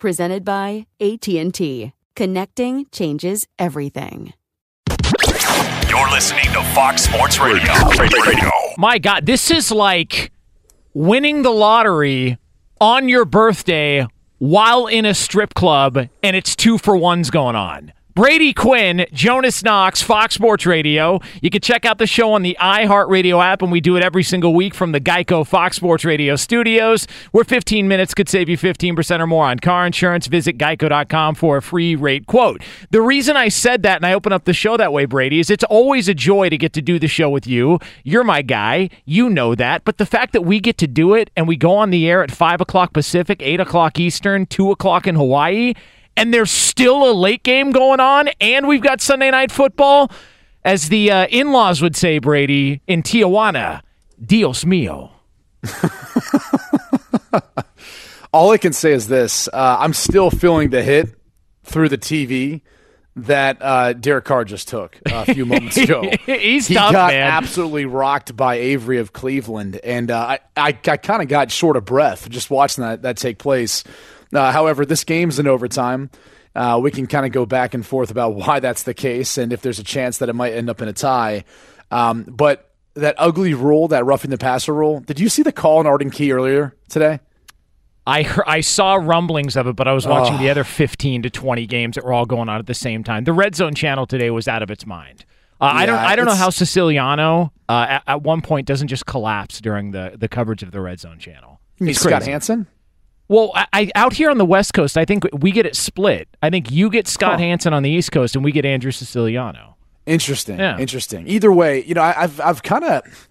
Presented by AT&T. Connecting changes everything. You're listening to Fox Sports Radio. Radio. My God, this is like winning the lottery on your birthday while in a strip club, and it's two for ones going on. Brady Quinn, Jonas Knox, Fox Sports Radio. You can check out the show on the iHeartRadio app, and we do it every single week from the Geico Fox Sports Radio studios, where 15 minutes could save you 15% or more on car insurance. Visit geico.com for a free rate quote. The reason I said that and I open up the show that way, Brady, is it's always a joy to get to do the show with you. You're my guy. You know that. But the fact that we get to do it and we go on the air at 5 o'clock Pacific, 8 o'clock Eastern, 2 o'clock in Hawaii, and there's still a late game going on, and we've got Sunday night football. As the uh, in laws would say, Brady, in Tijuana, Dios mío. All I can say is this uh, I'm still feeling the hit through the TV that uh, Derek Carr just took a few moments ago. He's he tough, got man. absolutely rocked by Avery of Cleveland, and uh, I, I, I kind of got short of breath just watching that, that take place. Uh, however, this game's in overtime. Uh, we can kind of go back and forth about why that's the case and if there's a chance that it might end up in a tie. Um, but that ugly rule, that roughing the passer rule, did you see the call on Arden Key earlier today? I heard, I saw rumblings of it, but I was watching the other 15 to 20 games that were all going on at the same time. The Red Zone channel today was out of its mind. Uh, I don't I don't know how Siciliano uh, at, at one point doesn't just collapse during the, the coverage of the Red Zone channel. Mean Scott. Hansen? Well, I, I out here on the West Coast, I think we get it split. I think you get Scott Huh. Hansen on the East Coast, and we get Andrew Siciliano. Interesting. Yeah. Interesting. Either way, you know, I, I've I've kind of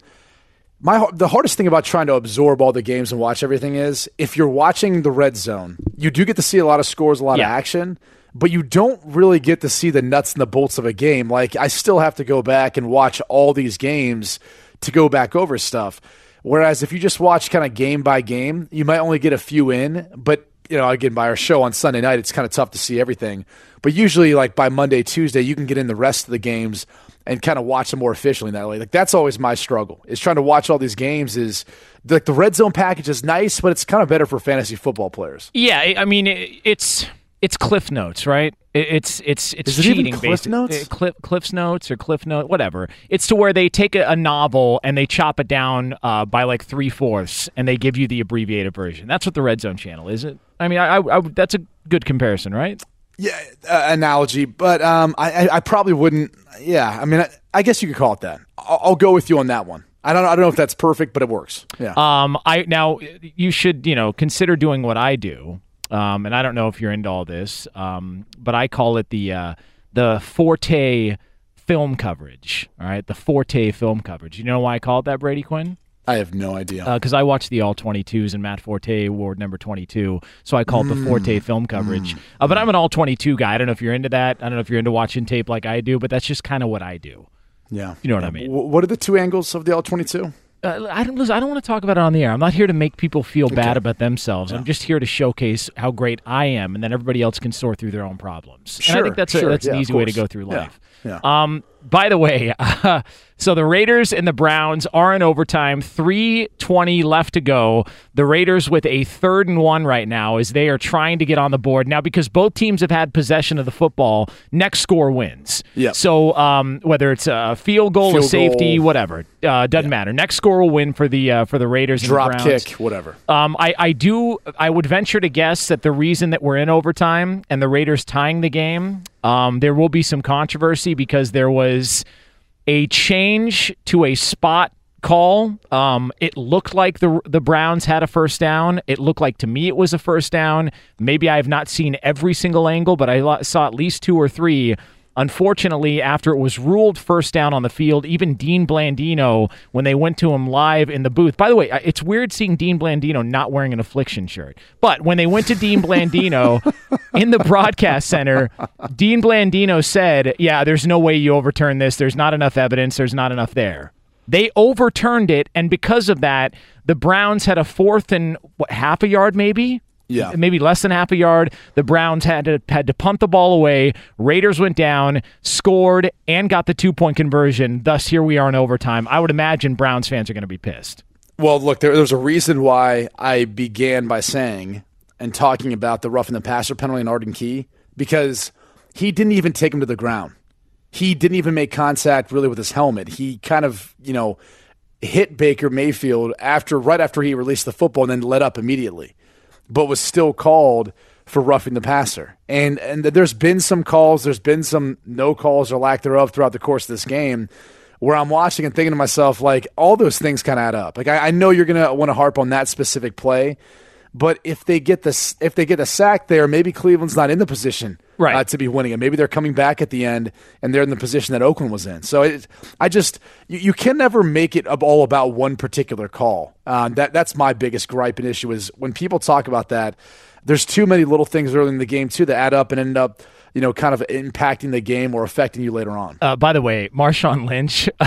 my the hardest thing about trying to absorb all the games and watch everything is if you're watching the red zone, you do get to see a lot of scores, a lot Yeah. of action, but you don't really get to see the nuts and the bolts of a game. Like I still have to go back and watch all these games to go back over stuff. Whereas if you just watch kind of game by game, you might only get a few in, but you know, again, by our show on Sunday night, it's kind of tough to see everything. But usually, like by Monday, Tuesday, you can get in the rest of the games and kind of watch them more efficiently that way. Like that's always my struggle is trying to watch all these games. Is like the red zone package is nice, but it's kind of better for fantasy football players. Yeah, I- I mean it's it's Cliff Notes, right? It's it's it's Is it cheating. Cliff basi- Notes? uh, Cliff, Cliff's Notes or Cliff Note, whatever. It's to where they take a, a novel and they chop it down uh, by like three fourths, and they give you the abbreviated version. That's what the Red Zone channel is. It. I mean, I, I, I that's a good comparison, right? Yeah, uh, analogy, but um, I, I, I probably wouldn't. Yeah, I mean, I, I guess you could call it that. I'll, I'll go with you on that one. I don't, I don't know if that's perfect, but it works. Yeah. Um, I now you should you know consider doing what I do. Um, and I don't know if you're into all this, um, but I call it the uh, the Forte film coverage. All right, the Forte film coverage. You know why I call it that, Brady Quinn? I have no idea. Because uh, I watched the All 22s and Matt Forte award number 22, so I called mm. the Forte film coverage. Mm. Uh, but I'm an All 22 guy. I don't know if you're into that. I don't know if you're into watching tape like I do, but that's just kind of what I do. Yeah. You know what yeah. I mean? What are the two angles of the All 22? Uh, I don't listen, I don't want to talk about it on the air. I'm not here to make people feel okay. bad about themselves. Yeah. I'm just here to showcase how great I am, and then everybody else can sort through their own problems. Sure, and I think that's sure. a, that's yeah, an easy way to go through life. Yeah. Um, by the way, uh, so the Raiders and the Browns are in overtime. 320 left to go. The Raiders with a third and one right now as they are trying to get on the board. Now, because both teams have had possession of the football, next score wins. Yeah. So um, whether it's a field goal, field a safety, goal. whatever, uh, doesn't yeah. matter. Next score will win for the uh, for the Raiders. Drop and the Browns. kick, whatever. Um, I, I do. I would venture to guess that the reason that we're in overtime and the Raiders tying the game, um, there will be some controversy because there was a change to a spot call. Um, it looked like the the Browns had a first down. It looked like to me it was a first down. Maybe I have not seen every single angle, but I saw at least two or three Unfortunately, after it was ruled first down on the field, even Dean Blandino, when they went to him live in the booth, by the way, it's weird seeing Dean Blandino not wearing an affliction shirt. But when they went to Dean Blandino in the broadcast center, Dean Blandino said, Yeah, there's no way you overturn this. There's not enough evidence. There's not enough there. They overturned it, and because of that, the Browns had a fourth and what, half a yard, maybe yeah. maybe less than half a yard. The Browns had to had to punt the ball away. Raiders went down, scored, and got the two point conversion. Thus, here we are in overtime. I would imagine Browns fans are going to be pissed. Well, look, there, there's a reason why I began by saying and talking about the roughing the passer penalty in Arden Key because he didn't even take him to the ground. He didn't even make contact really with his helmet. He kind of, you know, hit Baker Mayfield after right after he released the football and then let up immediately but was still called for roughing the passer. And and there's been some calls, there's been some no calls or lack thereof throughout the course of this game where I'm watching and thinking to myself, like, all those things kind of add up. Like, I, I know you're going to want to harp on that specific play, but if they get the if they get a sack there, maybe Cleveland's not in the position right. uh, to be winning it. Maybe they're coming back at the end and they're in the position that Oakland was in. So it, I just you, you, can never make it all about one particular call. Uh, that that's my biggest gripe and issue is when people talk about that. There's too many little things early in the game too that add up and end up you know, kind of impacting the game or affecting you later on. Uh, by the way, Marshawn Lynch,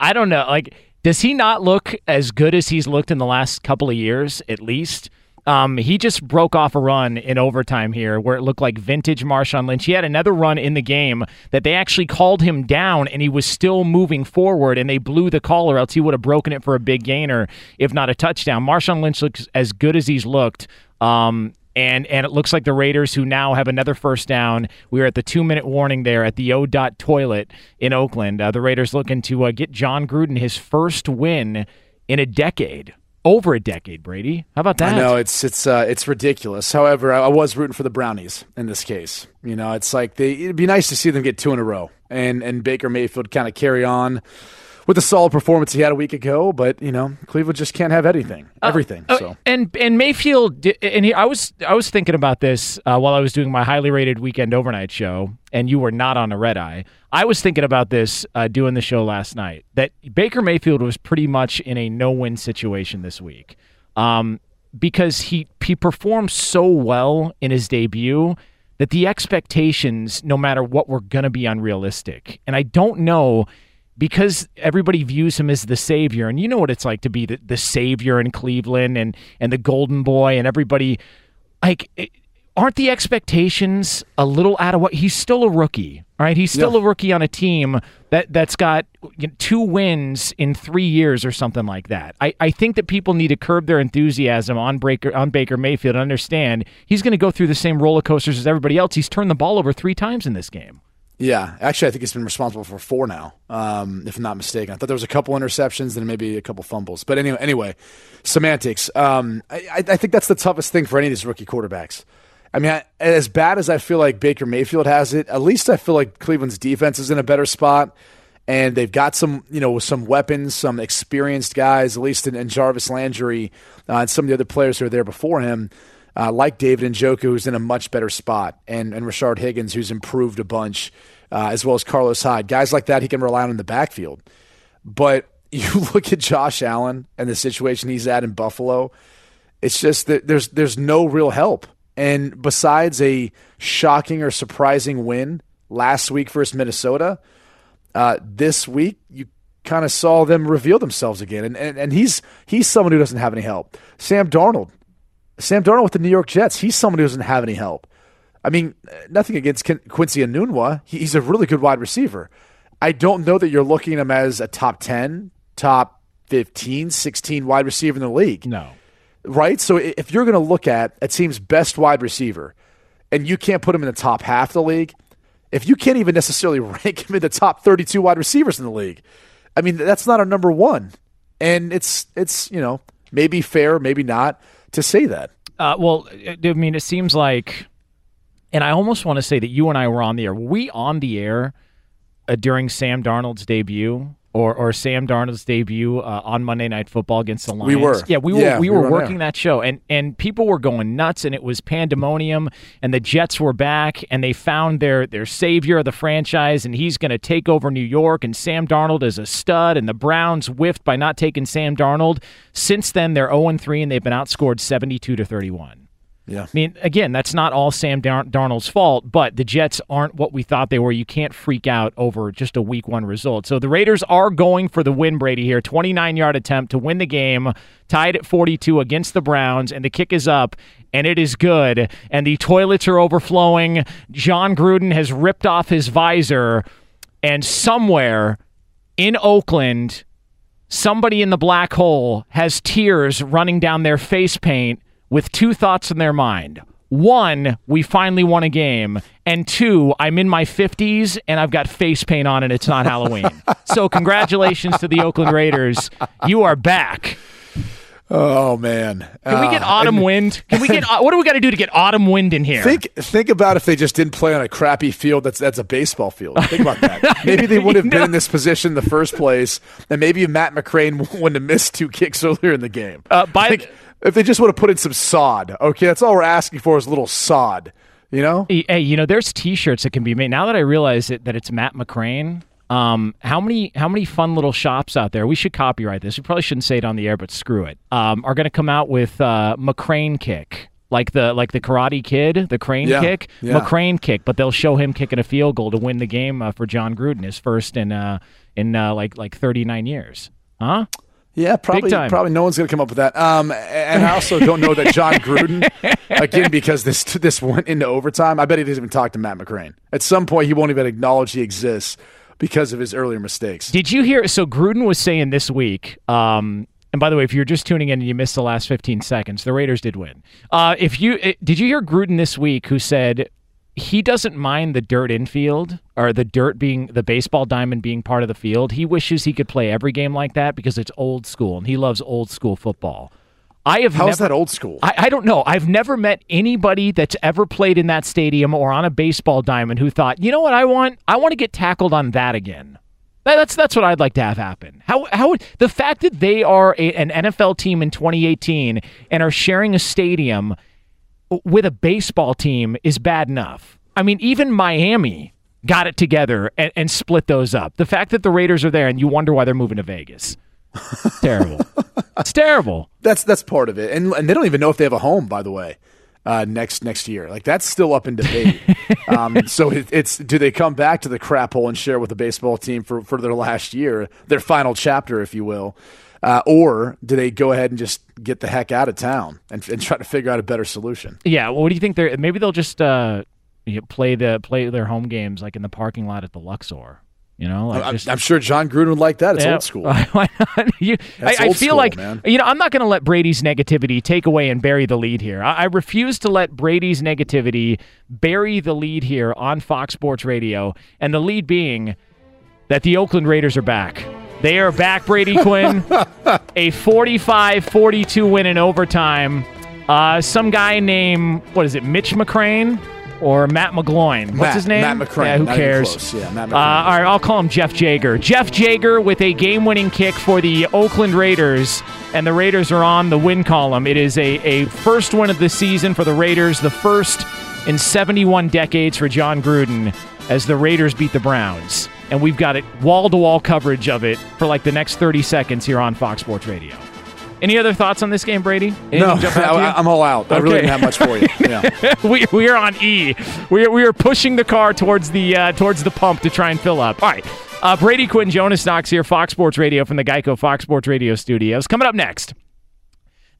I don't know, like, does he not look as good as he's looked in the last couple of years, at least? Um, he just broke off a run in overtime here where it looked like vintage Marshawn Lynch. He had another run in the game that they actually called him down and he was still moving forward and they blew the call or else he would have broken it for a big gainer, if not a touchdown. Marshawn Lynch looks as good as he's looked. Um, and and it looks like the Raiders, who now have another first down, we are at the two minute warning there at the O dot toilet in Oakland. Uh, the Raiders looking to uh, get Jon Gruden his first win in a decade over a decade, Brady. How about that? I know it's it's uh, it's ridiculous. However, I, I, was rooting for the Brownies in this case. You know, it's like they, it'd be nice to see them get two in a row, and and Baker Mayfield kind of carry on with the solid performance he had a week ago. But you know, Cleveland just can't have anything, uh, everything. Uh, so and and Mayfield and he, I was I was thinking about this uh, while I was doing my highly rated weekend overnight show, and you were not on a red eye. I was thinking about this uh, doing the show last night. That Baker Mayfield was pretty much in a no win situation this week. Um, because he he performed so well in his debut that the expectations, no matter what, were going to be unrealistic. And I don't know because everybody views him as the savior, and you know what it's like to be the, the savior in Cleveland and and the golden boy, and everybody like. It, aren't the expectations a little out of what he's still a rookie right he's still yeah. a rookie on a team that that's got you know, two wins in three years or something like that I, I think that people need to curb their enthusiasm on Baker on Baker Mayfield and understand he's going to go through the same roller coasters as everybody else he's turned the ball over three times in this game yeah, actually, I think he's been responsible for four now, um, if I'm not mistaken. I thought there was a couple interceptions and maybe a couple fumbles. But anyway, anyway, semantics. Um, I, I, think that's the toughest thing for any of these rookie quarterbacks. I mean, I, as bad as I feel like Baker Mayfield has it, at least I feel like Cleveland's defense is in a better spot, and they've got some, you know, some weapons, some experienced guys, at least in, in Jarvis Landry uh, and some of the other players who are there before him uh, like David Njoku, who's in a much better spot, and, and Rashard Higgins, who's improved a bunch, uh, as well as Carlos Hyde. Guys like that he can rely on in the backfield. But you look at Josh Allen and the situation he's at in Buffalo, it's just that there's there's no real help. And besides a shocking or surprising win last week versus Minnesota, uh, this week you kind of saw them reveal themselves again. And, and and he's he's someone who doesn't have any help. Sam Darnold, Sam Darnold with the New York Jets, he's someone who doesn't have any help. I mean, nothing against Quincy Enunwa. He's a really good wide receiver. I don't know that you're looking at him as a top 10, top 15, 16 wide receiver in the league. No. Right? So if you're going to look at a team's best wide receiver and you can't put him in the top half of the league, if you can't even necessarily rank him in the top 32 wide receivers in the league, I mean, that's not a number one. And it's, it's you know, maybe fair, maybe not to say that. Uh, well, I mean, it seems like, and I almost want to say that you and I were on the air. Were we on the air uh, during Sam Darnold's debut or or Sam Darnold's debut uh, on Monday Night Football against the Lions. We were, yeah, we were, yeah, we, we, were, were working there. that show, and and people were going nuts, and it was pandemonium, and the Jets were back, and they found their their savior of the franchise, and he's going to take over New York, and Sam Darnold is a stud, and the Browns whiffed by not taking Sam Darnold. Since then, they're zero oh and three, and they've been outscored seventy two to thirty one. Yeah. I mean, again, that's not all Sam Dar- Darnold's fault, but the Jets aren't what we thought they were. You can't freak out over just a week one result. So the Raiders are going for the win, Brady, here. 29 yard attempt to win the game, tied at 42 against the Browns, and the kick is up, and it is good. And the toilets are overflowing. Jon Gruden has ripped off his visor, and somewhere in Oakland, somebody in the black hole has tears running down their face paint with two thoughts in their mind. One, we finally won a game. And two, I'm in my 50s and I've got face paint on and it's not Halloween. so, congratulations to the Oakland Raiders. You are back. Oh man! Can we get uh, autumn and, wind? Can we get what do we got to do to get autumn wind in here? Think think about if they just didn't play on a crappy field that's that's a baseball field. Think about that. maybe they would have been in this position in the first place, and maybe Matt McCrane wouldn't have missed two kicks earlier in the game. Uh, by if they just would have put in some sod, okay, that's all we're asking for is a little sod. You know? Hey, you know, there's T-shirts that can be made. Now that I realize it, that it's Matt McCrane, um, how many how many fun little shops out there? We should copyright this. We probably shouldn't say it on the air, but screw it. Um, are going to come out with uh, McCrane kick, like the like the Karate Kid, the crane yeah, kick, yeah. McCrane kick, but they'll show him kicking a field goal to win the game uh, for Jon Gruden, his first in uh, in uh, like like 39 years. Huh? Yeah, probably. Probably no one's going to come up with that. Um, and I also don't know that Jon Gruden, again, because this this went into overtime. I bet he doesn't even talk to Matt McCrane. At some point, he won't even acknowledge he exists because of his earlier mistakes. Did you hear? So Gruden was saying this week. Um, and by the way, if you're just tuning in and you missed the last 15 seconds, the Raiders did win. Uh, if you eh, did you hear Gruden this week, who said he doesn't mind the dirt infield or the dirt being the baseball diamond being part of the field. He wishes he could play every game like that because it's old school and he loves old school football. I have How's never, that old school? I, I, don't know. I've never met anybody that's ever played in that stadium or on a baseball diamond who thought, you know what I want? I want to get tackled on that again. That's that's what I'd like to have happen. How how the fact that they are a, an NFL team in 2018 and are sharing a stadium with a baseball team is bad enough. I mean, even Miami got it together and, and split those up. The fact that the Raiders are there and you wonder why they're moving to Vegas. It's terrible. it's terrible. That's that's part of it, and and they don't even know if they have a home. By the way, uh, next next year, like that's still up in debate. um, so it, it's do they come back to the crap hole and share with the baseball team for for their last year, their final chapter, if you will? Uh, or do they go ahead and just get the heck out of town and, and try to figure out a better solution? Yeah. Well, what do you think? They're maybe they'll just uh, play the play their home games like in the parking lot at the Luxor. You know, like I'm, just, I'm, sure Jon Gruden would like that. It's yeah, old school. You, I, I, feel school, like man. you know I'm not going to let Brady's negativity take away and bury the lead here. I, I, refuse to let Brady's negativity bury the lead here on Fox Sports Radio, and the lead being that the Oakland Raiders are back. They are back, Brady Quinn. a 45-42 win in overtime. Uh, some guy named what is it, Mitch McCrane or Matt McGloin? What's Matt, his name? Matt McCrane. Yeah, who Not cares? Yeah, Matt uh, all right, I'll call him Jeff Jaeger. Jeff Jaeger with a game-winning kick for the Oakland Raiders, and the Raiders are on the win column. It is a, a first win of the season for the Raiders, the first in 71 decades for Jon Gruden as the Raiders beat the Browns. And we've got it wall to wall coverage of it for like the next 30 seconds here on Fox Sports Radio. Any other thoughts on this game, Brady? Anything No, jump out to you? I, am all out. I really Okay. didn't have much for you. Yeah. we, we are on E. We are, we are pushing the car towards the uh, towards the pump to try and fill up. All right. Uh, Brady Quinn, Jonas Knox here, Fox Sports Radio from the Geico Fox Sports Radio studios. Coming up next,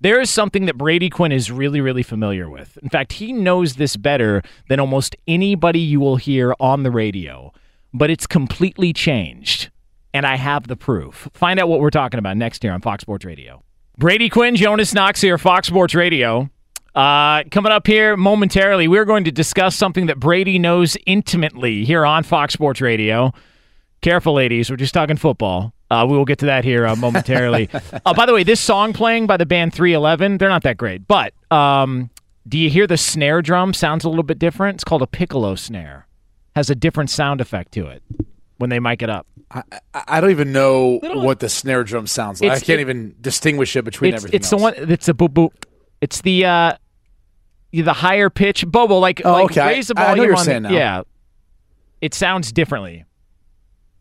there is something that Brady Quinn is really, really familiar with. In fact, he knows this better than almost anybody you will hear on the radio, but it's completely changed. And I have the proof. Find out what we're talking about next here on Fox Sports Radio. Brady Quinn, Jonas Knox here, Fox Sports Radio. Uh, coming up here momentarily, we're going to discuss something that Brady knows intimately here on Fox Sports Radio. Careful, ladies. We're just talking football. Uh, we will get to that here uh, momentarily. uh, by the way, this song playing by the band 311, they're not that great. But um, do you hear the snare drum? Sounds a little bit different. It's called a piccolo snare. Has a different sound effect to it when they mic it up. I, I don't even know what the snare drum sounds like. I can't it- even distinguish it between It's, everything it's else. the one. It's a boop boop. It's the uh, the higher pitch Bobo like Oh, like okay. Raise the I know volume you're on saying the- now. Yeah, it sounds differently.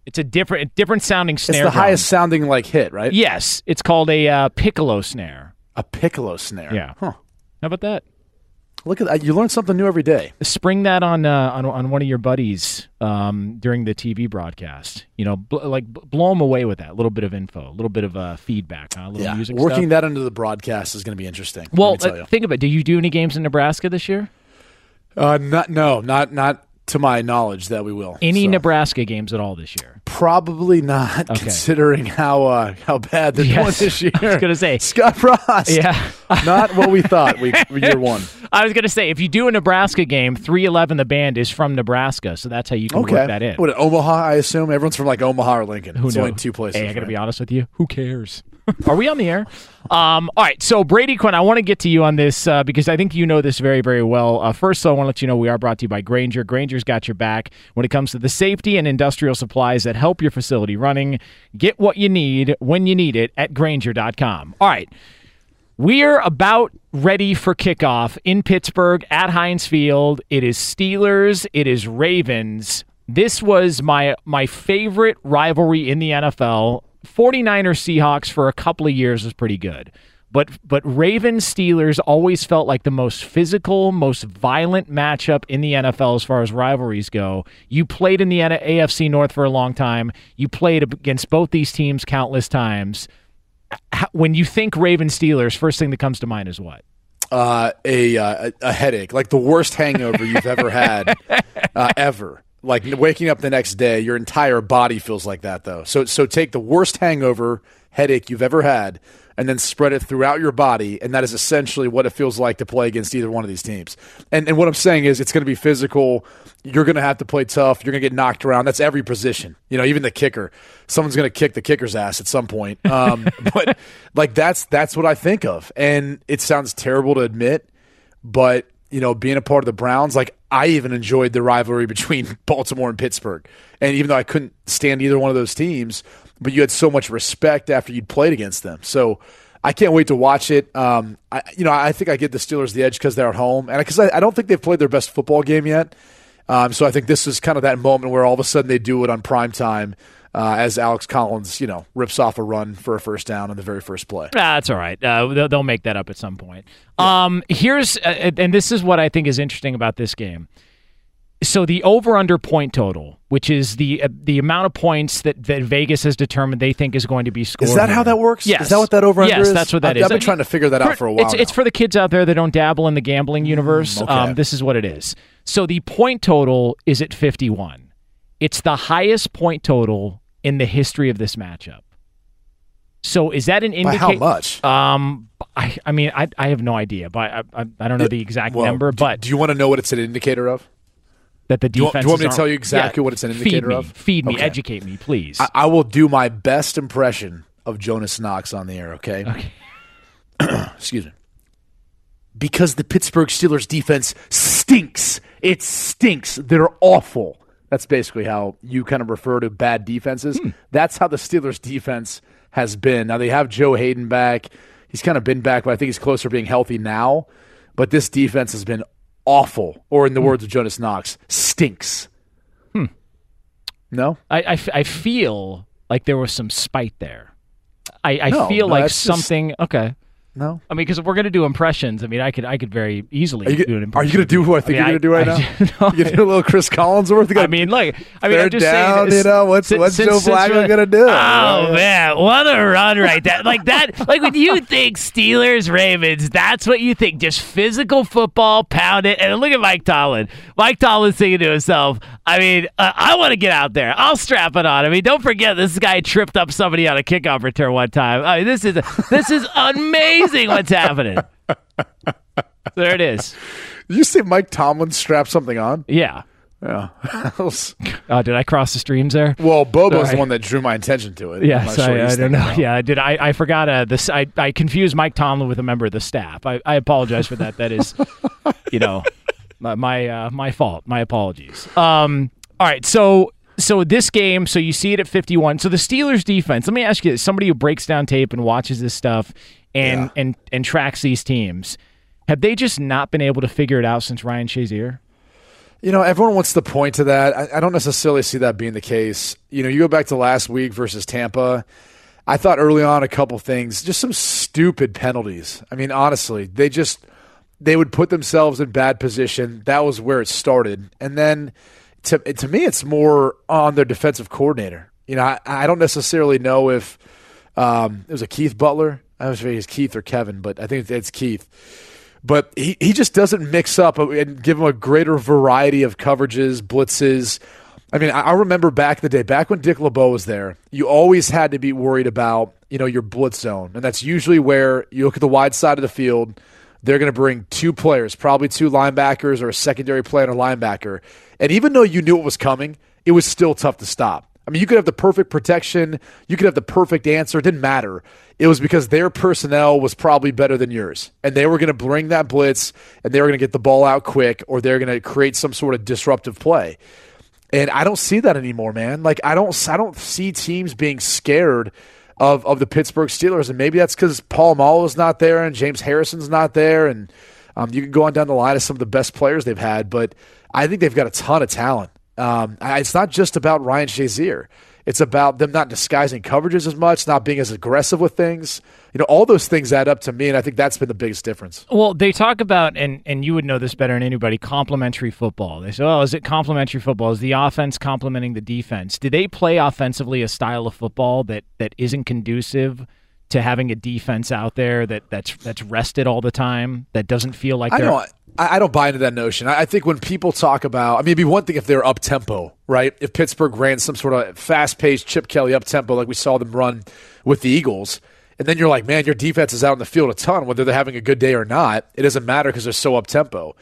It's a different different sounding snare. It's the drum. highest sounding like hit, right? Yes, it's called a uh, piccolo snare. A piccolo snare. Yeah. Huh. How about that? Look at that. You learn something new every day. Spring that on uh, on on one of your buddies um, during the TV broadcast. You know, bl- like blow them away with that. A little bit of info, a little bit of uh, feedback, huh? a little Yeah. music. Working stuff. that into the broadcast is going to be interesting. Well, uh, think of it. Do you do any games in Nebraska this year? Uh, not no, not not to my knowledge that we will. Any So, Nebraska games at all this year? Probably not, Okay. considering how uh, how bad they're Yes. this year. I was gonna say. Scott Frost. Yeah. not what we thought. We year one. I was going to say, if you do a Nebraska game, 311 the band is from Nebraska, so that's how you can Okay. work that in. What Omaha? I assume everyone's from like Omaha or Lincoln. Who it's knows? only two places. Hey, I got to right? be honest with you. Who cares? Are we on the air? Um, all right. So Brady Quinn, I want to get to you on this uh, because I think you know this very, very well. Uh, first, I want to let you know we are brought to you by Grainger. Grainger's got your back when it comes to the safety and industrial supplies that help your facility running. Get what you need when you need it at Grainger.com. All right. We're about ready for kickoff in Pittsburgh at Heinz Field. It is Steelers, it is Ravens. This was my my favorite rivalry in the NFL. 49ers Seahawks for a couple of years was pretty good. But but Ravens Steelers always felt like the most physical, most violent matchup in the NFL as far as rivalries go. You played in the AFC North for a long time. You played against both these teams countless times when you think Ravens Steelers, first thing that comes to mind is what? uh, a, uh, a headache, like the worst hangover you've ever had, uh, ever. Like waking up the next day, your entire body feels like that, though. So, so take the worst hangover headache you've ever had, and then spread it throughout your body, and that is essentially what it feels like to play against either one of these teams. And and what I'm saying is, it's going to be physical. You're going to have to play tough. You're going to get knocked around. That's every position. You know, even the kicker. Someone's going to kick the kicker's ass at some point. Um, but like that's that's what I think of, and it sounds terrible to admit, but you know, being a part of the Browns, like I even enjoyed the rivalry between Baltimore and Pittsburgh. And even though I couldn't stand either one of those teams, but you had so much respect after you'd played against them. So I can't wait to watch it. Um, I, you know, I think I give the Steelers the edge because they're at home, and because I, I don't think they've played their best football game yet. Um, so I think this is kind of that moment where all of a sudden they do it on prime time. Uh, as Alex Collins, you know, rips off a run for a first down in the very first play. Ah, that's all right. Uh, they'll, they'll make that up at some point. Um, here's uh, and this is what I think is interesting about this game. So the over under point total, which is the uh, the amount of points that, that Vegas has determined they think is going to be scored. Is that how that works? Yes. Is that what that over-under yes, is? that's what that I've- is. I've been trying to figure that out for a while It's, it's for the kids out there that don't dabble in the gambling universe. okay. Um, this is what it is. So the point total is at 51. It's the highest point total in the history of this matchup. So is that an indicator? how much? Um, I, I mean, I, I have no idea, but I, I, I don't know the exact Well, number. But do you want to know what it's an indicator of? that the defense. do you want me to tell you exactly what it's an indicator feed me, of? Feed me, Okay. educate me, please. I, I will do my best impression of Jonas Knox on the air. Okay. Okay. Excuse me. Because the Pittsburgh Steelers defense stinks. It stinks. They're awful. That's basically how you kind of refer to bad defenses. Hmm. That's how the Steelers defense has been. Now they have Joe Haden back. He's kind of been back, but I think he's closer to being healthy now. But this defense has been awful, or Hmm. in the words of Jonas Knox, stinks. No, I, I, f- I feel like there was some spite there. I, I No, feel no, like that's just- something. Okay. No. I mean, because if we're gonna do impressions, I mean, I could I could very easily Are you, do an are you going to do what I think mean, you're going to do right I- now? I- you do a little Chris Collinsworth? I mean, like I mean, They're I'm just down, saying. you know, what's- since- what's since- Joe Flacco gonna do? Oh man, what a run right there! like that. Like when you think Steelers Ravens, that's what you think. Just physical football, pound it. And look at Mike Tomlin. Mike Tomlin's thinking to himself, I mean, uh, I want to get out there. I'll strap it on. I mean, don't forget this guy tripped up somebody on a kickoff return one time. I mean, this is this is amazing. What's happening? There it is. Did you see Mike Tomlin strap something on? Yeah. Yeah. Oh, did I cross the streams there? well, Bobo's Sorry. the one that drew my attention to it. Yes, sure I, I don't know. about. Yeah, I did. I, I forgot uh, this. I, I confused Mike Tomlin with a member of the staff. I, I apologize for that. That is, you know, my my, uh, my fault. My apologies. Um. All right. So so this game. So you see it at fifty one. So the Steelers defense. Let me ask you: this. Somebody who breaks down tape and watches this stuff and Yeah. and and tracks these teams. Have they just not been able to figure it out since Ryan Shazier? You know, everyone wants to point to that. I, I don't necessarily see that being the case. You know, you go back to last week versus Tampa. I thought early on a couple things, just some stupid penalties. I mean, honestly, they just they would put themselves in bad position. That was where it started, and then to to me, it's more on their defensive coordinator. You know, I, I don't necessarily know if um, it was a Keith Butler. I don't know if it's Keith or Kevin, but I think it's Keith but he, he just doesn't mix up and give him a greater variety of coverages, blitzes. I mean, I remember back in the day, back when Dick LeBeau was there, you always had to be worried about, you know, your blitz zone. And that's usually where you look at the wide side of the field, they're going to bring two players, probably two linebackers or a secondary player and a linebacker. And even though you knew it was coming, it was still tough to stop. I mean, you could have the perfect protection, you could have the perfect answer. It didn't matter. It was because their personnel was probably better than yours. And they were going to bring that blitz and they were going to get the ball out quick or they're going to create some sort of disruptive play. And I don't see that anymore, man. Like I don't I don't see teams being scared of of the Pittsburgh Steelers. And maybe that's because Polamalu's not there and James Harrison's not there. And um, you can go on down the line of some of the best players they've had, but I think they've got a ton of talent. Um, it's not just about Ryan Shazier. It's about them not disguising coverages as much, not being as aggressive with things. You know, all those things add up to me, and I think that's been the biggest difference. Well, they talk about, and, and you would know this better than anybody, complementary football. They say, oh, is it complementary football? Is the offense complementing the defense? Do they play offensively a style of football that, that isn't conducive to having a defense out there that, that's that's rested all the time, that doesn't feel like I don't. I I don't buy into that notion. I I think when people talk about, I mean, it'd be one thing if they're up tempo, right? If Pittsburgh ran some sort of fast paced Chip Kelly up tempo like we saw them run with the Eagles, and then you're like, man, your defense is out in the field a ton, whether they're having a good day or not. It doesn't matter because they're so up tempo.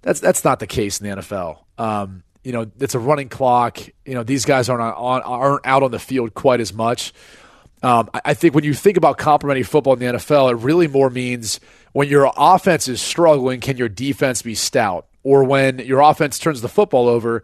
That's that's not the case in the NFL. Um, you know, it's a running clock. You know, these guys aren't on, aren't out on the field quite as much. Um, I, think when you think about complementary football in the NFL, it really more means when your offense is struggling, can your defense be stout? Or when your offense turns the football over,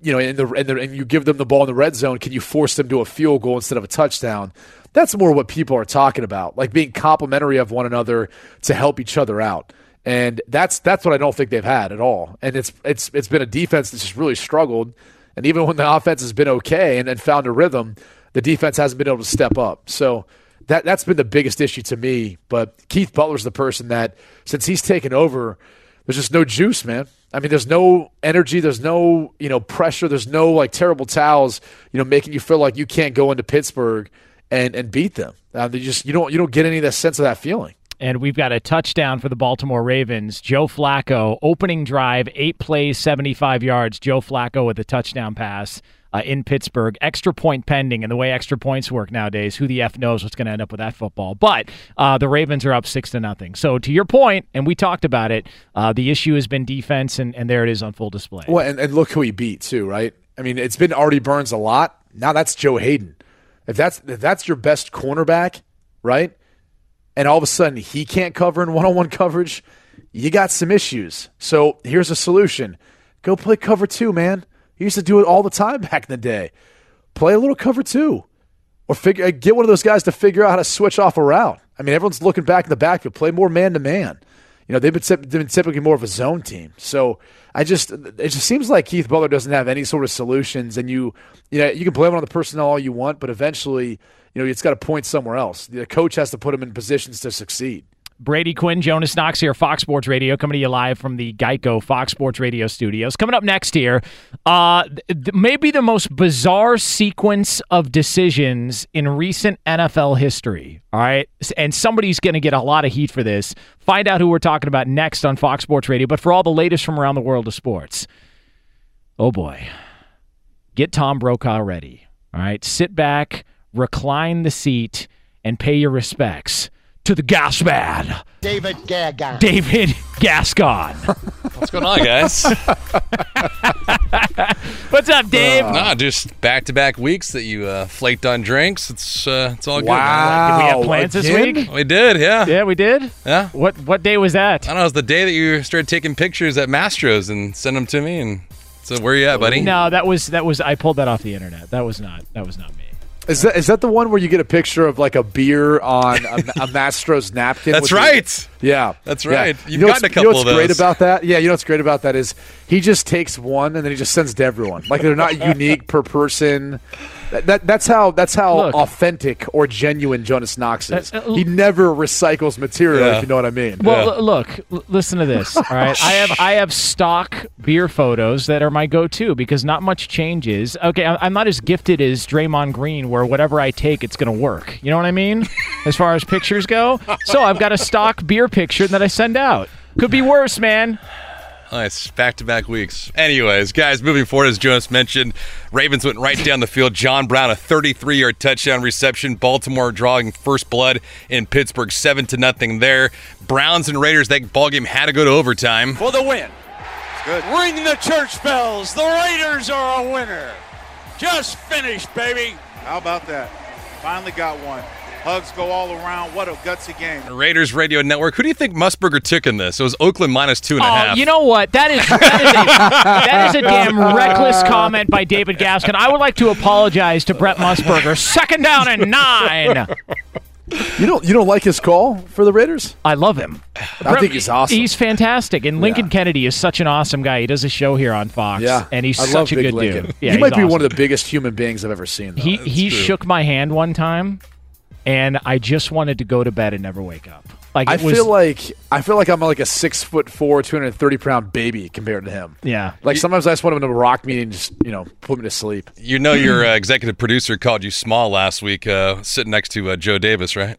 you know, in the, in the, and you give them the ball in the red zone, can you force them to a field goal instead of a touchdown? That's more what people are talking about, like being complementary of one another to help each other out. And that's that's what I don't think they've had at all. And it's it's it's been a defense that's just really struggled. And even when the offense has been okay and, and found a rhythm, the defense hasn't been able to step up. So that that's been the biggest issue to me. But Keith Butler's the person that since he's taken over, there's just no juice, man. I mean, there's no energy, there's no you know pressure, there's no like terrible towels, you know, making you feel like you can't go into Pittsburgh and and beat them. Uh, they just you don't you don't get any of that sense of that feeling. and we've got a touchdown for the Baltimore Ravens. Joe Flacco, opening drive, eight plays, 75 yards. Joe Flacco with a touchdown pass uh, in Pittsburgh. Extra point pending, and the way extra points work nowadays, who the F knows what's going to end up with that football. But uh, the Ravens are up six to nothing. So to your point, and we talked about it, uh, the issue has been defense, and, and there it is on full display. Well, and, and look who he beat too, right? I mean, it's been Artie Burns a lot. Now that's Joe Haden. If that's if that's your best cornerback, right? And all of a sudden he can't cover in one-on-one coverage, you got some issues. So here's a solution: go play cover two, man. You used to do it all the time back in the day. Play a little cover two, or figure uh, get one of those guys to figure out how to switch off a route. I mean, everyone's looking back in the backfield. Play more man to man. You know, they've been, they've been typically more of a zone team. So I just it just seems like Keith Butler doesn't have any sort of solutions, and you you know you can blame it on the personnel all you want, but eventually you know it's got to point somewhere else. The coach has to put him in positions to succeed. Brady Quinn, Jonas Knox here, Fox Sports Radio, coming to you live from the Geico Fox Sports Radio studios. Coming up next here, uh, th- maybe the most bizarre sequence of decisions in recent NFL history. All right. And somebody's going to get a lot of heat for this. Find out who we're talking about next on Fox Sports Radio. But for all the latest from around the world of sports, oh boy, get Tom Brokaw ready. All right. Sit back, recline the seat, and pay your respects to the gas man, David Gascon. David Gascon. What's going on, guys? What's up, Dave? nah, just back-to-back weeks that you uh, flaked on drinks. It's uh, it's all good. Wow. Did we have plans this week? We did, yeah. Yeah, we did. Yeah. What what day was that? I don't know. It was the day that you started taking pictures at Mastro's and send them to me. And so, where you at, buddy? No, that was that was I pulled that off the internet. That was not that was not me. Is that is that the one where you get a picture of like a beer on a, a Mastro's napkin? That's the- right. yeah, That's right. You You've know gotten a You know couple what's of great about that? Yeah, you know what's great about that is he just takes one and then he just sends to everyone. Like they're not unique per person. That, that that's how that's how Look. authentic or genuine Jonas Knox is. Uh, uh, he never recycles material. Yeah. If you know what I mean. Well, Yeah. l- look, l- listen to this. All right, I have I have stock beer photos that are my go-to because not much changes. Okay, I- I'm not as gifted as Draymond Green, where whatever I take, it's going to work. You know what I mean? As far as pictures go, so I've got a stock beer picture that I send out. Could be worse, man. Nice. Back to back weeks. Anyways, guys, moving forward, as Jonas mentioned, Ravens went right down the field. John Brown, a 33 yard touchdown reception. Baltimore drawing first blood in Pittsburgh, 7 to nothing there. Browns and Raiders, that ball game had to go to overtime. for the win. Good. Ring the church bells. The Raiders are a winner. Just finished, baby. How about that? Finally got one. Hugs go all around. What a gutsy game. Raiders Radio Network. Who do you think Musburger took in this? It was Oakland minus two and a oh, half. Oh, you know what? That is that is, a, that is a damn reckless comment by David Gascon. I would like to apologize to Brent Musburger. Second down and nine. you don't you don't like his call for the Raiders? I love him. I think he's awesome. He's fantastic, and Lincoln Yeah. Kennedy is such an awesome guy. He does a show here on Fox, yeah, and he's I such love a Big good Lincoln. dude. Yeah, he might he's be one of the biggest human beings I've ever seen. Though. He he shook my hand one time, and I just wanted to go to bed and never wake up. Like I was, feel like I feel like I'm like a six foot four, two hundred thirty pound baby compared to him. yeah. Like sometimes I just want him to rock me and just you know put me to sleep. You know your uh, executive producer called you small last week, uh, sitting next to uh, Joe Davis, right?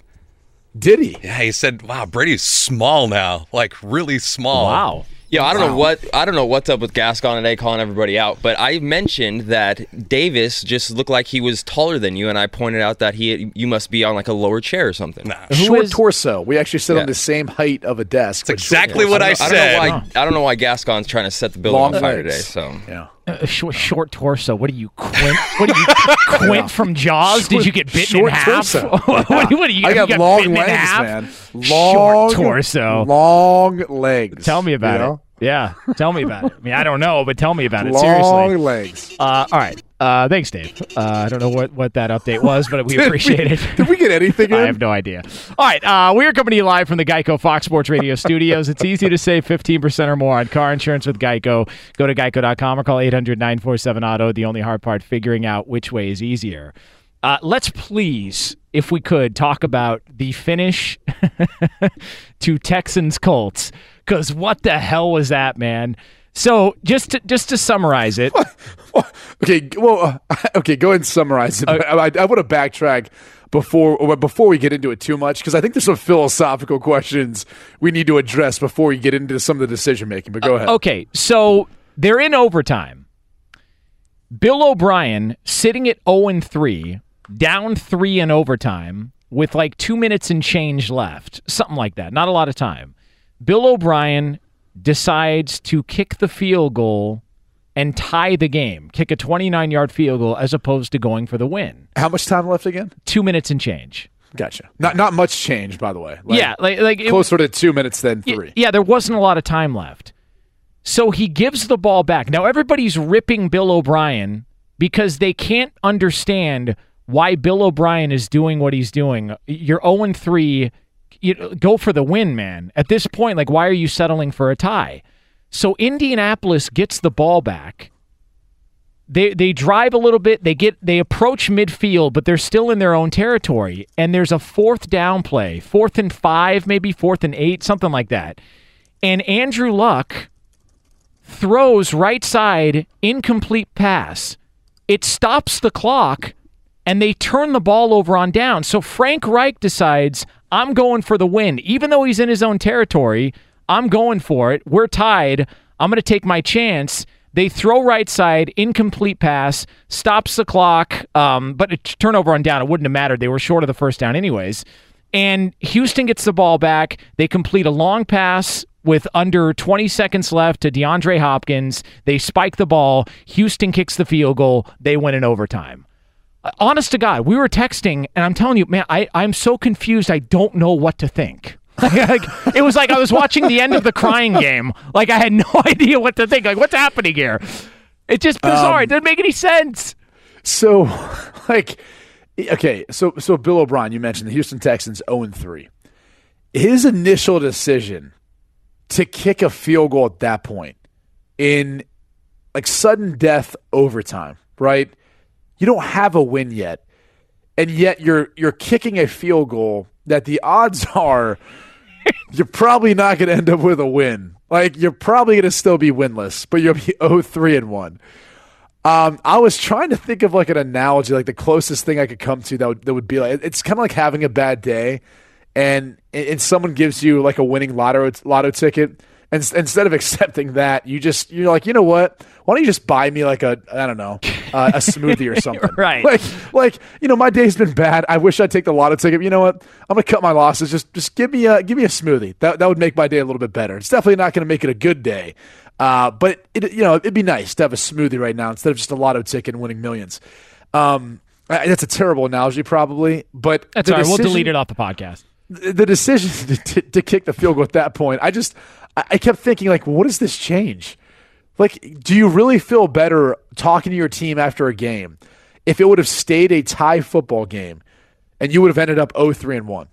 Did he? Yeah, he said, "Wow, Brady's small now, like really small." Wow. Yeah, I don't know what I don't know what's up with Gascon today calling everybody out, but I mentioned that Davis just looked like he was taller than you, and I pointed out that he you must be on like a lower chair or something. Nah. Short is- torso. We actually sit Yeah. on the same height of a desk. That's exactly what torso. I I don't said. know why I don't know why Gascon's trying to set the building Long on fire legs. today. So Yeah. A short, short torso. What are you, Quint? What are you, Quint from Jaws? Did you get bitten Short in half? torso. what, what are you? I you got, got long legs, half? man. Long Short torso. Long legs. Tell me about you know? it. Yeah, tell me about it. I mean, I don't know, but tell me about it. Long Seriously. Long legs. Uh, all right. Uh, thanks, Dave. Uh, I don't know what, what that update was, but we appreciate it. Did we get anything? I have no idea. All right, uh, we are coming to you live from the Geico Fox Sports Radio studios. It's easy to save 15% or more on car insurance with Geico. Go to geico.com or call 800 947 Auto. The only hard part, figuring out which way is easier. Uh, let's please, if we could, talk about the finish to Texans Colts, because what the hell was that, man? So just to, just to summarize it, Okay, well, uh, okay, go ahead and summarize it. Uh, I, I want to backtrack before before we get into it too much because I think there's some philosophical questions we need to address before we get into some of the decision making. But go ahead. Okay, so they're in overtime. Bill O'Brien sitting at 0 and 3, down 3 in overtime with like 2 minutes and change left, something like that. Not a lot of time. Bill O'Brien decides to kick the field goal and tie the game, kick a 29-yard field goal as opposed to going for the win. How much time left again? 2 minutes and change. Gotcha. Not not much change, by the way. Like, yeah, like like it, closer to two minutes than three. Yeah, there wasn't a lot of time left. So he gives the ball back. Now everybody's ripping Bill O'Brien because they can't understand why Bill O'Brien is doing what he's doing. You're 0 3. You know, go for the win, man. At this point, like, why are you settling for a tie? So Indianapolis gets the ball back. They they drive a little bit. They get they approach midfield, but they're still in their own territory. And there's a fourth down play, fourth and five, maybe fourth and eight, something like that. And Andrew Luck throws right side incomplete pass. It stops the clock and they turn the ball over on down. So Frank Reich decides, I'm going for the win. Even though he's in his own territory, I'm going for it. We're tied. I'm going to take my chance. They throw right side, incomplete pass, stops the clock, um, but a turnover on down. It wouldn't have mattered. They were short of the first down, anyways. And Houston gets the ball back. They complete a long pass with under 20 seconds left to DeAndre Hopkins. They spike the ball. Houston kicks the field goal. They win in overtime. Honest to God, we were texting, and I'm telling you, man, I, I'm so confused. I don't know what to think. like, it was like I was watching the end of the crying game. Like I had no idea what to think. Like, what's happening here? It's just bizarre. Um, it doesn't make any sense. So, like, okay, so so Bill O'Brien, you mentioned the Houston Texans 0 3. His initial decision to kick a field goal at that point in like sudden death overtime, right? You don't have a win yet. And yet you're you're kicking a field goal that the odds are you're probably not going to end up with a win. Like you're probably going to still be winless, but you'll be 0-3 and 1. Um, I was trying to think of like an analogy, like the closest thing I could come to that would, that would be like it's kind of like having a bad day, and and someone gives you like a winning lotto lotto ticket, and instead of accepting that, you just you're like, you know what? Why don't you just buy me like a I don't know uh, a smoothie or something? right? Like like you know my day's been bad. I wish I'd take the lotto ticket. You know what? I'm gonna cut my losses. Just just give me a give me a smoothie. That that would make my day a little bit better. It's definitely not gonna make it a good day. Uh, but it, you know, it'd be nice to have a smoothie right now instead of just a lotto ticket and winning millions. Um, that's a terrible analogy, probably. But that's all right. Decision, we'll delete it off the podcast. The decision to, to, to, kick the field goal at that point, I just, I kept thinking, like, what does this change? Like, do you really feel better talking to your team after a game if it would have stayed a tie football game and you would have ended up 0-3 and 1?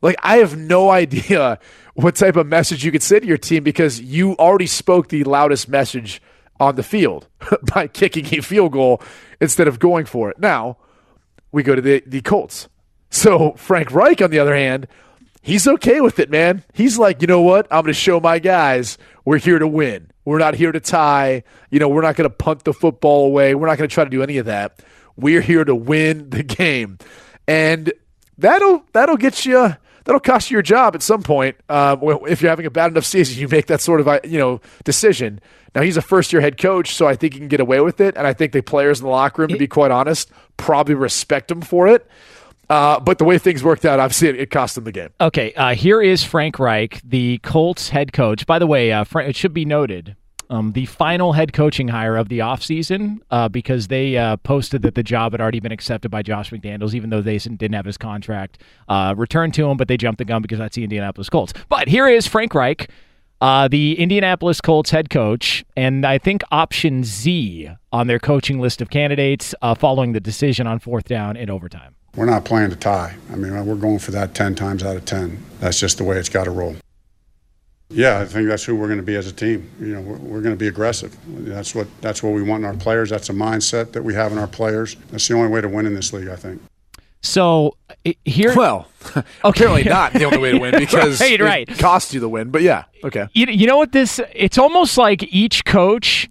Like, I have no idea what type of message you could say to your team because you already spoke the loudest message on the field by kicking a field goal instead of going for it. Now, we go to the, the Colts. So, Frank Reich, on the other hand, he's okay with it, man. He's like, you know what? I'm going to show my guys we're here to win. We're not here to tie. You know, we're not going to punt the football away. We're not going to try to do any of that. We're here to win the game. And that'll that'll get you that'll cost you your job at some point. Uh, if you're having a bad enough season, you make that sort of uh, you know decision. Now he's a first year head coach, so I think he can get away with it, and I think the players in the locker room, to be quite honest, probably respect him for it. Uh, but the way things worked out, obviously, it, it cost them the game. Okay, uh, here is Frank Reich, the Colts head coach. By the way, uh, Frank, it should be noted um, the final head coaching hire of the offseason uh, because they uh, posted that the job had already been accepted by Josh McDaniels, even though they didn't have his contract uh, returned to him, but they jumped the gun because that's the Indianapolis Colts. But here is Frank Reich, uh, the Indianapolis Colts head coach, and I think option Z on their coaching list of candidates uh, following the decision on fourth down in overtime. We're not playing to tie. I mean, we're going for that 10 times out of 10. That's just the way it's got to roll. Yeah, I think that's who we're going to be as a team. You know, we're, we're, going to be aggressive. That's what that's what we want in our players. That's a mindset that we have in our players. That's the only way to win in this league, I think. So here, well, okay. apparently not the only way to win because right, right. it costs you the win. But yeah, okay. You, you know what this? It's almost like each coach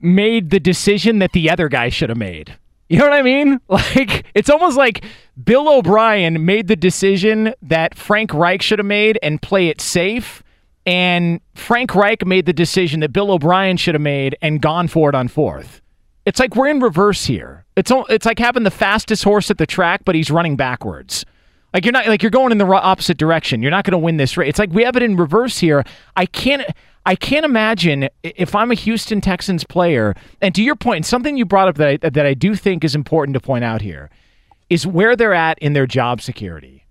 made the decision that the other guy should have made. You know what I mean? Like it's almost like Bill O'Brien made the decision that Frank Reich should have made and play it safe and Frank Reich made the decision that Bill O'Brien should have made and gone for it on fourth. It's like we're in reverse here. It's it's like having the fastest horse at the track, but he's running backwards. Like you're not like you're going in the opposite direction. You're not going to win this race. It's like we have it in reverse here. I can't I can't imagine if I'm a Houston Texans player. And to your point, something you brought up that I, that I do think is important to point out here is where they're at in their job security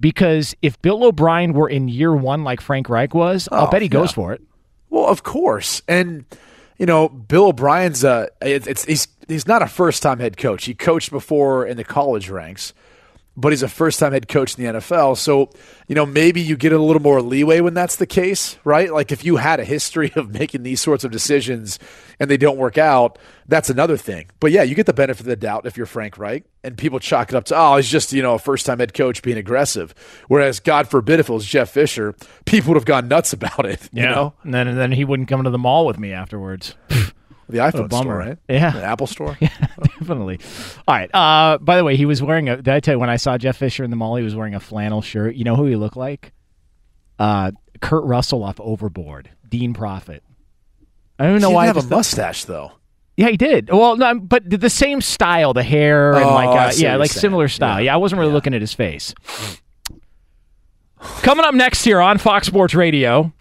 because if Bill O'Brien were in year one like Frank Reich was, oh, I'll bet he goes yeah. for it. Well, of course, and you know Bill O'Brien's a it's, it's he's he's not a first time head coach. He coached before in the college ranks, but he's a first time head coach in the NFL. So, you know, maybe you get a little more leeway when that's the case, right? Like if you had a history of making these sorts of decisions and they don't work out, that's another thing. But yeah, you get the benefit of the doubt if you're Frank Reich and people chalk it up to, oh, he's just, you know, a first time head coach being aggressive. Whereas, God forbid, if it was Jeff Fisher, people would have gone nuts about it, you Yeah. know? And then and then he wouldn't come to the mall with me afterwards. The iPhone bummer. store, right? Yeah. The Apple store. Yeah, Definitely. All right. Uh, by the way, he was wearing a. Did I tell you when I saw Jeff Fisher in the mall? He was wearing a flannel shirt. You know who he looked like? Uh, Kurt Russell off Overboard. Dean Proffitt. I don't know didn't why. I have a thought- mustache, though. Yeah, he did. Well, no, but the- the same style, the hair and Oh, like uh, yeah, like saying. similar style. Yeah, I wasn't really looking at his face. Coming up next here on Fox Sports Radio,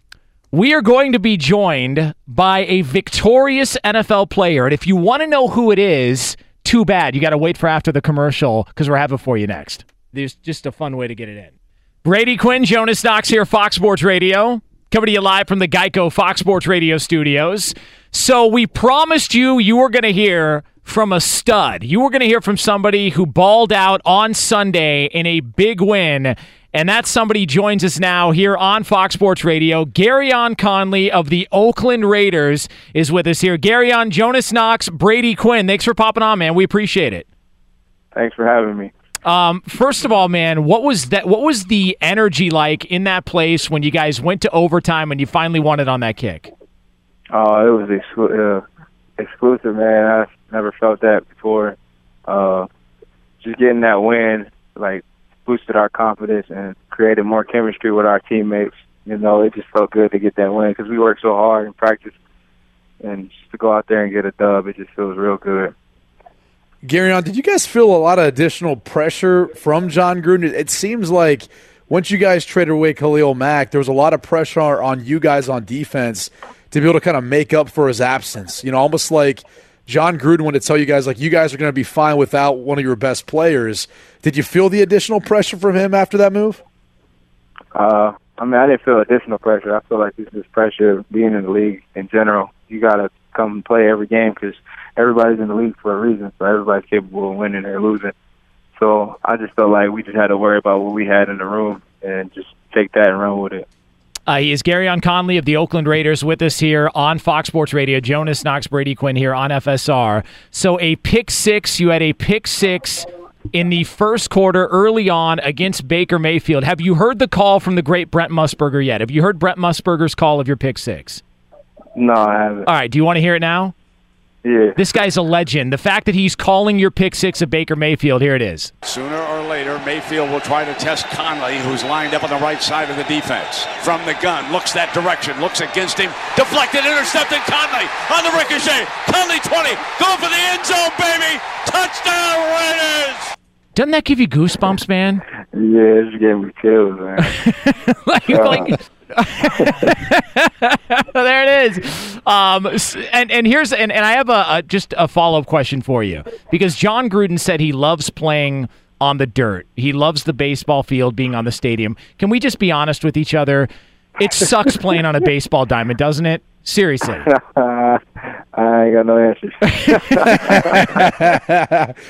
we are going to be joined by a victorious NFL player, and if you want to know who it is, too bad. You got to wait for after the commercial because we're having for you next. There's just a fun way to get it in. Brady Quinn, Jonas Knox here, Fox Sports Radio. Coming to you live from the Geico Fox Sports Radio studios. So we promised you you were going to hear from a stud. You were going to hear from somebody who balled out on Sunday in a big win. And that somebody joins us now here on Fox Sports Radio. Gareon Conley of the Oakland Raiders is with us here. Gareon Jonas Knox, Brady Quinn. Thanks for popping on, man. We appreciate it. Thanks for having me. Um, first of all, man, what was that? What was the energy like in that place when you guys went to overtime and you finally won it on that kick? Oh, it was exclu- uh, exclusive, man. I've never felt that before. Uh, just getting that win, like, boosted our confidence and created more chemistry with our teammates. You know, it just felt good to get that win because we worked so hard in practice, and just to go out there and get a dub, it just feels real good. Gary, did you guys feel a lot of additional pressure from Jon Gruden? It seems like once you guys traded away Khalil Mack, there was a lot of pressure on you guys on defense to be able to kind of make up for his absence. You know, almost like Jon Gruden wanted to tell you guys, like, you guys are going to be fine without one of your best players. Did you feel the additional pressure from him after that move? Uh, I mean, I didn't feel additional pressure. I feel like this is pressure being in the league in general. You got to come and play every game because everybody's in the league for a reason. So everybody's capable of winning or losing. So I just felt like we just had to worry about what we had in the room and just take that and run with it. Uh, he is Gareon Conley of the Oakland Raiders with us here on Fox Sports Radio. Jonas Knox, Brady Quinn here on FSR. So a pick six. You had a pick six in the first quarter early on against Baker Mayfield. Have you heard the call from the great Brent Musburger yet? Have you heard Brent Musburger's call of your pick six? No, I haven't. All right. Do you want to hear it now? Yeah. This guy's a legend. The fact that he's calling your pick six of Baker Mayfield, here it is. Sooner or later, Mayfield will try to test Conley, who's lined up on the right side of the defense. From the gun, looks that direction, looks against him, deflected, intercepted. Conley on the ricochet. Conley 20, go for the end zone, baby. Touchdown, Raiders. Doesn't that give you goosebumps, man? Yeah, it's giving me chills, man. like, like uh, there it is. Um, and and here's and, and I have a, a just a follow up question for you because Jon Gruden said he loves playing on the dirt. He loves the baseball field, being on the stadium. Can we just be honest with each other? It sucks playing on a baseball diamond, doesn't it? Seriously. I ain't got no answers.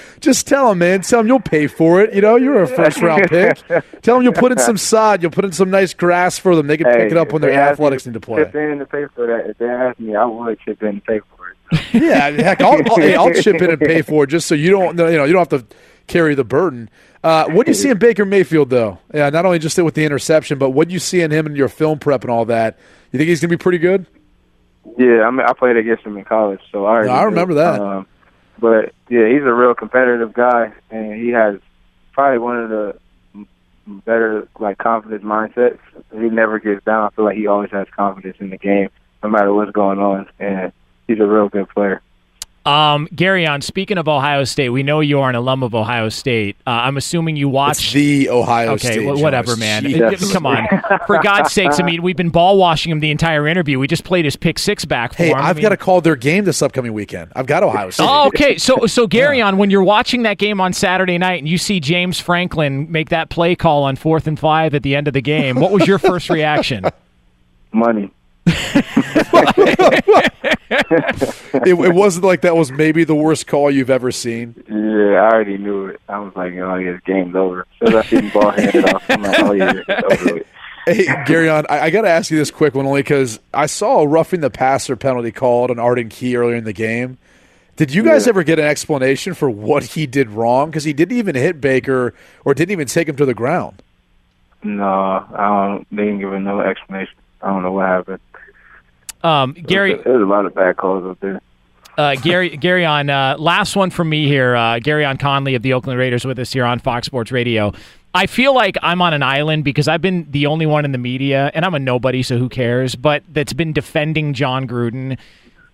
Just tell him, man. Tell him you'll pay for it. You know, you're a first round pick. Tell him you'll put in some sod. You'll put in some nice grass for them. They can pick it up when their they ask athletics me need to play. Chip in to pay for that. If they ask me, I would chip in to pay for it. Yeah, heck, I'll, I'll, hey, I'll chip in and pay for it just so you don't, you know, you don't have to carry the burden. Uh, what do you see in Baker Mayfield, though? Yeah, not only just it with the interception, but what do you see in him in your film prep and all that? You think he's going to be pretty good? Yeah, I mean, I played against him in college, so I already I knew. remember that. Um, but yeah, he's a real competitive guy, and he has probably one of the better like confidence mindsets. He never gets down. I feel like he always has confidence in the game, no matter what's going on, and he's a real good player. Um, Gareon speaking of Ohio State, we know you are an alum of Ohio State. Uh, I'm assuming you watch the Ohio okay, State. wh- whatever, Jonas. man. Jesus. Come on, for God's sakes! I mean, we've been ball washing him the entire interview. We just played his pick six back for Hey, him. I I've mean- got to call their game this upcoming weekend. I've got Ohio State. Oh, okay. So, so Gareon when you're watching that game on Saturday night and you see James Franklin make that play call on fourth and five at the end of the game, what was your first reaction? Money. it, it wasn't like that was maybe the worst call you've ever seen. Yeah, I already knew it. I was like, oh, yeah, game's over. As I see the ball handed off, I'm like, oh, yeah, it's over with. Hey, Gareon I, I got to ask you this quick one only because I saw a roughing the passer penalty called on Arden Key earlier in the game. Did you guys Yeah. ever get an explanation for what he did wrong? Because he didn't even hit Baker or didn't even take him to the ground. No, I don't. They didn't give no explanation. I don't know what happened. Um, Gary, there's a lot of bad calls up there. Uh, Gary, Gareon uh, last one from me here. Uh, Gareon Conley of the Oakland Raiders with us here on Fox Sports Radio. I feel like I'm on an island because I've been the only one in the media, and I'm a nobody, so who cares? But that's been defending Jon Gruden.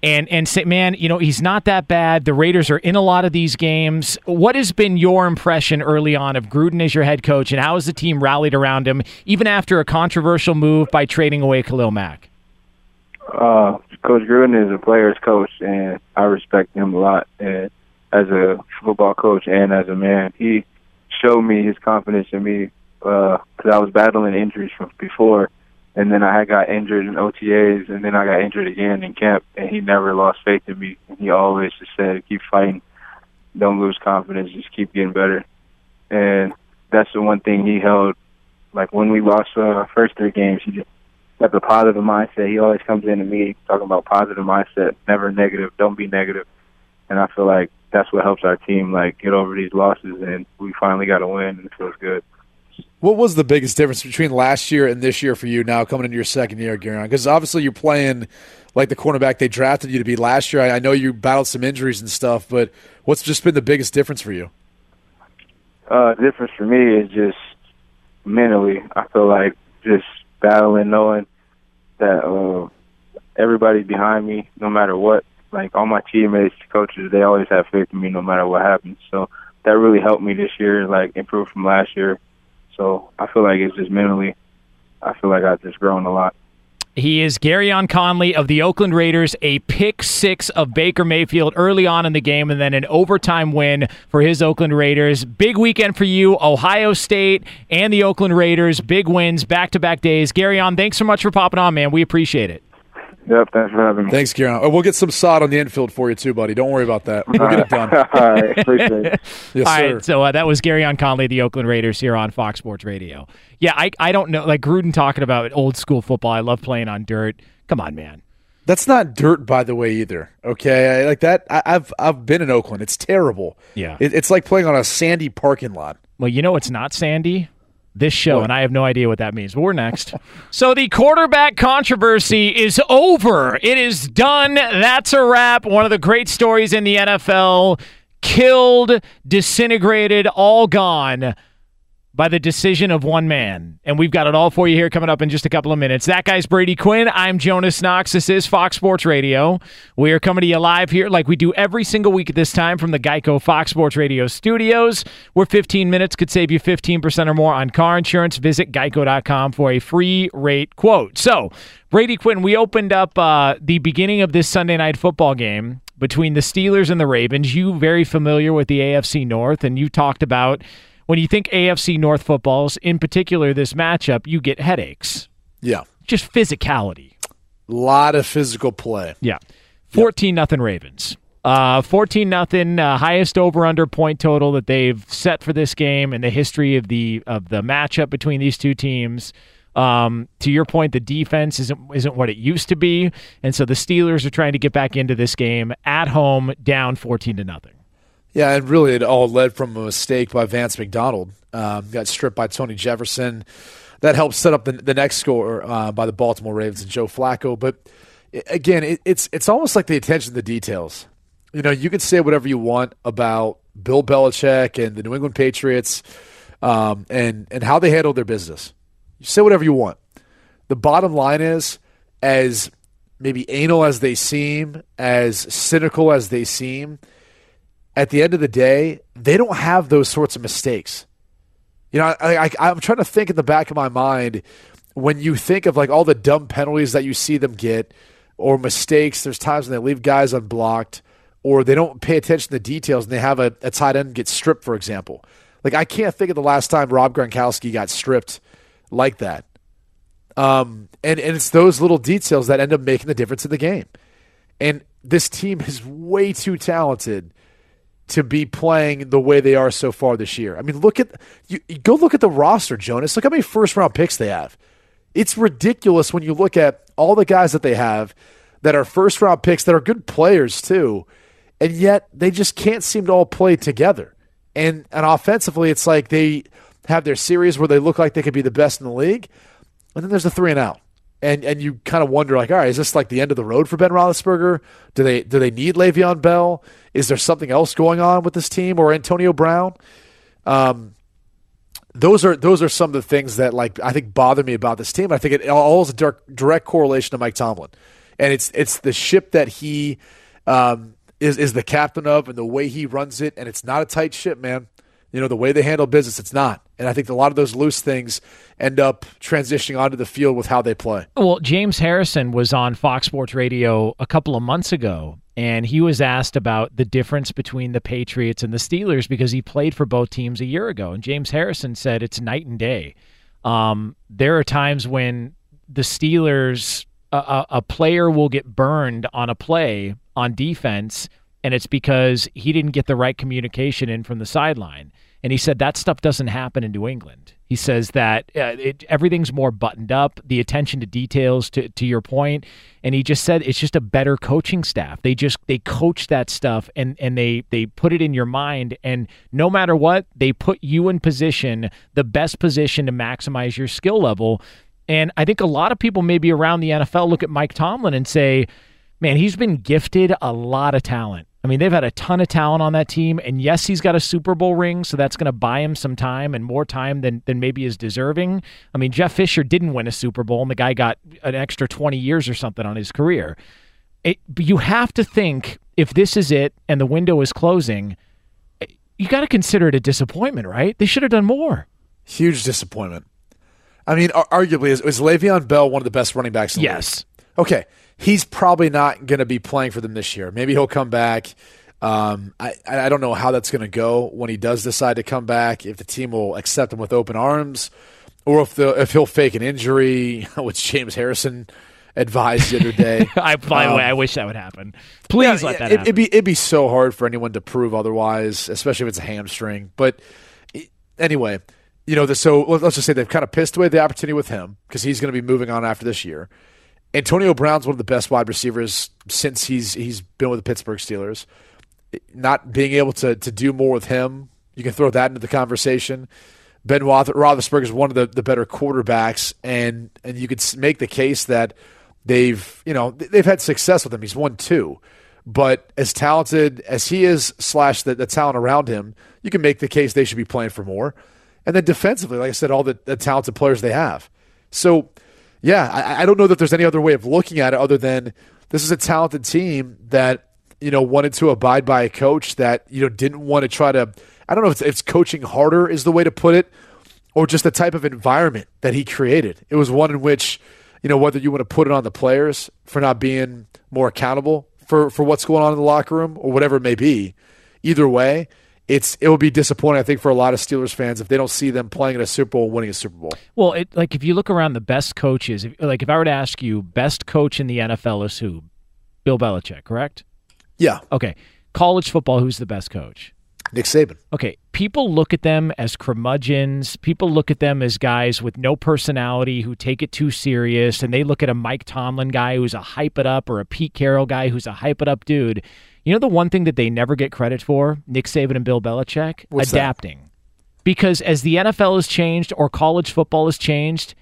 And and say, man, you know he's not that bad. The Raiders are in a lot of these games. What has been your impression early on of Gruden as your head coach, and how has the team rallied around him, even after a controversial move by trading away Khalil Mack? Uh, coach Gruden is a player's coach, and I respect him a lot. And as a football coach and as a man, he showed me his confidence in me because I was battling injuries from before, and then I got injured in OTAs, and then I got injured again in camp. And he never lost faith in me. And he always just said, "Keep fighting, don't lose confidence, just keep getting better." And that's the one thing he held. Like when we lost uh, our first three games, he just got the positive mindset. He always comes into me talking about positive mindset, never negative. Don't be negative. And I feel like that's what helps our team like get over these losses. And we finally got a win, and it feels good. What was the biggest difference between last year and this year for you now coming into your second year, Gary? Because obviously you're playing like the cornerback they drafted you to be last year. I, I know you battled some injuries and stuff, but what's just been the biggest difference for you? Uh, difference for me is just mentally. I feel like just battling, knowing that uh, everybody's behind me, no matter what. Like all my teammates, coaches, they always have faith in me, no matter what happens. So that really helped me this year, like improve from last year. So I feel like it's just mentally. I feel like I've just grown a lot. He is Gareon Conley of the Oakland Raiders, a pick six of Baker Mayfield early on in the game, and then an overtime win for his Oakland Raiders. Big weekend for you, Ohio State and the Oakland Raiders. Big wins, back to back days. Gareon, thanks so much for popping on, man. We appreciate it. Yep, thanks for having me. Thanks, Gary. Oh, we'll get some sod on the infield for you too, buddy. Don't worry about that. We'll get it done. All right, appreciate it. Yes, All sir. right, so uh, that was Gareon Conley, the Oakland Raiders, here on Fox Sports Radio. Yeah, I, I don't know. Like Gruden talking about old school football. I love playing on dirt. Come on, man. That's not dirt, by the way, either. Okay, I, like that. I, I've I've been in Oakland. It's terrible. Yeah. It, it's like playing on a sandy parking lot. Well, you know it's not Sandy. This show, and I have no idea what that means. But we're next. so the quarterback controversy is over. It is done. That's a wrap. One of the great stories in the NFL. Killed, disintegrated, all gone by the decision of one man. And we've got it all for you here coming up in just a couple of minutes. That guy's Brady Quinn. I'm Jonas Knox. This is Fox Sports Radio. We are coming to you live here like we do every single week at this time from the Geico Fox Sports Radio studios, where 15 minutes could save you 15% or more on car insurance. Visit geico.com for a free rate quote. So, Brady Quinn, we opened up uh, the beginning of this Sunday night football game between the Steelers and the Ravens. You very familiar with the AFC North, and you talked about when you think AFC North footballs, in particular this matchup, you get headaches. Yeah, Just physicality. a lot of physical play. Yeah. 14 nothing Ravens. Uh 14 nothing uh, highest over under point total that they've set for this game in the history of the of the matchup between these two teams. Um, to your point, the defense isn't isn't what it used to be, and so the Steelers are trying to get back into this game at home, down 14 to nothing. Yeah, and really it all led from a mistake by Vance McDonald. Um, got stripped by Tony Jefferson. That helped set up the, the next score uh, by the Baltimore Ravens and Joe Flacco. But again, it, it's it's almost like the attention to the details. You know, you can say whatever you want about Bill Belichick and the New England Patriots um, and and how they handle their business. You say whatever you want. The bottom line is, as maybe anal as they seem, as cynical as they seem, at the end of the day, they don't have those sorts of mistakes. You know, I, I, I'm trying to think in the back of my mind when you think of like all the dumb penalties that you see them get or mistakes. There's times when they leave guys unblocked or they don't pay attention to the details and they have a, a tight end get stripped, for example. Like I can't think of the last time Rob Gronkowski got stripped like that. Um, and, and it's those little details that end up making the difference in the game. And this team is way too talented to be playing the way they are so far this year. I mean, look at you, you go look at the roster, Jonas. Look how many first round picks they have. It's ridiculous when you look at all the guys that they have that are first round picks that are good players too, and yet they just can't seem to all play together. And and offensively, it's like they have their series where they look like they could be the best in the league, and then there's a three and out. And and you kind of wonder like, all right, is this like the end of the road for Ben Roethlisberger? Do they do they need Le'Veon Bell? Is there something else going on with this team or Antonio Brown? Um, those are those are some of the things that like I think bother me about this team. I think it all is a direct, direct correlation to Mike Tomlin, and it's it's the ship that he um, is is the captain of and the way he runs it, and it's not a tight ship, man. You know the way they handle business, it's not, and I think a lot of those loose things end up transitioning onto the field with how they play. Well, James Harrison was on Fox Sports Radio a couple of months ago, and he was asked about the difference between the Patriots and the Steelers because he played for both teams a year ago. And James Harrison said it's night and day. Um, there are times when the Steelers, a, a player will get burned on a play on defense, and it's because he didn't get the right communication in from the sideline. And he said that stuff doesn't happen in New England. He says that uh, it, everything's more buttoned up, the attention to details, to, to your point. And he just said it's just a better coaching staff. They just they coach that stuff and and they they put it in your mind. And no matter what, they put you in position, the best position to maximize your skill level. And I think a lot of people maybe around the NFL look at Mike Tomlin and say, man, he's been gifted a lot of talent. I mean, they've had a ton of talent on that team, and yes, he's got a Super Bowl ring, so that's going to buy him some time and more time than than maybe is deserving. I mean, Jeff Fisher didn't win a Super Bowl, and the guy got an extra twenty years or something on his career. It, you have to think if this is it and the window is closing, you got to consider it a disappointment, right? They should have done more. Huge disappointment. I mean, arguably, is, is Le'Veon Bell one of the best running backs in the yes. league? Okay he's probably not going to be playing for them this year. Maybe he'll come back. Um, I, I don't know how that's going to go when he does decide to come back. If the team will accept him with open arms, or if the if he'll fake an injury, which James Harrison advised the other day. I, by the um, way, I wish that would happen. Please yeah, let that it, happen. It'd be it'd be so hard for anyone to prove otherwise, especially if it's a hamstring. But anyway, you know, the, so let's just say they've kind of pissed away the opportunity with him because he's going to be moving on after this year. Antonio Brown's one of the best wide receivers since he's he's been with the Pittsburgh Steelers. Not being able to to do more with him, you can throw that into the conversation. Ben Roethlisberger is one of the, the better quarterbacks, and and you could make the case that they've you know they've had success with him. He's won two, but as talented as he is, slash the, the talent around him, you can make the case they should be playing for more. And then defensively, like I said, all the, the talented players they have. So yeah, I, I don't know that there's any other way of looking at it other than this is a talented team that you know wanted to abide by a coach that you know didn't want to try to. I don't know if it's, it's coaching harder is the way to put it, or just the type of environment that he created. It was one in which you know whether you want to put it on the players for not being more accountable for for what's going on in the locker room or whatever it may be. Either way, it's it will be disappointing, I think, for a lot of Steelers fans if they don't see them playing in a Super Bowl, winning a Super Bowl. Well, it, like if you look around the best coaches, if, like if I were to ask you, best coach in the NFL is who? Bill Belichick, correct? Yeah. Okay. College football, who's the best coach? Nick Saban. Okay. People look at them as curmudgeons. People look at them as guys with no personality who take it too serious. And they look at a Mike Tomlin guy who's a hype it up or a Pete Carroll guy who's a hype it up dude. You know the one thing that they never get credit for, Nick Saban and Bill Belichick? What's Adapting. That? Because as the NFL has changed or college football has changed,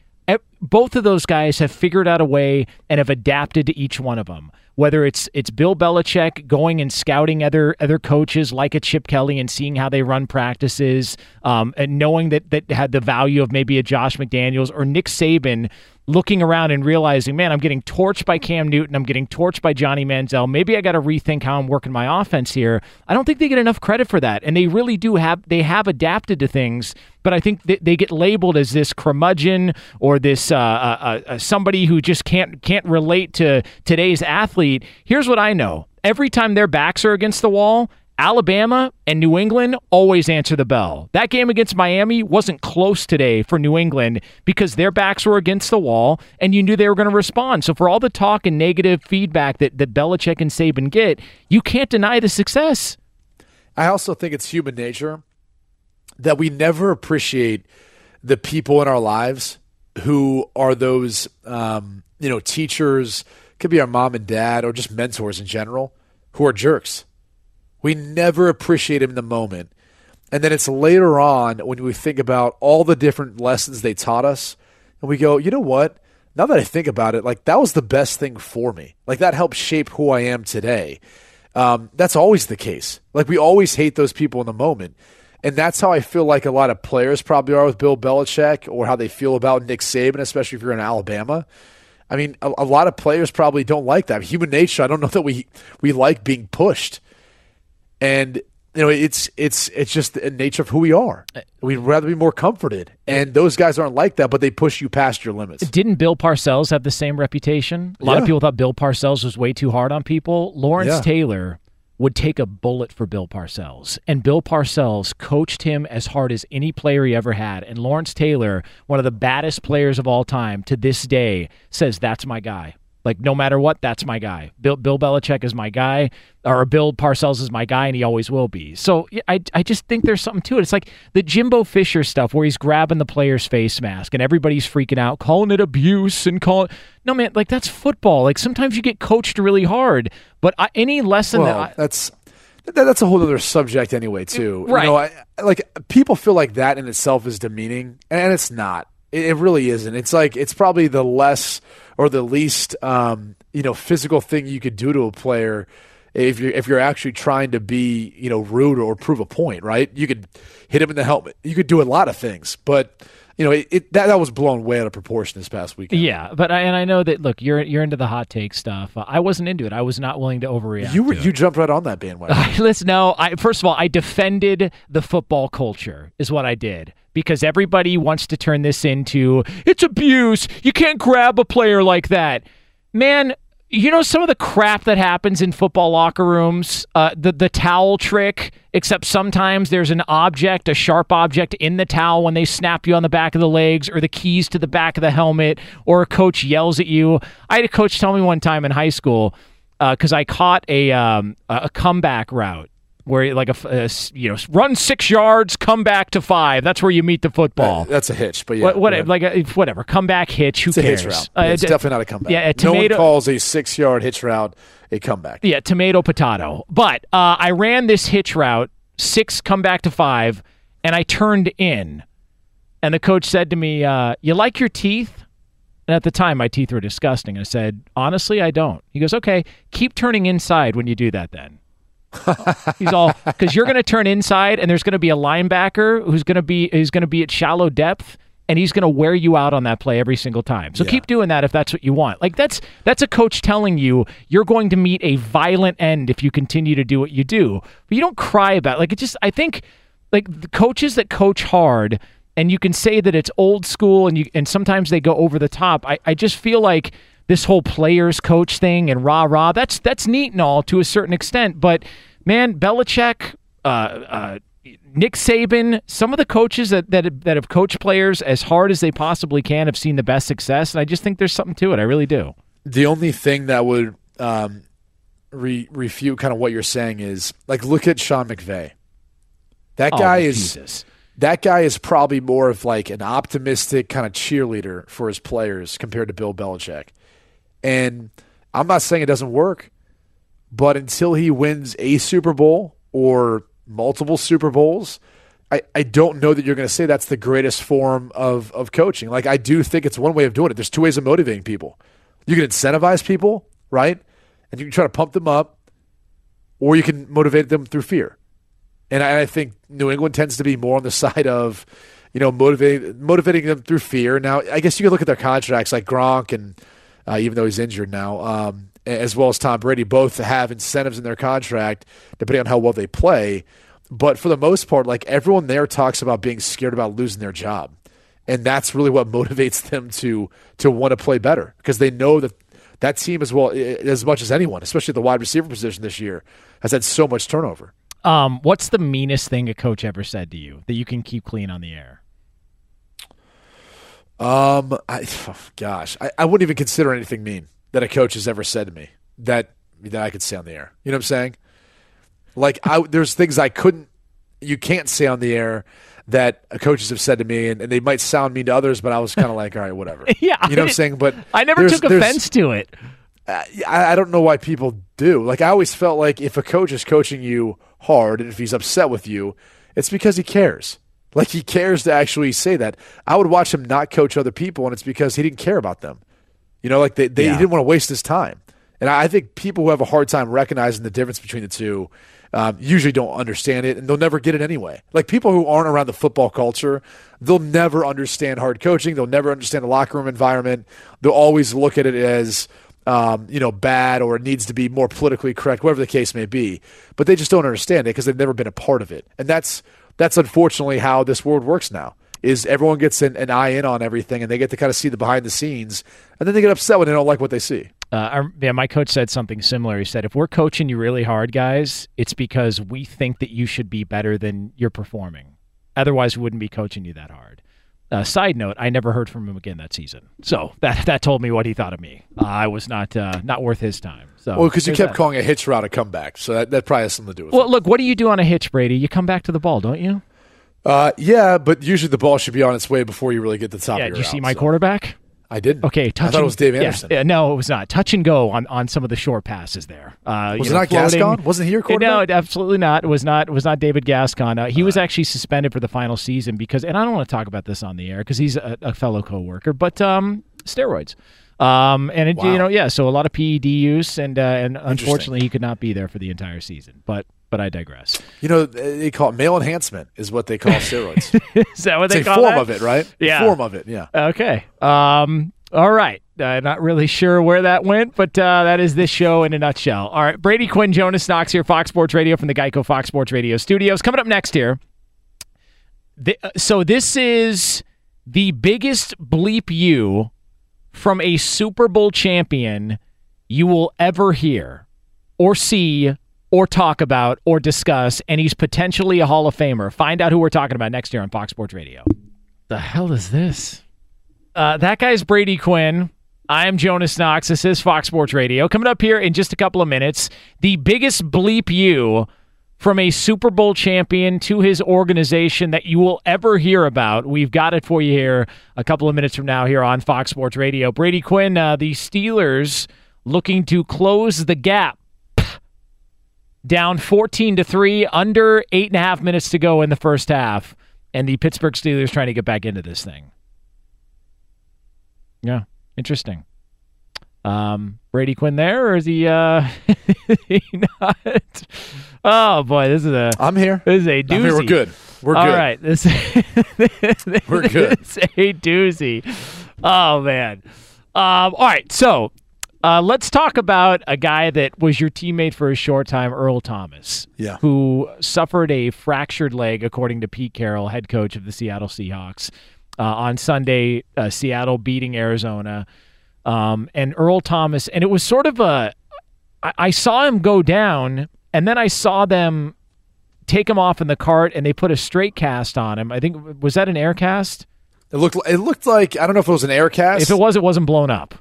both of those guys have figured out a way and have adapted to each one of them. Whether it's it's Bill Belichick going and scouting other other coaches like a Chip Kelly and seeing how they run practices, um, and knowing that that had the value of maybe a Josh McDaniels or Nick Saban looking around and realizing, man, I'm getting torched by Cam Newton. I'm getting torched by Johnny Manziel. Maybe I got to rethink how I'm working my offense here. I don't think they get enough credit for that, and they really do have. They have adapted to things, but I think they, they get labeled as this curmudgeon or this uh, uh, uh, somebody who just can't can't relate to today's athlete. Here's what I know: every time their backs are against the wall, Alabama and New England always answer the bell. That game against Miami wasn't close today for New England because their backs were against the wall and you knew they were going to respond. So for all the talk and negative feedback that, that Belichick and Saban get, you can't deny the success. I also think it's human nature that we never appreciate the people in our lives who are those, um, you know, teachers, could be our mom and dad, or just mentors in general, who are jerks. We never appreciate them in the moment. And then it's later on when we think about all the different lessons they taught us, and we go, you know what? Now that I think about it, like that was the best thing for me. Like that helped shape who I am today. Um, that's always the case. Like we always hate those people in the moment. And that's how I feel like a lot of players probably are with Bill Belichick or how they feel about Nick Saban, especially if you're in Alabama. I mean, a, a lot of players probably don't like that. Human nature, I don't know that we we like being pushed. And you know, it's it's it's just the nature of who we are. Uh, We'd rather be more comforted, and those guys aren't like that, but they push you past your limits. Didn't Bill Parcells have the same reputation? A lot Yeah. of people thought Bill Parcells was way too hard on people. Lawrence Yeah. Taylor would take a bullet for Bill Parcells, and Bill Parcells coached him as hard as any player he ever had. And Lawrence Taylor, one of the baddest players of all time, to this day says that's my guy. Like no matter what, that's my guy. Bill Bill Belichick is my guy, or Bill Parcells is my guy, and he always will be. So I I just think there's something to it. It's like the Jimbo Fisher stuff where he's grabbing the player's face mask and everybody's freaking out, calling it abuse and calling. No man, like that's football. Like sometimes you get coached really hard, but I, any lesson well, that I, that's that, that's a whole other subject anyway too. Right. You know, I, like people feel like that in itself is demeaning, and it's not. It, it really isn't. It's like it's probably the less or the least, um, you know, physical thing you could do to a player if you're if you're actually trying to be, you know, rude or prove a point. Right? You could hit him in the helmet. You could do a lot of things, but. You know, it, it that, that was blown way out of proportion this past weekend. yeah, but I, and I know that look, you're you're into the hot take stuff. Uh, I wasn't into it. I was not willing to overreact. You were to it. you jumped right on that bandwagon. Listen, no. I first of all, I defended the football culture, is what I did, because everybody wants to turn this into it's abuse. You can't grab a player like that, man. You know some of the crap that happens in football locker rooms, uh, the the towel trick. Except sometimes there's an object, a sharp object in the towel when they snap you on the back of the legs, or the keys to the back of the helmet, or a coach yells at you. I had a coach tell me one time in high school because I caught a um, a comeback route where like a you know run six yards, come back to five. That's where you meet the football. That's a hitch, but yeah, what, what yeah. like a, whatever comeback hitch. Who It's a cares? hitch route. Uh, Yeah, it's d- definitely not a comeback. Yeah, a no one calls a six-yard hitch route a comeback. Yeah, tomato potato. But uh, I ran this hitch route, six come back to five, and I turned in. And the coach said to me, uh, "You like your teeth?" And at the time, my teeth were disgusting. I said, "Honestly, I don't." He goes, "Okay, keep turning inside when you do that, then." He's all because you're going to turn inside, and there's going to be a linebacker who's going to be who's going to be at shallow depth, and he's going to wear you out on that play every single time. So keep doing that if that's what you want. Like that's that's a coach telling you you're going to meet a violent end if you continue to do what you do. But you don't cry about it. like it. Just I think like the coaches that coach hard. And you can say that it's old school, and you and sometimes they go over the top. I, I just feel like this whole players coach thing and rah rah that's that's neat and all to a certain extent but man Belichick uh, uh, Nick Saban some of the coaches that, that that have coached players as hard as they possibly can have seen the best success and I just think there's something to it I really do The only thing that would um, re- refute kind of what you're saying is like look at Sean McVay. That Oh, guy is Jesus. that guy is probably more of like an optimistic kind of cheerleader for his players compared to Bill Belichick. And I'm not saying it doesn't work, but until he wins a Super Bowl or multiple Super Bowls, I, I don't know that you're going to say that's the greatest form of, of coaching. Like, I do think it's one way of doing it. There's two ways of motivating people. You can incentivize people, right? And you can try to pump them up, or you can motivate them through fear. And I, I think New England tends to be more on the side of, you know, motivating motivating them through fear. Now, I guess you could look at their contracts, like Gronk, and uh, even though he's injured now, um, as well as Tom Brady, both have incentives in their contract depending on how well they play. But for the most part, like everyone there talks about being scared about losing their job, and that's really what motivates them to to want to play better because they know that that team as well as much as anyone, especially the wide receiver position this year, has had so much turnover. Um, what's the meanest thing a coach ever said to you that you can keep clean on the air? Um, I, oh, gosh, I, I wouldn't even consider anything mean that a coach has ever said to me that that I could say on the air. You know what I'm saying? Like, I there's things I couldn't, you can't say on the air that coaches have said to me, and, and they might sound mean to others, but I was kind of like, all right, whatever. yeah, you know what I'm saying? But I never there's- took there's- offense to it. I, I don't know why people do. Like I always felt like if a coach is coaching you hard and if he's upset with you, it's because he cares. Like he cares to actually say that. I would watch him not coach other people, and it's because he didn't care about them. You know, like they, they Yeah. didn't want to waste his time. And I I think people who have a hard time recognizing the difference between the two um, usually don't understand it, and they'll never get it anyway. Like people who aren't around the football culture, they'll never understand hard coaching. They'll never understand the locker room environment. They'll always look at it as um, you know bad or it needs to be more politically correct, whatever the case may be. But they just don't understand it because they've never been a part of it, and that's that's unfortunately how this world works now. Is everyone gets an, an eye in on everything, and they get to kind of see the behind the scenes, and then they get upset when they don't like what they see. Uh, our- yeah, my coach said something similar. He said, "If we're coaching you really hard, guys, it's because we think that you should be better than you're performing. Otherwise, we wouldn't be coaching you that hard." Uh, side note: I never heard from him again that season. So that that told me what he thought of me. Uh, I was not uh, not worth his time. So well, because you kept that. calling a hitch route a comeback, so that, that probably has something to do with it. Well, look, what do you do on a hitch, Brady? You come back to the ball, don't you? Uh, yeah, but usually the ball should be on its way before you really get to the top. yeah. of Did your you see my so. quarterback? I didn't. Okay, touch I thought it and- was Dave Anderson. yeah, no, it was not. Touch and go on, on some of the short passes there. Uh, Was it know, not floating. Gascon? Wasn't he your Uh, quarterback? No, absolutely not. It was not. It was not David Gascon. Uh, he was actually suspended for the final season because, and I don't want to talk about this on the air because he's a, a fellow coworker, but um, steroids. Um, and it, you know, yeah, so a lot of PED use, and uh, and unfortunately, he could not be there for the entire season. But but I digress. You know, they call it male enhancement is what they call steroids. Is that what it's they a call form that? of it, right? Yeah. form of it. Yeah. Okay. Um. All right. Uh, not really sure where that went, but uh, that is this show in a nutshell. All right. Brady Quinn, Jonas Knox here, Fox Sports Radio from the Geico Fox Sports Radio studios. Coming up next here. The, uh, so this is the biggest bleep you from a Super Bowl champion you will ever hear or see or talk about or discuss, and he's potentially a Hall of Famer. Find out who we're talking about next year on Fox Sports Radio. The hell is this? Uh, that guy's Brady Quinn. I am Jonas Knox. This is Fox Sports Radio. Coming up here in just a couple of minutes, the biggest bleep you from a Super Bowl champion to his organization that you will ever hear about. We've got it for you here a couple of minutes from now here on Fox Sports Radio. Brady Quinn, uh, the Steelers looking to close the gap. Down 14 to 3, under eight and a half minutes to go in the first half. And the Pittsburgh Steelers trying to get back into this thing. Yeah, interesting. Um, Brady Quinn there, or is he? Uh, he not? Oh boy, this is a. I'm here. This is a doozy. Here. We're good. We're All good. right, this. We're good. It's a doozy. Oh man. Um, all right, so uh, let's talk about a guy that was your teammate for a short time, Earl Thomas. Yeah. Who suffered a fractured leg, according to Pete Carroll, head coach of the Seattle Seahawks. Uh, on Sunday, uh, Seattle beating Arizona, um, and Earl Thomas, and it was sort of a. I, I saw him go down, and then I saw them take him off in the cart, and they put a straight cast on him. I think was that an air cast? It looked. It looked like I don't know if it was an air cast. If it was, it wasn't blown up.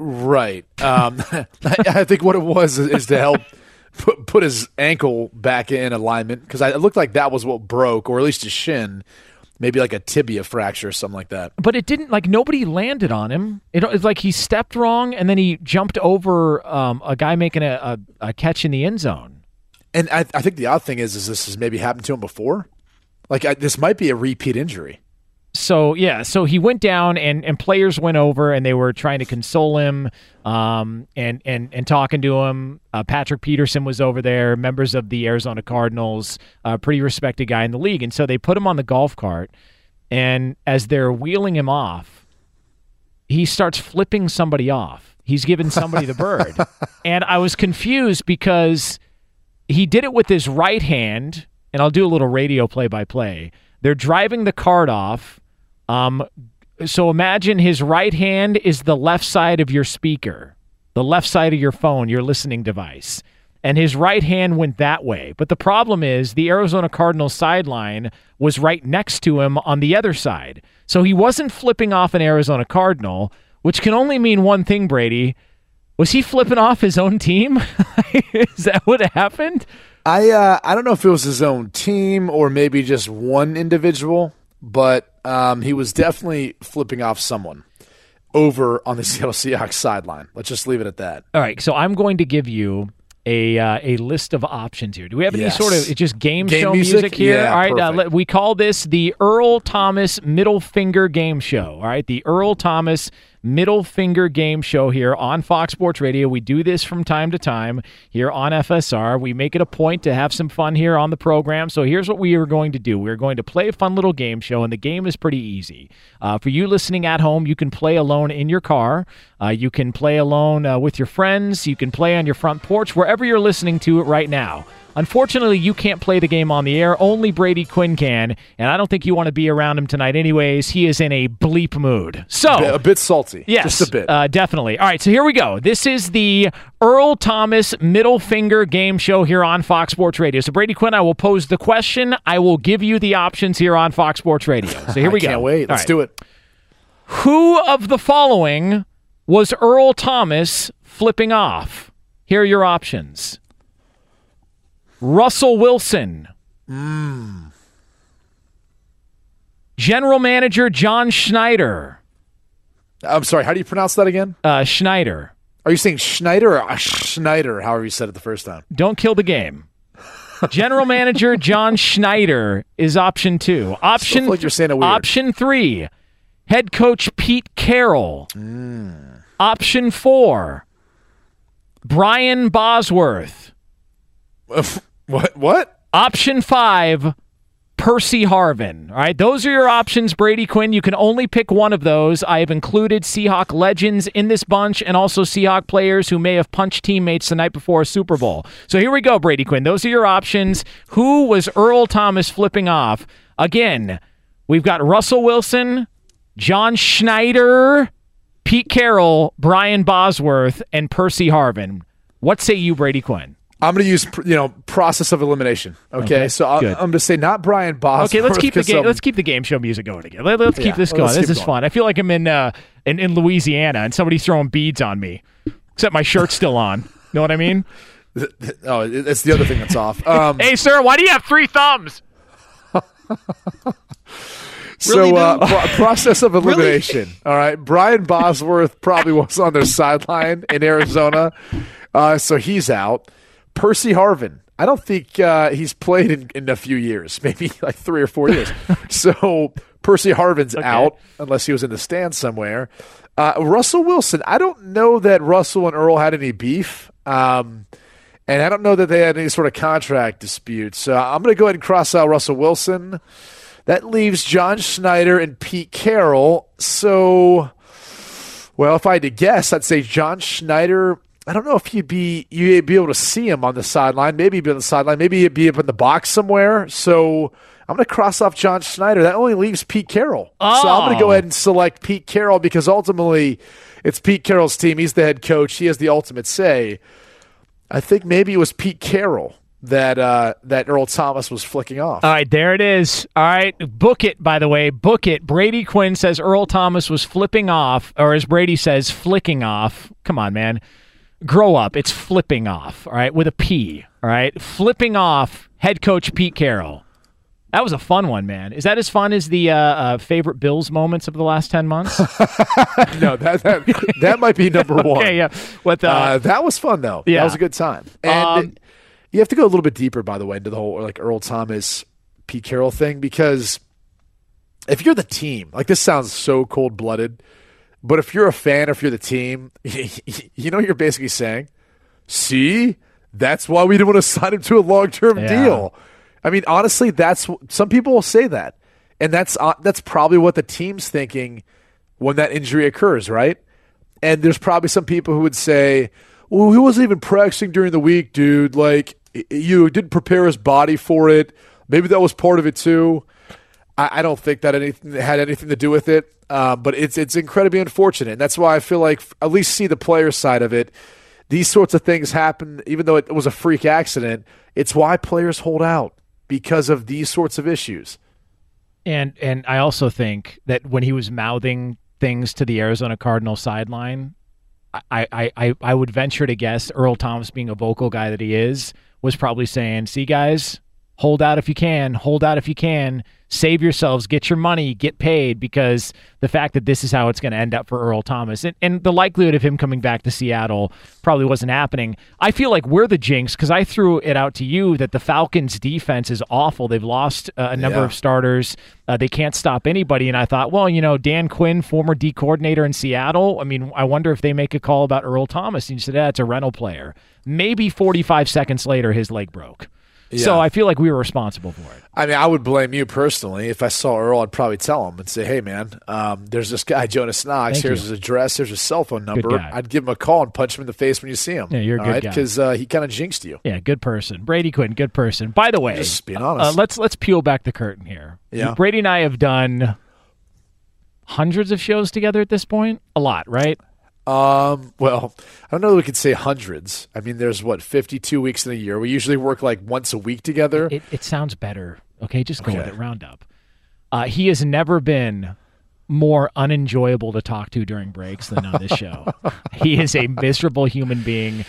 Right. Um, I, think what it was is, is to help put, put his ankle back in alignment because it looked like that was what broke, or at least his shin, maybe like a tibia fracture or something like that. But it didn't like nobody landed on him. It, it's like he stepped wrong, and then he jumped over um, a guy making a, a, a catch in the end zone. And I, I think the odd thing is, is this has maybe happened to him before. Like I, this might be a repeat injury. So yeah, so he went down, and, and players went over, and they were trying to console him, um, and and and talking to him. Uh, Patrick Peterson was over there, members of the Arizona Cardinals, a pretty respected guy in the league, and so they put him on the golf cart, and as they're wheeling him off, he starts flipping somebody off. He's giving somebody the bird, and I was confused because he did it with his right hand, and I'll do a little radio play by play. They're driving the cart off. Um, so imagine his right hand is the left side of your speaker, the left side of your phone, your listening device. and his right hand went that way. But the problem is the Arizona Cardinals sideline was right next to him on the other side. So he wasn't flipping off an Arizona Cardinal, which can only mean one thing, Brady. Was he flipping off his own team? is that what happened? I uh, I don't know if it was his own team or maybe just one individual, but um, he was definitely flipping off someone over on the Seattle Seahawks sideline. Let's just leave it at that. All right, so I'm going to give you a uh, a list of options here. Do we have any sort of it's just game, Game show music? music, here? Yeah, all right, uh, let- we call this the Earl Thomas Middle Finger Game Show. All right, the Earl Thomas Middle Finger Game Show here on Fox Sports Radio. We do this from time to time here on FSR. We make it a point to have some fun here on the program. So here's what we are going to do: we're going to play a fun little game show, and the game is pretty easy. Uh, for you listening at home, you can play alone in your car. Uh, you can play alone uh, with your friends. You can play on your front porch, wherever you're listening to it right now. Unfortunately, you can't play the game on the air. Only Brady Quinn can, and I don't think you want to be around him tonight, anyways. He is in a bleep mood. So a bit, a bit salty. Yes, just a bit. Uh, definitely. All right, so here we go. This is the Earl Thomas Middle Finger Game Show here on Fox Sports Radio. So Brady Quinn, I will pose the question. I will give you the options here on Fox Sports Radio. So here we go. Can't wait. All Let's right. do it. Who of the following was Earl Thomas flipping off? Here are your options. Russell Wilson. General Manager John Schneider. I'm sorry. How do you pronounce that again? Uh, Schneider. Are you saying Schneider or uh, Schneider? However you said it the first time. Don't kill the game. General Manager John Schneider is option two. Option like you're saying it weird. option three. Head coach Pete Carroll. Mm. Option four. Brian Bosworth. What? What? Option five. Percy Harvin. All right, those are your options, Brady Quinn. You can only pick one of those. I have included Seahawk legends in this bunch and also Seahawk players who may have punched teammates the night before a Super Bowl. So here we go, Brady Quinn. Those are your options. Who was Earl Thomas flipping off? Again, we've got Russell Wilson, John Schneider, Pete Carroll, Brian Bosworth, and Percy Harvin. What say you, Brady Quinn? I'm going to use you know process of elimination. Okay, Okay, so I, good. I'm going to say not Brian Bosworth. Okay, let's keep the 'cause, game. um, Let's keep the game show music going again. Let, us Yeah, keep this let's going. keep This is going. fun. I feel like I'm in uh in, in Louisiana and somebody's throwing beads on me, except my shirt's still on. You know what I mean? oh, it- it's the other thing that's off. Um, hey, sir, why do you have three thumbs? So, uh, pro- process of elimination. All right. Brian Bosworth probably was on their sideline in Arizona. Uh, so he's out. Percy Harvin. I don't think uh, he's played in, in a few years, maybe like three or four years. so Percy Harvin's out unless he was in the stands somewhere. Uh, Russell Wilson. I don't know that Russell and Earl had any beef. Um, and I don't know that they had any sort of contract dispute. So I'm going to go ahead and cross out Russell Wilson. That leaves John Schneider and Pete Carroll. So, well, if I had to guess, I'd say John Schneider. I don't know if you'd be you'd be able to see him on the sideline. Maybe he'd be on the sideline. Maybe he'd be up in the box somewhere. So I'm going to cross off John Schneider. That only leaves Pete Carroll. So I'm going to go Oh. ahead and select Pete Carroll because ultimately it's Pete Carroll's team. He's the head coach. He has the ultimate say. I think maybe it was Pete Carroll that uh, that Earl Thomas was flicking off. All right, there it is. All right, book it. By the way, book it. Brady Quinn says Earl Thomas was flipping off, or as Brady says, flicking off. Come on, man, grow up. It's flipping off. All right, with a P. All right, flipping off. Head coach Pete Carroll. That was a fun one, man. Is that as fun as the uh, uh, favorite Bills moments of the last ten months? no, that that, that might be number one. Okay, yeah. What the? Uh, that was fun though. Yeah. that was a good time. And Um, you have to go a little bit deeper, by the way, into the whole like Earl Thomas, Pete Carroll thing because if you're the team, like this sounds so cold blooded, but if you're a fan, or if you're the team, you know you're basically saying. See, that's why we didn't want to sign him to a long term Yeah. deal. I mean, honestly, that's some people will say that, and that's uh, that's probably what the team's thinking when that injury occurs, right? And there's probably some people who would say, "Well, he wasn't even practicing during the week, dude. Like, you didn't prepare his body for it. Maybe that was part of it too." I, I don't think that anything had anything to do with it, uh, but it's it's incredibly unfortunate. And that's why I feel like at least see the player side of it. these sorts of things happen, even though it was a freak accident. It's why players hold out because of these sorts of issues. And and I also think that when he was mouthing things to the Arizona Cardinal sideline, I, I, I, I would venture to guess Earl Thomas, being a vocal guy that he is, was probably saying, "See, guys, hold out if you can, hold out if you can, save yourselves, get your money, get paid, because the fact that this is how it's going to end up for Earl Thomas and, and the likelihood of him coming back to Seattle probably wasn't happening. I feel like we're the jinx because I threw it out to you that the Falcons' defense is awful. They've lost uh, a number Yeah. of starters. Uh, they can't stop anybody. And I thought, well, you know, Dan Quinn, former D coordinator in Seattle. I mean, I wonder if they make a call about Earl Thomas. And you said, yeah, it's a rental player. Maybe 45 seconds later, his leg broke. So I feel like we were responsible for it. I mean, I would blame you personally. If I saw Earl, I'd probably tell him and say, "Hey, man, um, there's this guy Jonas Knox. Thank Here's you. his address. Here's his cell phone number." I'd give him a call and punch him in the face when you see him. Yeah, you're a good guy. because uh, he kind of jinxed you. Yeah, good person. Brady Quinn, good person. By the way, Just being uh, let's let's peel back the curtain here. Yeah. Brady and I have done hundreds of shows together at this point. A lot, right? Um, well, I don't know. that We could say hundreds. I mean, there's what 52 weeks in a year. We usually work like once a week together. It, it sounds better. Okay, just go with it. Round up. Uh, he has never been more unenjoyable to talk to during breaks than on this show. he is a miserable human being.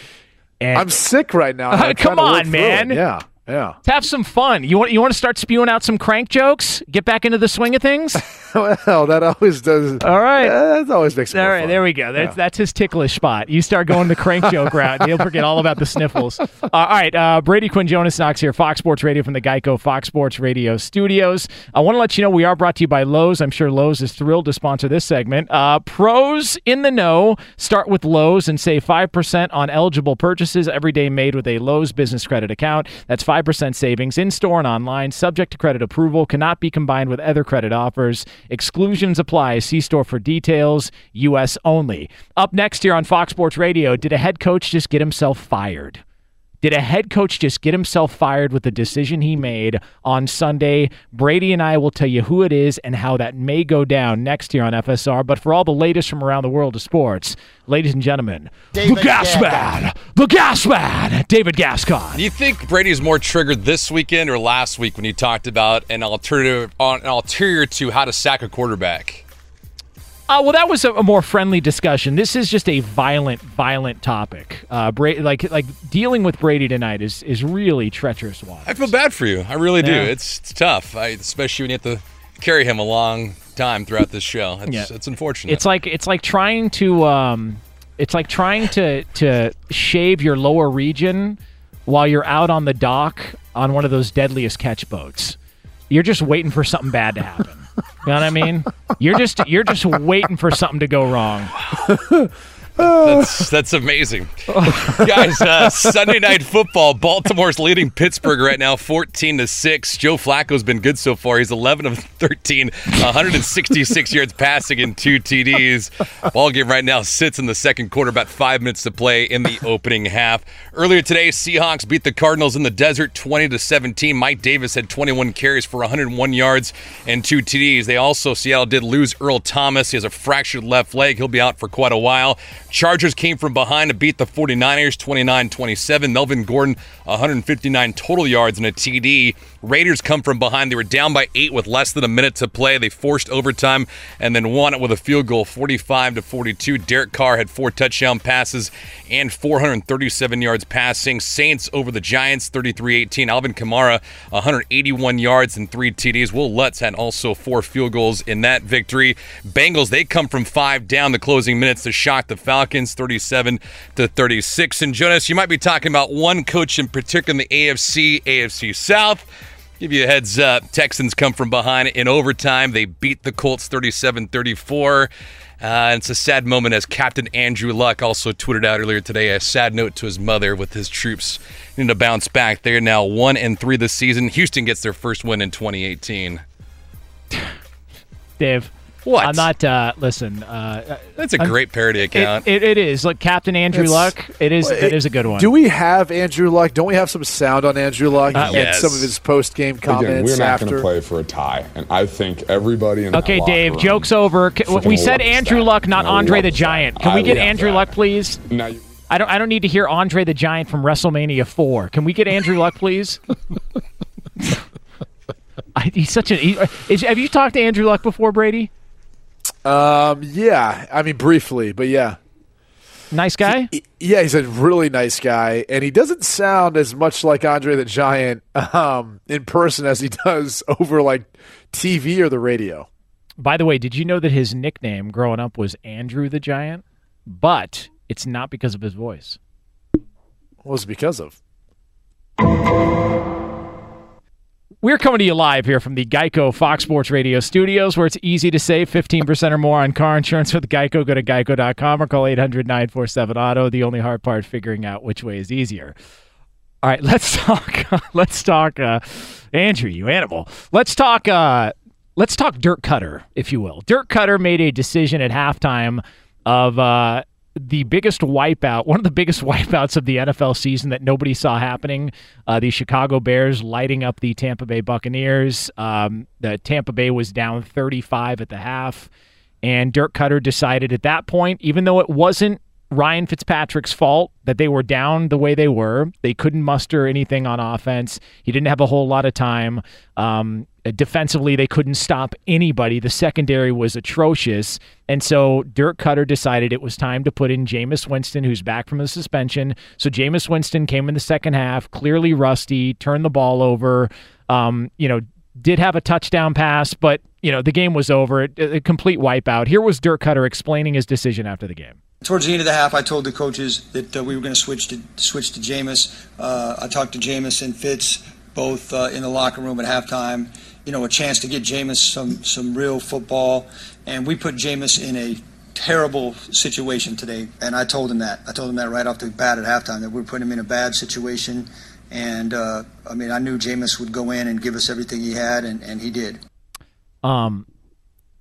And I'm sick right now. I'm Come trying to work on, man. Yeah, yeah. Let's have some fun. You want you want to start spewing out some crank jokes? Get back into the swing of things. well, that always does. All right. that always makes. All right, fun. there we go. That's Yeah. that's his ticklish spot. You start going the crank joke route, and he'll forget all about the sniffles. Uh, all right, uh, Brady Quinn, Jonas Knox here, Fox Sports Radio from the Geico Fox Sports Radio studios. I want to let you know we are brought to you by Lowe's. I'm sure Lowe's is thrilled to sponsor this segment. Uh, pros in the know start with Lowe's and save five percent on eligible purchases every day made with a Lowe's business credit account. That's five percent savings in store and online, subject to credit approval, cannot be combined with other credit offers. Exclusions apply. See store for details. U.S. only. Up next here on Fox Sports Radio, did a head coach just get himself fired? Did a head coach just get himself fired with the decision he made on Sunday? Brady and I will tell you who it is and how that may go down next year on FSR. But for all the latest from around the world of sports, ladies and gentlemen, the gas man, the gas man, David Gascon. Do you think Brady is more triggered this weekend or last week when you talked about an alternative, an ulterior to how to sack a quarterback? Uh, well, that was a, a more friendly discussion. This is just a violent, violent topic. Uh, Bra- like, like dealing with Brady tonight is is really treacherous. Watch. I feel bad for you. I really do. Yeah. It's it's tough, I, especially when you have to carry him a long time throughout this show. It's, Yeah. it's unfortunate. It's like it's like trying to um, it's like trying to to shave your lower region while you're out on the dock on one of those deadliest catch boats. You're just waiting for something bad to happen. You know what I mean? You're just you're just waiting for something to go wrong. That's that's amazing, guys. Uh, Sunday night football. Baltimore's leading Pittsburgh right now, fourteen to six. Joe Flacco's been good so far. He's eleven of thirteen, 166 yards passing and two TDs. Ball game right now sits in the second quarter. About five minutes to play in the opening half. Earlier today, Seahawks beat the Cardinals in the desert, twenty to seventeen. Mike Davis had twenty one carries for 101 yards and two TDs. They also Seattle did lose Earl Thomas. He has a fractured left leg. He'll be out for quite a while. Chargers came from behind to beat the 49ers 29 27. Melvin Gordon, 159 total yards and a TD. Raiders come from behind. They were down by eight with less than a minute to play. They forced overtime and then won it with a field goal 45 to 42. Derek Carr had four touchdown passes and 437 yards passing. Saints over the Giants 33 18. Alvin Kamara, 181 yards and three TDs. Wil Lutz had also four field goals in that victory. Bengals, they come from five down the closing minutes to shock the Falcons 37 to 36. And Jonas, you might be talking about one coach in particular in the AFC, AFC South. Give you a heads up. Texans come from behind in overtime. They beat the Colts 37 34. Uh, it's a sad moment as Captain Andrew Luck also tweeted out earlier today a sad note to his mother with his troops needing to bounce back. They're now one and three this season. Houston gets their first win in 2018. Dave. What? I'm not. Uh, listen. Uh, That's a I'm- great parody account. It, it, it is. Look, Captain Andrew It's- Luck. It is. It is a good one. Do we have Andrew Luck? Don't we have some sound on Andrew Luck Uh, and yes. some of his post game comments Again, we're not going after? to play for a tie, and I think everybody in Okay, that locker Dave. room Joke's over. C- We said Andrew that. Luck, not Andre the Giant. that. Can we get Andrew that. Luck, please? Now you- I don't. I don't need to hear Andre the Giant from WrestleMania Four. Can we get Andrew Luck, please? I, he's such an. He, is, have you talked to Andrew Luck before, Brady? Um, yeah. I mean, briefly, but yeah. Nice guy. He, yeah, he's a really nice guy, and he doesn't sound as much like Andre the Giant um, in person as he does over like TV or the radio. By the way, did you know that his nickname growing up was Andrew the Giant? But it's not because of his voice. What was it because of? We're coming to you live here from the Geico Fox Sports Radio studios, where it's easy to save 15% or more on car insurance with Geico. Go to geico.com or call 800 947 Auto. The only hard part, figuring out which way is easier. All right, let's talk. let's talk, uh, Andrew, you animal. Let's talk. Uh, let's talk Dirk Koetter, if you will. Dirk Koetter made a decision at halftime of uh, the biggest wipeout, one of the biggest wipeouts of the NFL season that nobody saw happening. Uh, the Chicago Bears lighting up the Tampa Bay Buccaneers. Um, the Tampa Bay was down 35 at the half, and Dirk Koetter decided at that point, even though it wasn't Ryan Fitzpatrick's fault that they were down the way they were. They couldn't muster anything on offense. He didn't have a whole lot of time. Um, defensively, they couldn't stop anybody. The secondary was atrocious. And so Dirk Koetter decided it was time to put in Jameis Winston, who's back from the suspension. So Jameis Winston came in the second half, clearly rusty, turned the ball over. Um, you know, did have a touchdown pass, but you know the game was over. A, a complete wipeout. Here was Dirk Koetter explaining his decision after the game. Towards the end of the half, I told the coaches that uh, we were going to switch to switch to Jameis. Uh, I talked to Jameis and Fitz both uh, in the locker room at halftime. You know, a chance to get Jameis some some real football, and we put Jameis in a terrible situation today. And I told him that. I told him that right off the bat at halftime that we are putting him in a bad situation. And uh, I mean, I knew Jameis would go in and give us everything he had, and, and he did. Um,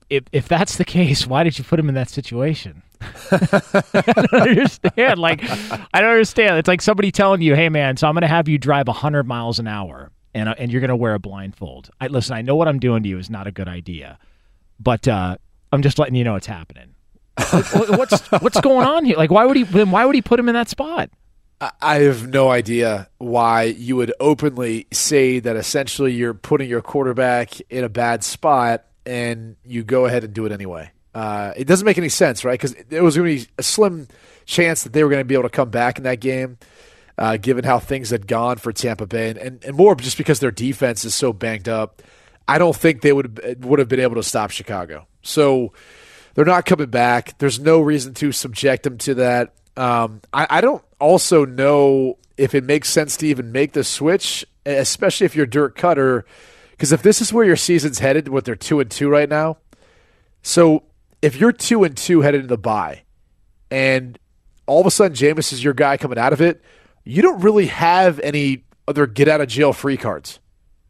if if that's the case, why did you put him in that situation? I don't understand. Like, I don't understand. It's like somebody telling you, "Hey, man, so I'm going to have you drive 100 miles an hour, and uh, and you're going to wear a blindfold." I listen. I know what I'm doing to you is not a good idea, but uh, I'm just letting you know it's happening. what's what's going on here? Like, why would he? Then why would he put him in that spot? I have no idea why you would openly say that. Essentially, you're putting your quarterback in a bad spot, and you go ahead and do it anyway. Uh, it doesn't make any sense, right? Because there was going to be a slim chance that they were going to be able to come back in that game, uh, given how things had gone for Tampa Bay, and, and, and more just because their defense is so banged up. I don't think they would would have been able to stop Chicago. So they're not coming back. There's no reason to subject them to that. Um, I, I don't also know if it makes sense to even make the switch, especially if you're Dirk Koetter, because if this is where your season's headed, what they're two and two right now. So if you're two and two headed into the bye, and all of a sudden Jameis is your guy coming out of it, you don't really have any other get out of jail free cards.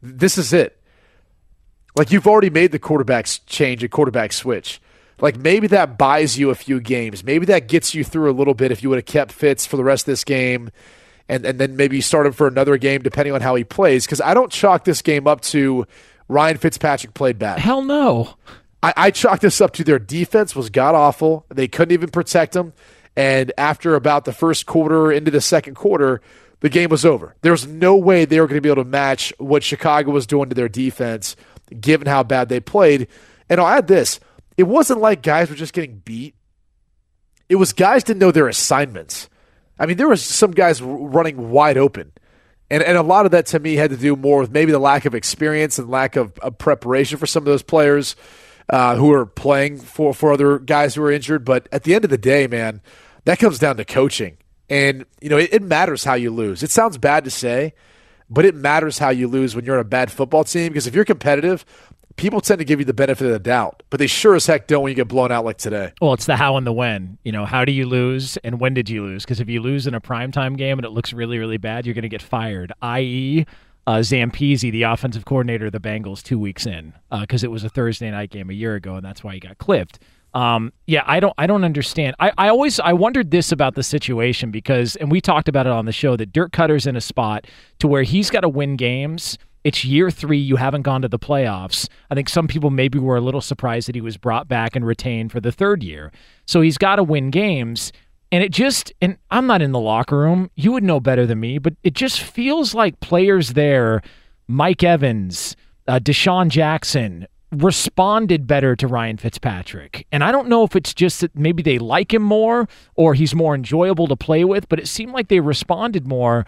This is it. Like you've already made the quarterback's change, a quarterback switch. Like maybe that buys you a few games. Maybe that gets you through a little bit if you would have kept Fitz for the rest of this game and, and then maybe start him for another game depending on how he plays. Because I don't chalk this game up to Ryan Fitzpatrick played bad. Hell no. I, I chalk this up to their defense was god awful. They couldn't even protect him. And after about the first quarter into the second quarter, the game was over. There was no way they were going to be able to match what Chicago was doing to their defense, given how bad they played. And I'll add this it wasn't like guys were just getting beat, it was guys didn't know their assignments. I mean, there was some guys running wide open. And, and a lot of that to me had to do more with maybe the lack of experience and lack of, of preparation for some of those players uh, who are playing for, for other guys who are injured. But at the end of the day, man, that comes down to coaching. And, you know, it, it matters how you lose. It sounds bad to say, but it matters how you lose when you're on a bad football team because if you're competitive, people tend to give you the benefit of the doubt, but they sure as heck don't when you get blown out like today. Well, it's the how and the when. You know, how do you lose and when did you lose? Because if you lose in a primetime game and it looks really, really bad, you're going to get fired, i.e., uh, Zampese, the offensive coordinator of the Bengals, two weeks in because uh, it was a Thursday night game a year ago, and that's why he got clipped. Um, yeah, I don't, I don't understand. I, I always, I wondered this about the situation because, and we talked about it on the show that Dirk Koetter's in a spot to where he's got to win games. It's year three. You haven't gone to the playoffs. I think some people maybe were a little surprised that he was brought back and retained for the third year. So he's got to win games And it just, and I'm not in the locker room. You would know better than me, but it just feels like players there, Mike Evans, uh, DeSean Jackson, responded better to Ryan Fitzpatrick. And I don't know if it's just that maybe they like him more or he's more enjoyable to play with, but it seemed like they responded more.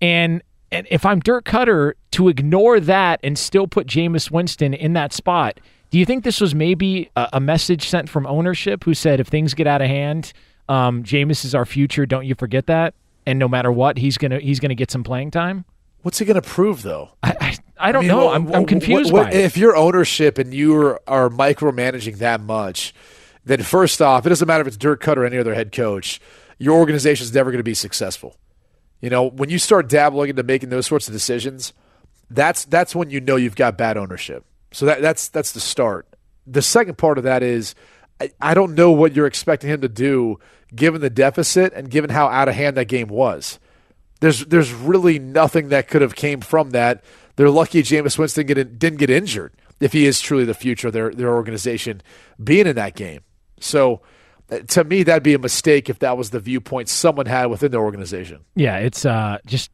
And and if I'm Dirk Koetter to ignore that and still put Jameis Winston in that spot, do you think this was maybe a, a message sent from ownership who said if things get out of hand, um, Jameis is our future, don't you forget that? And no matter what, he's gonna he's gonna get some playing time. What's he going to prove, though? I, I, I don't I mean, know. I'm, I'm confused what, what, by it. If you're ownership and you are, are micromanaging that much, then first off, it doesn't matter if it's Dirk Koetter or any other head coach. Your organization is never going to be successful. You know, when you start dabbling into making those sorts of decisions, that's that's when you know you've got bad ownership. So that, that's that's the start. The second part of that is I, I don't know what you're expecting him to do given the deficit and given how out of hand that game was. There's there's really nothing that could have came from that. They're lucky Jameis Winston get didn't get injured if he is truly the future of their their organization being in that game. So to me that'd be a mistake if that was the viewpoint someone had within their organization. Yeah, it's uh, just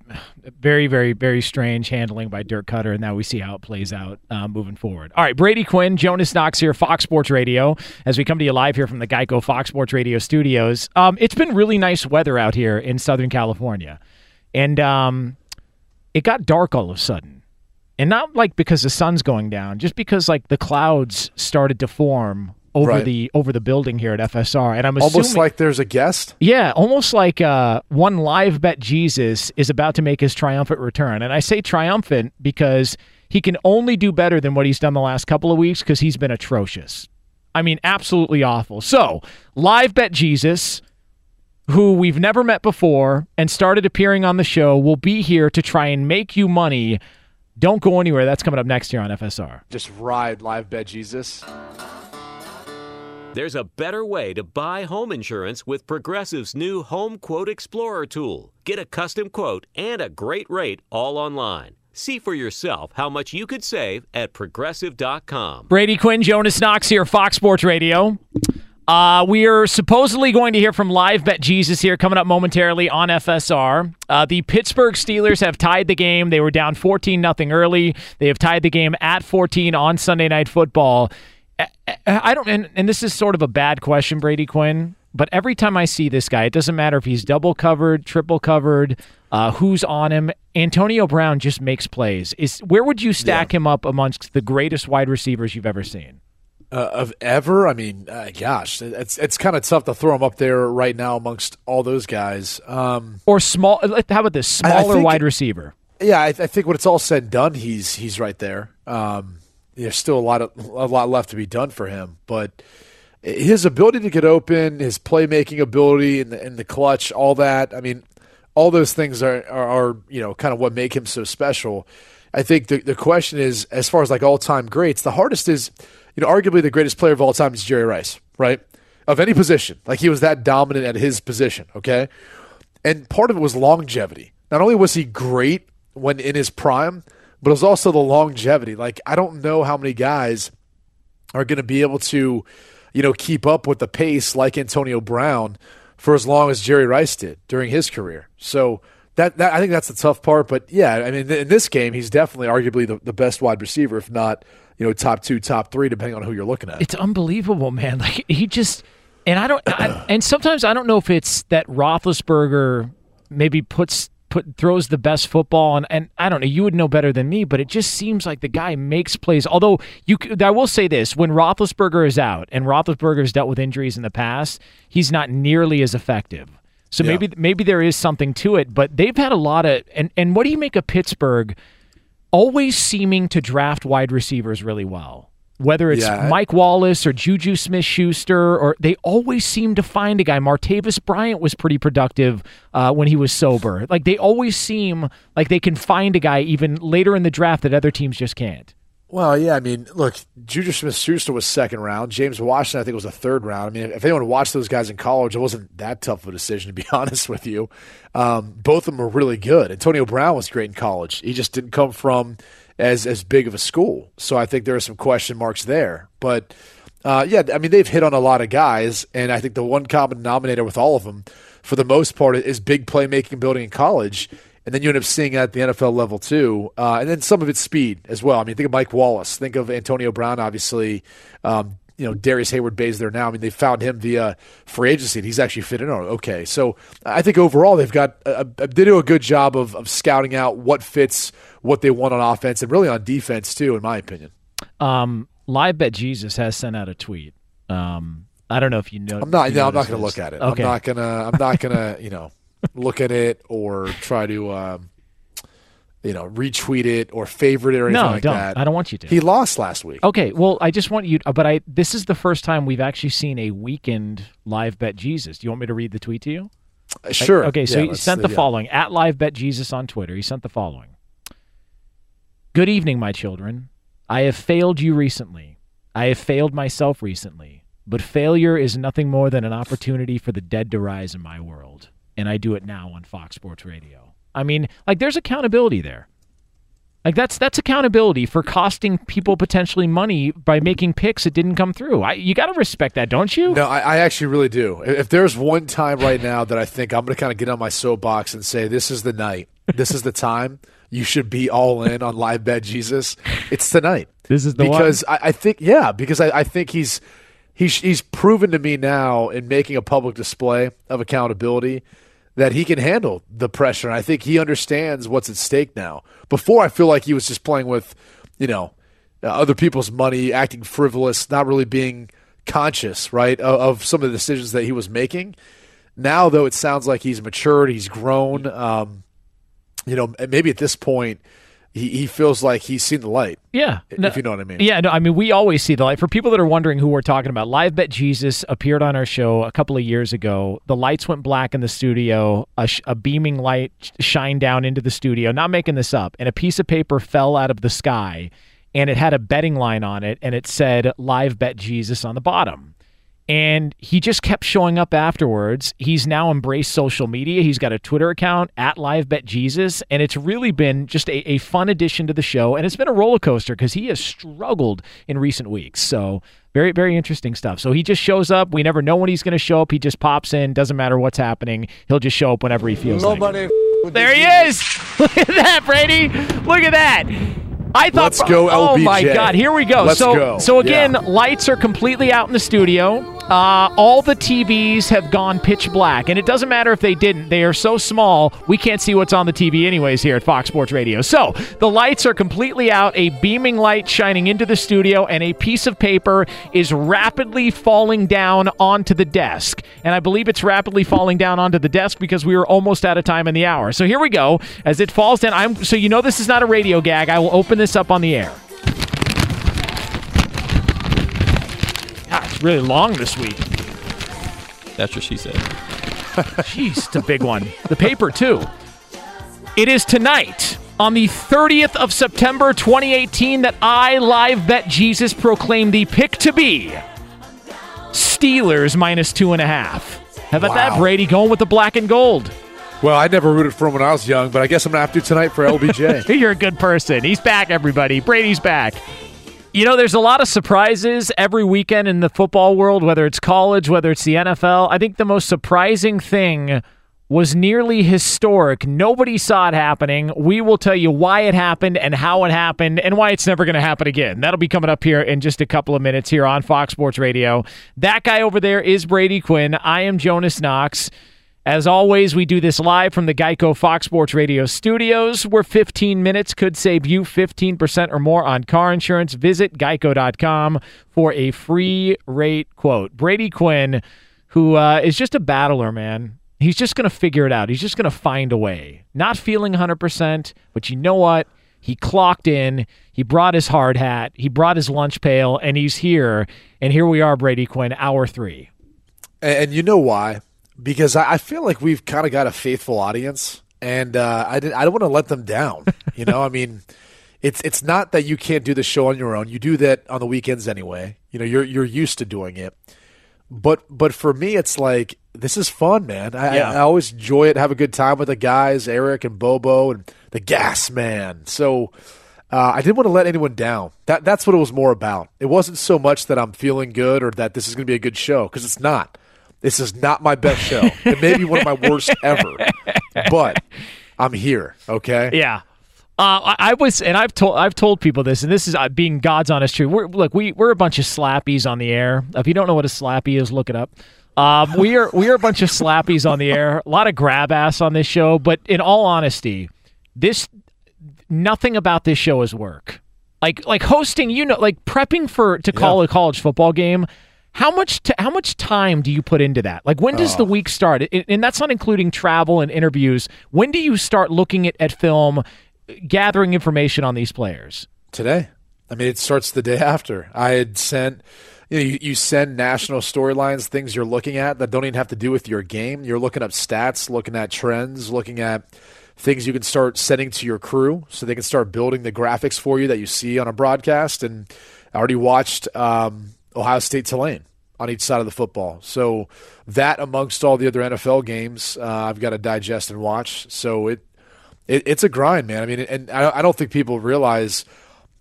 very, very, very strange handling by Dirk Koetter, and now we see how it plays out uh, moving forward. All right, Brady Quinn, Jonas Knox here, Fox Sports Radio, as we come to you live here from the Geico Fox Sports Radio studios. Um, it's been really nice weather out here in Southern California. And um, it got dark all of a sudden. And not like because the sun's going down, just because like the clouds started to form over right. the over the building here at FSR. And I'm assuming, almost like there's a guest. Yeah, almost like uh, one live bet Jesus is about to make his triumphant return. And I say triumphant because he can only do better than what he's done the last couple of weeks because he's been atrocious. I mean, absolutely awful. So, live bet Jesus who we've never met before and started appearing on the show, will be here to try and make you money. Don't go anywhere. That's coming up next here on FSR. Just ride live bet Jesus. There's a better way to buy home insurance with Progressive's new Home Quote Explorer tool. Get a custom quote and a great rate all online. See for yourself how much you could save at progressive.com. Brady Quinn, Jonas Knox here, Fox Sports Radio. Uh, we are supposedly going to hear from Live Bet Jesus here coming up momentarily on FSR. Uh, the Pittsburgh Steelers have tied the game. They were down 14 nothing early. They have tied the game at 14 on Sunday Night Football. I don't, and, and this is sort of a bad question, Brady Quinn. But every time I see this guy, it doesn't matter if he's double covered, triple covered, uh, who's on him. Antonio Brown just makes plays. Is where would you stack yeah. him up amongst the greatest wide receivers you've ever seen? uh, of ever. I mean, uh, gosh, it's it's kind of tough to throw him up there right now amongst all those guys. Um, or small. How about this smaller think, wide receiver? Yeah, I, I, think when it's all said and done, he's he's right there. Um, there's still a lot of a lot left to be done for him, but his ability to get open, his playmaking ability, and the, the clutch, all that. I mean, all those things are, are, are you know kind of what make him so special. I think the the question is, as far as like all time greats, the hardest is you know, arguably the greatest player of all time is Jerry Rice, right? Of any position. Like he was that dominant at his position, okay? And part of it was longevity. Not only was he great when in his prime, but it was also the longevity. Like I don't know how many guys are going to be able to, you know, keep up with the pace like Antonio Brown for as long as Jerry Rice did during his career. So that, that I think that's the tough part. But yeah, I mean, in this game, he's definitely arguably the, the best wide receiver, if not you know, top two, top three, depending on who you're looking at. It's unbelievable, man. Like he just, and I don't, I, and sometimes I don't know if it's that Roethlisberger maybe puts put throws the best football, and, and I don't know, you would know better than me, but it just seems like the guy makes plays. Although you, I will say this: when Roethlisberger is out, and Roethlisberger has dealt with injuries in the past, he's not nearly as effective. So yeah. maybe maybe there is something to it, but they've had a lot of and and what do you make of Pittsburgh? always seeming to draft wide receivers really well. Whether it's yeah. Mike Wallace or Juju Smith Schuster, or they always seem to find a guy. Martavis Bryant was pretty productive uh, when he was sober. Like they always seem like they can find a guy even later in the draft that other teams just can't. Well, yeah, I mean, look, Juju Smith Schuster was second round. James Washington, I think, was a third round. I mean, if anyone watched those guys in college, it wasn't that tough of a decision, to be honest with you. Um, both of them were really good. Antonio Brown was great in college. He just didn't come from as as big of a school. So I think there are some question marks there. But Uh, yeah, I mean they've hit on a lot of guys, and I think the one common denominator with all of them, for the most part, is big playmaking building in college, and then you end up seeing at the NFL level too, uh, and then some of it's speed as well. I mean, think of Mike Wallace, think of Antonio Brown, obviously. Um, you know, Darrius Heyward-Bey's there now. I mean, they found him via free agency, and he's actually fit in okay. So I think overall they've got they do a good job of, of scouting out what fits what they want on offense and really on defense too, in my opinion. Um, Live Bet Jesus has sent out a tweet. Um, I don't know if you know. I'm not. No, I'm not going to look at it. Okay. I'm not gonna. I'm not gonna. You know, look at it or try to. Um, you know, retweet it or favorite it or anything No, like don't. that. I don't want you to. He lost last week. Okay, well, I just want you, but I this is the first time we've actually seen a weekend live bet Jesus. Do you want me to read the tweet to you? Uh, sure. Okay, so Yeah, he sent the yeah. following at live bet Jesus on Twitter. He sent the following. Good evening, my children. I have failed you recently. I have failed myself recently. But failure is nothing more than an opportunity for the dead to rise in my world. And I do it now on Fox Sports Radio. I mean, like there's accountability there. Like that's that's accountability for costing people potentially money by making picks that didn't come through. I, you got to respect that, don't you? No, I, I actually really do. If there's one time right now that I think I'm going to kind of get on my soapbox and say this is the night, this is the time you should be all in on live bet Jesus, it's tonight. This is the one? because I, I think yeah, because I, I think he's he's he's proven to me now in making a public display of accountability that he can handle the pressure. And I think he understands what's at stake now. Before, I feel like he was just playing with, you know, uh, other people's money, acting frivolous, not really being conscious, right, of, of some of the decisions that he was making. Now, though, it sounds like he's matured, he's grown. Um, you know, maybe at this point, he, he feels like he's seen the light. Yeah, if you know what I mean. Yeah, no, I mean we always see the light. For people that are wondering who we're talking about, Live Bet Jesus appeared on our show a couple of years ago. The lights went black in the studio. A, sh- a beaming light sh- shined down into the studio. Not making this up. And a piece of paper fell out of the sky, and it had a betting line on it, and it said Live Bet Jesus on the bottom. And he just kept showing up afterwards. He's now embraced social media. He's got a Twitter account at LiveBetJesus, and it's really been just a, a fun addition to the show. And it's been a roller coaster because he has struggled in recent weeks. So very, very interesting stuff. So he just shows up. We never know when he's going to show up. He just pops in. Doesn't matter what's happening. He'll just show up whenever he feels like. it. There he is. Look at that, Brady. Look at that. I thought. Let's go, Oh my God! Here we go. Let's so, go. so again, Yeah. lights are completely out in the studio. Uh, all the TVs have gone pitch black, and it doesn't matter if they didn't. They are so small, we can't see what's on the TV anyways here at Fox Sports Radio. So the lights are completely out, a beaming light shining into the studio, and a piece of paper is rapidly falling down onto the desk. And I believe it's rapidly falling down onto the desk because we were almost out of time in the hour. So here we go. As it falls down, I'm so you know this is not a radio gag. I will open this up on the air. God, it's really long this week. That's what she said. Jeez, it's a big one. The paper, too. It is tonight, on the 30th of September 2018, that I, Live Bet Jesus, proclaim the pick to be Steelers minus two and a half. How about that, Brady? Going with the black and gold. Well, I never rooted for him when I was young, but I guess I'm going to have to tonight for LBJ. You're a good person. He's back, everybody. Brady's back. You know, there's a lot of surprises every weekend in the football world, whether it's college, whether it's the NFL. I think the most surprising thing was nearly historic. Nobody saw it happening. We will tell you why it happened and how it happened and why it's never going to happen again. That'll be coming up here in just a couple of minutes here on Fox Sports Radio. That guy over there is Brady Quinn. I am Jonas Knox. As always, we do this live from the Geico Fox Sports Radio studios, where 15 minutes could save you 15% or more on car insurance. Visit geico.com for a free rate quote. Brady Quinn, who uh, is just a battler, man. He's just going to figure it out. He's just going to find a way. Not feeling 100%, but you know what? He clocked in. He brought his hard hat. He brought his lunch pail, and he's here. And here we are, Brady Quinn, hour three. And, and you know why? Because I, I feel like we've kind of got a faithful audience, and uh, I didn't, I don't want to let them down. You know, I mean, it's it's not that you can't do the show on your own. You do that on the weekends anyway. You know, you're you're used to doing it. But but for me, it's like this is fun, man. I, Yeah. I, I always enjoy it. Have a good time with the guys, Eric and Bobo and the Gas Man. So uh, I didn't want to let anyone down. That that's what it was more about. It wasn't so much that I'm feeling good or that this is going to be a good show because it's not. This is not my best show. it may be one of my worst ever, but I'm here. Okay. Yeah. Uh, I, I was, and I've told I've told people this, and this is uh, being God's honest truth. We're, look, we we're a bunch of slappies on the air. If you don't know what a slappy is, look it up. Um, we are we are a bunch of slappies on the air. A lot of grab ass on this show, but in all honesty, this nothing about this show is work. Like like hosting, you know, like prepping for to call Yeah. a college football game. How much t- how much time do you put into that? Like when does the week start? And- And that's not including travel and interviews. When do you start looking at, at film, gathering information on these players? today. I mean, it starts the day after. I had sent, you know, you, you send national storylines, things you're looking at that don't even have to do with your game. You're looking up stats, looking at trends, looking at things you can start sending to your crew so they can start building the graphics for you that you see on a broadcast. And I already watched um, Ohio State Tulane on each side of the football. So that amongst all the other NFL games, uh, I've got to digest and watch. So it, it it's a grind, man. I mean, and I, I don't think people realize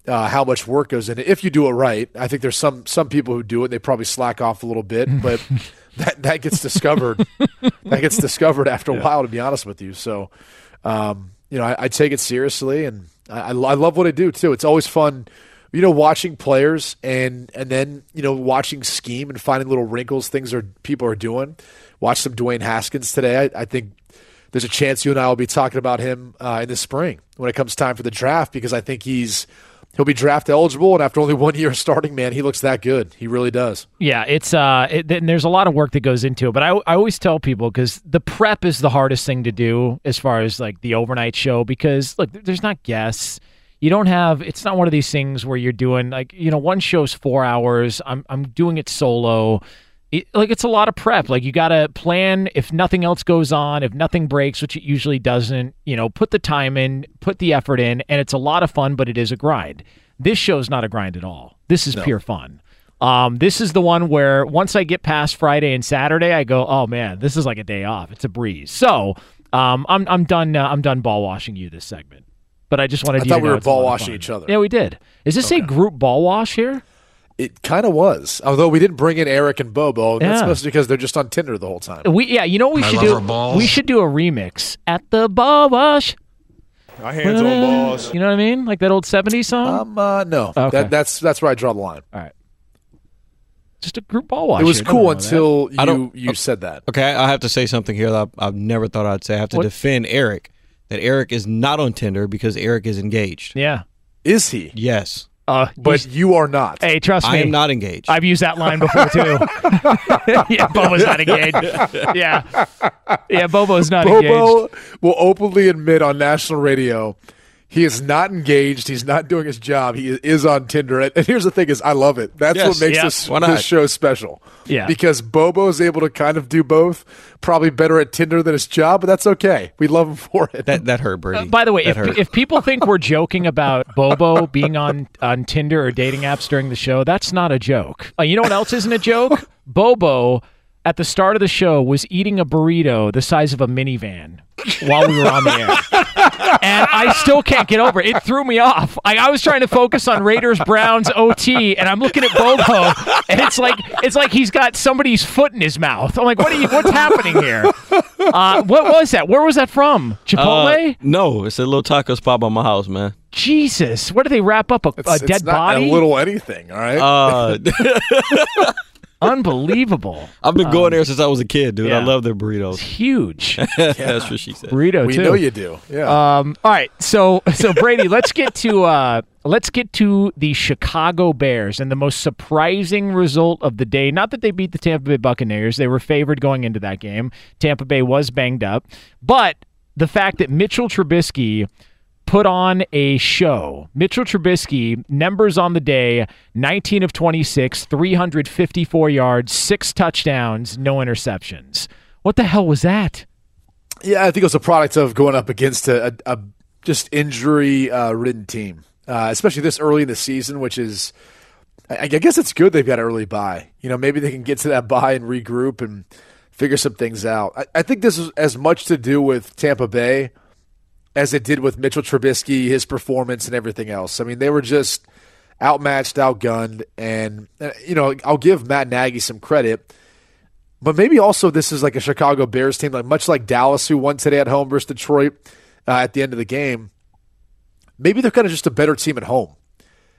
uh, how much work goes into it. If you do it right, I think there's some some people who do it. They probably slack off a little bit, but that that gets discovered. that gets discovered after a while, to be honest with you. So, um, you know, I, I take it seriously, and I I love what I do too. It's always fun, you know, watching players and and then you know watching scheme and finding little wrinkles, things are people are doing. Watch some Dwayne Haskins today. I, I think there's a chance you and I will be talking about him uh, in the spring when it comes time for the draft because I think he's he'll be draft eligible and after only one year starting, man, he looks that good. He really does. Yeah, it's uh, it, and there's a lot of work that goes into it. But I, I always tell people because the prep is the hardest thing to do as far as like the overnight show. Because look, there's not guests. You don't have. It's not one of these things where you're doing like you know one show's four hours. I'm I'm doing it solo. It, like it's a lot of prep. Like you got to plan if nothing else goes on, if nothing breaks, which it usually doesn't. You know, put the time in, put the effort in, and it's a lot of fun. But it is a grind. This show's not a grind at all. This is pure fun. Um, this is the one where once I get past Friday and Saturday, I go, oh man, this is like a day off. It's a breeze. So um, I'm I'm done. Uh, I'm done ball washing you this segment. But I just wanted I you thought to we know were it's a lot ball of washing each other. Yeah, we did. Is this a group ball wash here? It kind of was, although we didn't bring in Eric and Bobo. And That's Yeah. mostly because they're just on Tinder the whole time. We yeah, you know what we I should do. balls. We should do a remix at the ball wash. Our hands on balls. You know what I mean? Like that old '70s song. Um, uh, no, Okay. that, that's that's where I draw the line. All right, just a group ball wash. It was here. cool until that. I you don't- you said that. Okay, I have to say something here that I've, I've never thought I'd say. I have to What? defend Eric. That Eric is not on Tinder because Eric is engaged. Yeah. Is he? Yes. Uh, but you are not. Hey, trust me. I am not engaged. I've used that line before too. yeah, Bobo's not engaged. Yeah, yeah, Bobo's not engaged. Bobo engaged. will openly admit on national radio he is not engaged. He's not doing his job. He is on Tinder. And and here's the thing: is I love it. That's Yes. what makes Yeah. this, this show special. Yeah. because Bobo is able to kind of do both. Probably better at Tinder than his job, but that's okay. We love him for it. That that hurt, Brady. Uh, by the way, That if, hurt. if people think we're joking about Bobo being on, on Tinder or dating apps during the show, that's not a joke. Uh, you know what else isn't a joke? Bobo, at the start of the show, was eating a burrito the size of a minivan while we were on the air. And I still can't get over it. It threw me off. I, I was trying to focus on Raiders Browns OT, and I'm looking at Bobo, and it's like it's like he's got somebody's foot in his mouth. I'm like, what are you? What's happening here? Uh, what was that? Where was that from? Chipotle? Uh, no, it's a little taco spot by my house, man. Jesus, where do they wrap up a, a dead it's not body? A little anything. All right. Uh, Unbelievable. I've been going Um, there since I was a kid, dude. I love their burritos. Huge. yeah. That's what she said. Burrito we too. know you do. Yeah. Um, all right, so so Brady, let's get to uh, let's get to the Chicago Bears and the most surprising result of the day. Not that they beat the Tampa Bay Buccaneers; they were favored going into that game. Tampa Bay was banged up, but the fact that Mitchell Trubisky put on a show. Mitchell Trubisky, numbers on the day 19 of 26, 354 yards, six touchdowns, no interceptions. What the hell was that? Yeah, I think it was a product of going up against a, a, a just injury uh, ridden team, uh, especially this early in the season, which is, I, I guess it's good they've got an early bye. You know, maybe they can get to that bye and regroup and figure some things out. I, I think this is as much to do with Tampa Bay as it did with Mitchell Trubisky, his performance and everything else. I mean, they were just outmatched, outgunned, and uh, you know, I'll give Matt Nagy some credit. But maybe also this is like a Chicago Bears team, like much like Dallas, who won today at home versus Detroit uh, at the end of the game. Maybe they're kind of just a better team at home.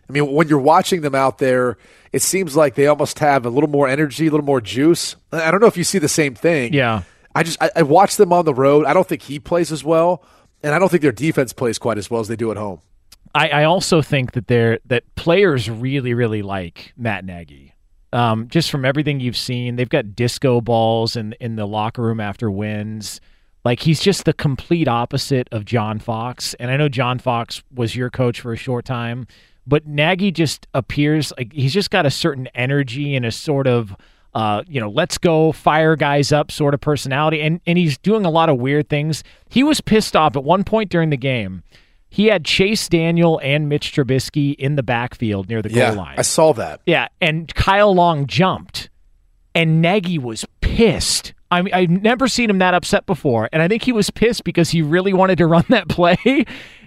I mean, when you're watching them out there, it seems like they almost have a little more energy, a little more juice. I don't know if you see the same thing. Yeah. I just I, I watch them on the road. I don't think he plays as well, and I don't think their defense plays quite as well as they do at home. I, I also think that they're that players really, really like Matt Nagy. Um, just from everything you've seen, they've got disco balls in in the locker room after wins. Like he's just the complete opposite of John Fox. And I know John Fox was your coach for a short time, but Nagy just appears like he's just got a certain energy and a sort of uh, you know, let's go fire guys up sort of personality. And and he's doing a lot of weird things. He was pissed off at one point during the game. He had Chase Daniel and Mitch Trubisky in the backfield near the yeah, goal line. I saw that. Yeah, and Kyle Long jumped, and Nagy was pissed. I mean, I've never seen him that upset before, and I think he was pissed because he really wanted to run that play,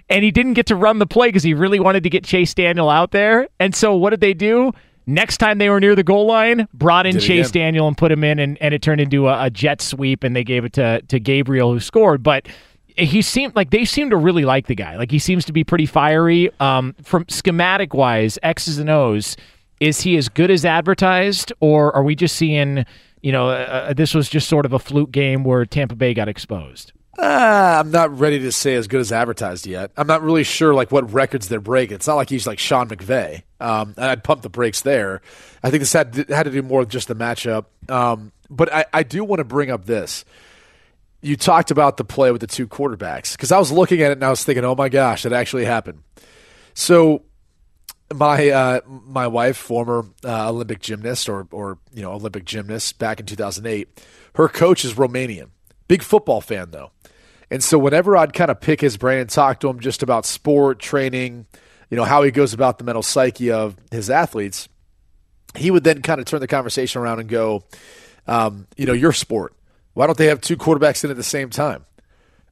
and he didn't get to run the play because he really wanted to get Chase Daniel out there. And so, what did they do? Next time they were near the goal line, brought in Did Chase again. Daniel and put him in, and, and it turned into a, a jet sweep, and they gave it to to Gabriel who scored. But he seemed like they seem to really like the guy. Like he seems to be pretty fiery. Um, from schematic wise, X's and O's, is he as good as advertised, or are we just seeing? You know, uh, this was just sort of a fluke game where Tampa Bay got exposed. Uh, I'm not ready to say as good as advertised yet. I'm not really sure like what records they're breaking. It's not like he's like Sean McVay. Um, I'd pump the brakes there. I think this had had to do more with just the matchup. Um, but I, I do want to bring up this. You talked about the play with the two quarterbacks because I was looking at it and I was thinking, oh my gosh, that actually happened. So my uh, my wife, former uh, Olympic gymnast or or you know Olympic gymnast back in 2008, her coach is Romanian. Big football fan though, and so whenever I'd kind of pick his brain and talk to him just about sport training, you know how he goes about the mental psyche of his athletes, he would then kind of turn the conversation around and go, um, you know, your sport. Why don't they have two quarterbacks in at the same time?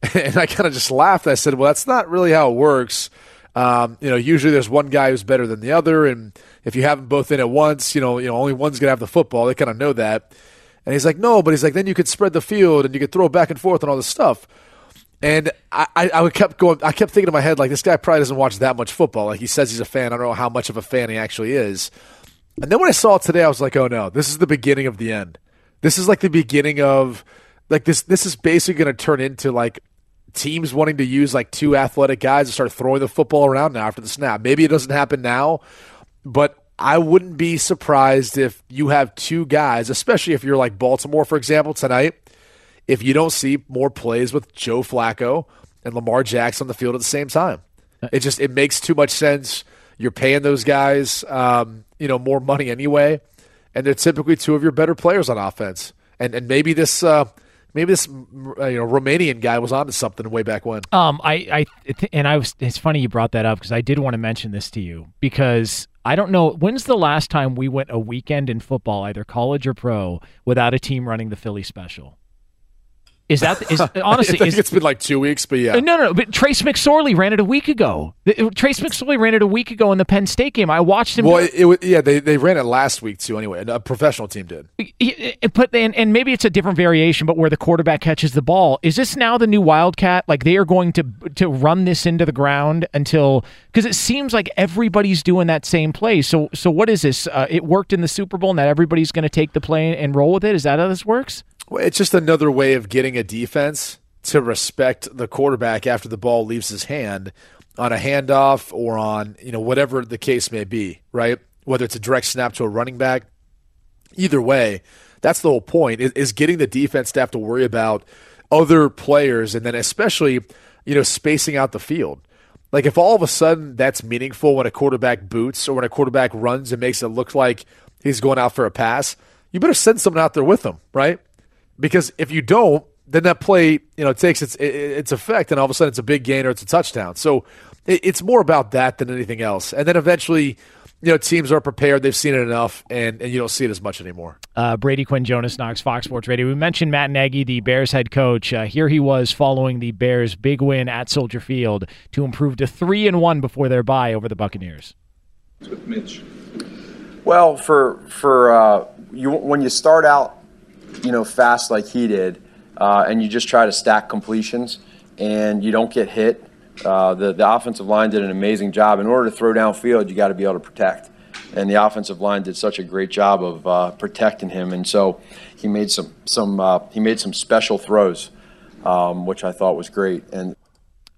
And I kind of just laughed. I said, well, that's not really how it works. Um, you know, usually there's one guy who's better than the other, and if you have them both in at once, you know, you know, only one's gonna have the football. They kind of know that. And he's like, no, but he's like, then you could spread the field and you could throw back and forth and all this stuff. And I, I, I kept going. I kept thinking in my head, like, this guy probably doesn't watch that much football. Like he says he's a fan. I don't know how much of a fan he actually is. And then when I saw it today, I was like, oh no, this is the beginning of the end. This is like the beginning of like this. This is basically going to turn into like teams wanting to use like two athletic guys to start throwing the football around now after the snap. Maybe it doesn't happen now, but I wouldn't be surprised if you have two guys, especially if you're like Baltimore, for example, tonight. If you don't see more plays with Joe Flacco and Lamar Jackson on the field at the same time, it just it makes too much sense. You're paying those guys, um, you know, more money anyway, and they're typically two of your better players on offense. And and maybe this uh, maybe this uh, you know Romanian guy was onto something way back when. Um, I, I, and I was. It's funny you brought that up because I did want to mention this to you because I don't know when's the last time we went a weekend in football, either college or pro, without a team running the Philly special. Is that is honestly? I think is, it's been like two weeks, but yeah. Uh, No, no, but Trace McSorley ran it a week ago. Trace McSorley ran it a week ago in the Penn State game. I watched him. Well, it, it, yeah, they, they ran it last week too. Anyway, a professional team did. Yeah, But and, and maybe it's a different variation, but where the quarterback catches the ball. Is this now the new Wildcat? Like they are going to to run this into the ground until because it seems like everybody's doing that same play. So so what is this? Uh, it worked in the Super Bowl. Now everybody's going to take the play and roll with it. Is that how this works? It's just another way of getting a defense to respect the quarterback after the ball leaves his hand on a handoff or on you know whatever the case may be, right? Whether it's a direct snap to a running back, either way, that's the whole point is, is getting the defense to have to worry about other players and then especially you know spacing out the field. Like if all of a sudden that's meaningful when a quarterback boots or when a quarterback runs and makes it look like he's going out for a pass, you better send someone out there with him, right? Because if you don't, then that play you know takes its its effect, and all of a sudden it's a big gain or it's a touchdown. So it's more about that than anything else. And then eventually, you know teams are prepared. They've seen it enough, and, and you don't see it as much anymore. Uh, Brady Quinn, Jonas Knox, Fox Sports Radio. We mentioned Matt Nagy, the Bears head coach. Uh, here he was following the Bears' big win at Soldier Field to improve to three and one before their bye over the Buccaneers. With Mitch. Well, for for uh, you when you start out, you know, fast like he did, uh, and you just try to stack completions, and you don't get hit. Uh, the the offensive line did an amazing job. In order to throw downfield, you got to be able to protect, and the offensive line did such a great job of uh, protecting him. And so he made some some uh, he made some special throws, um, which I thought was great. And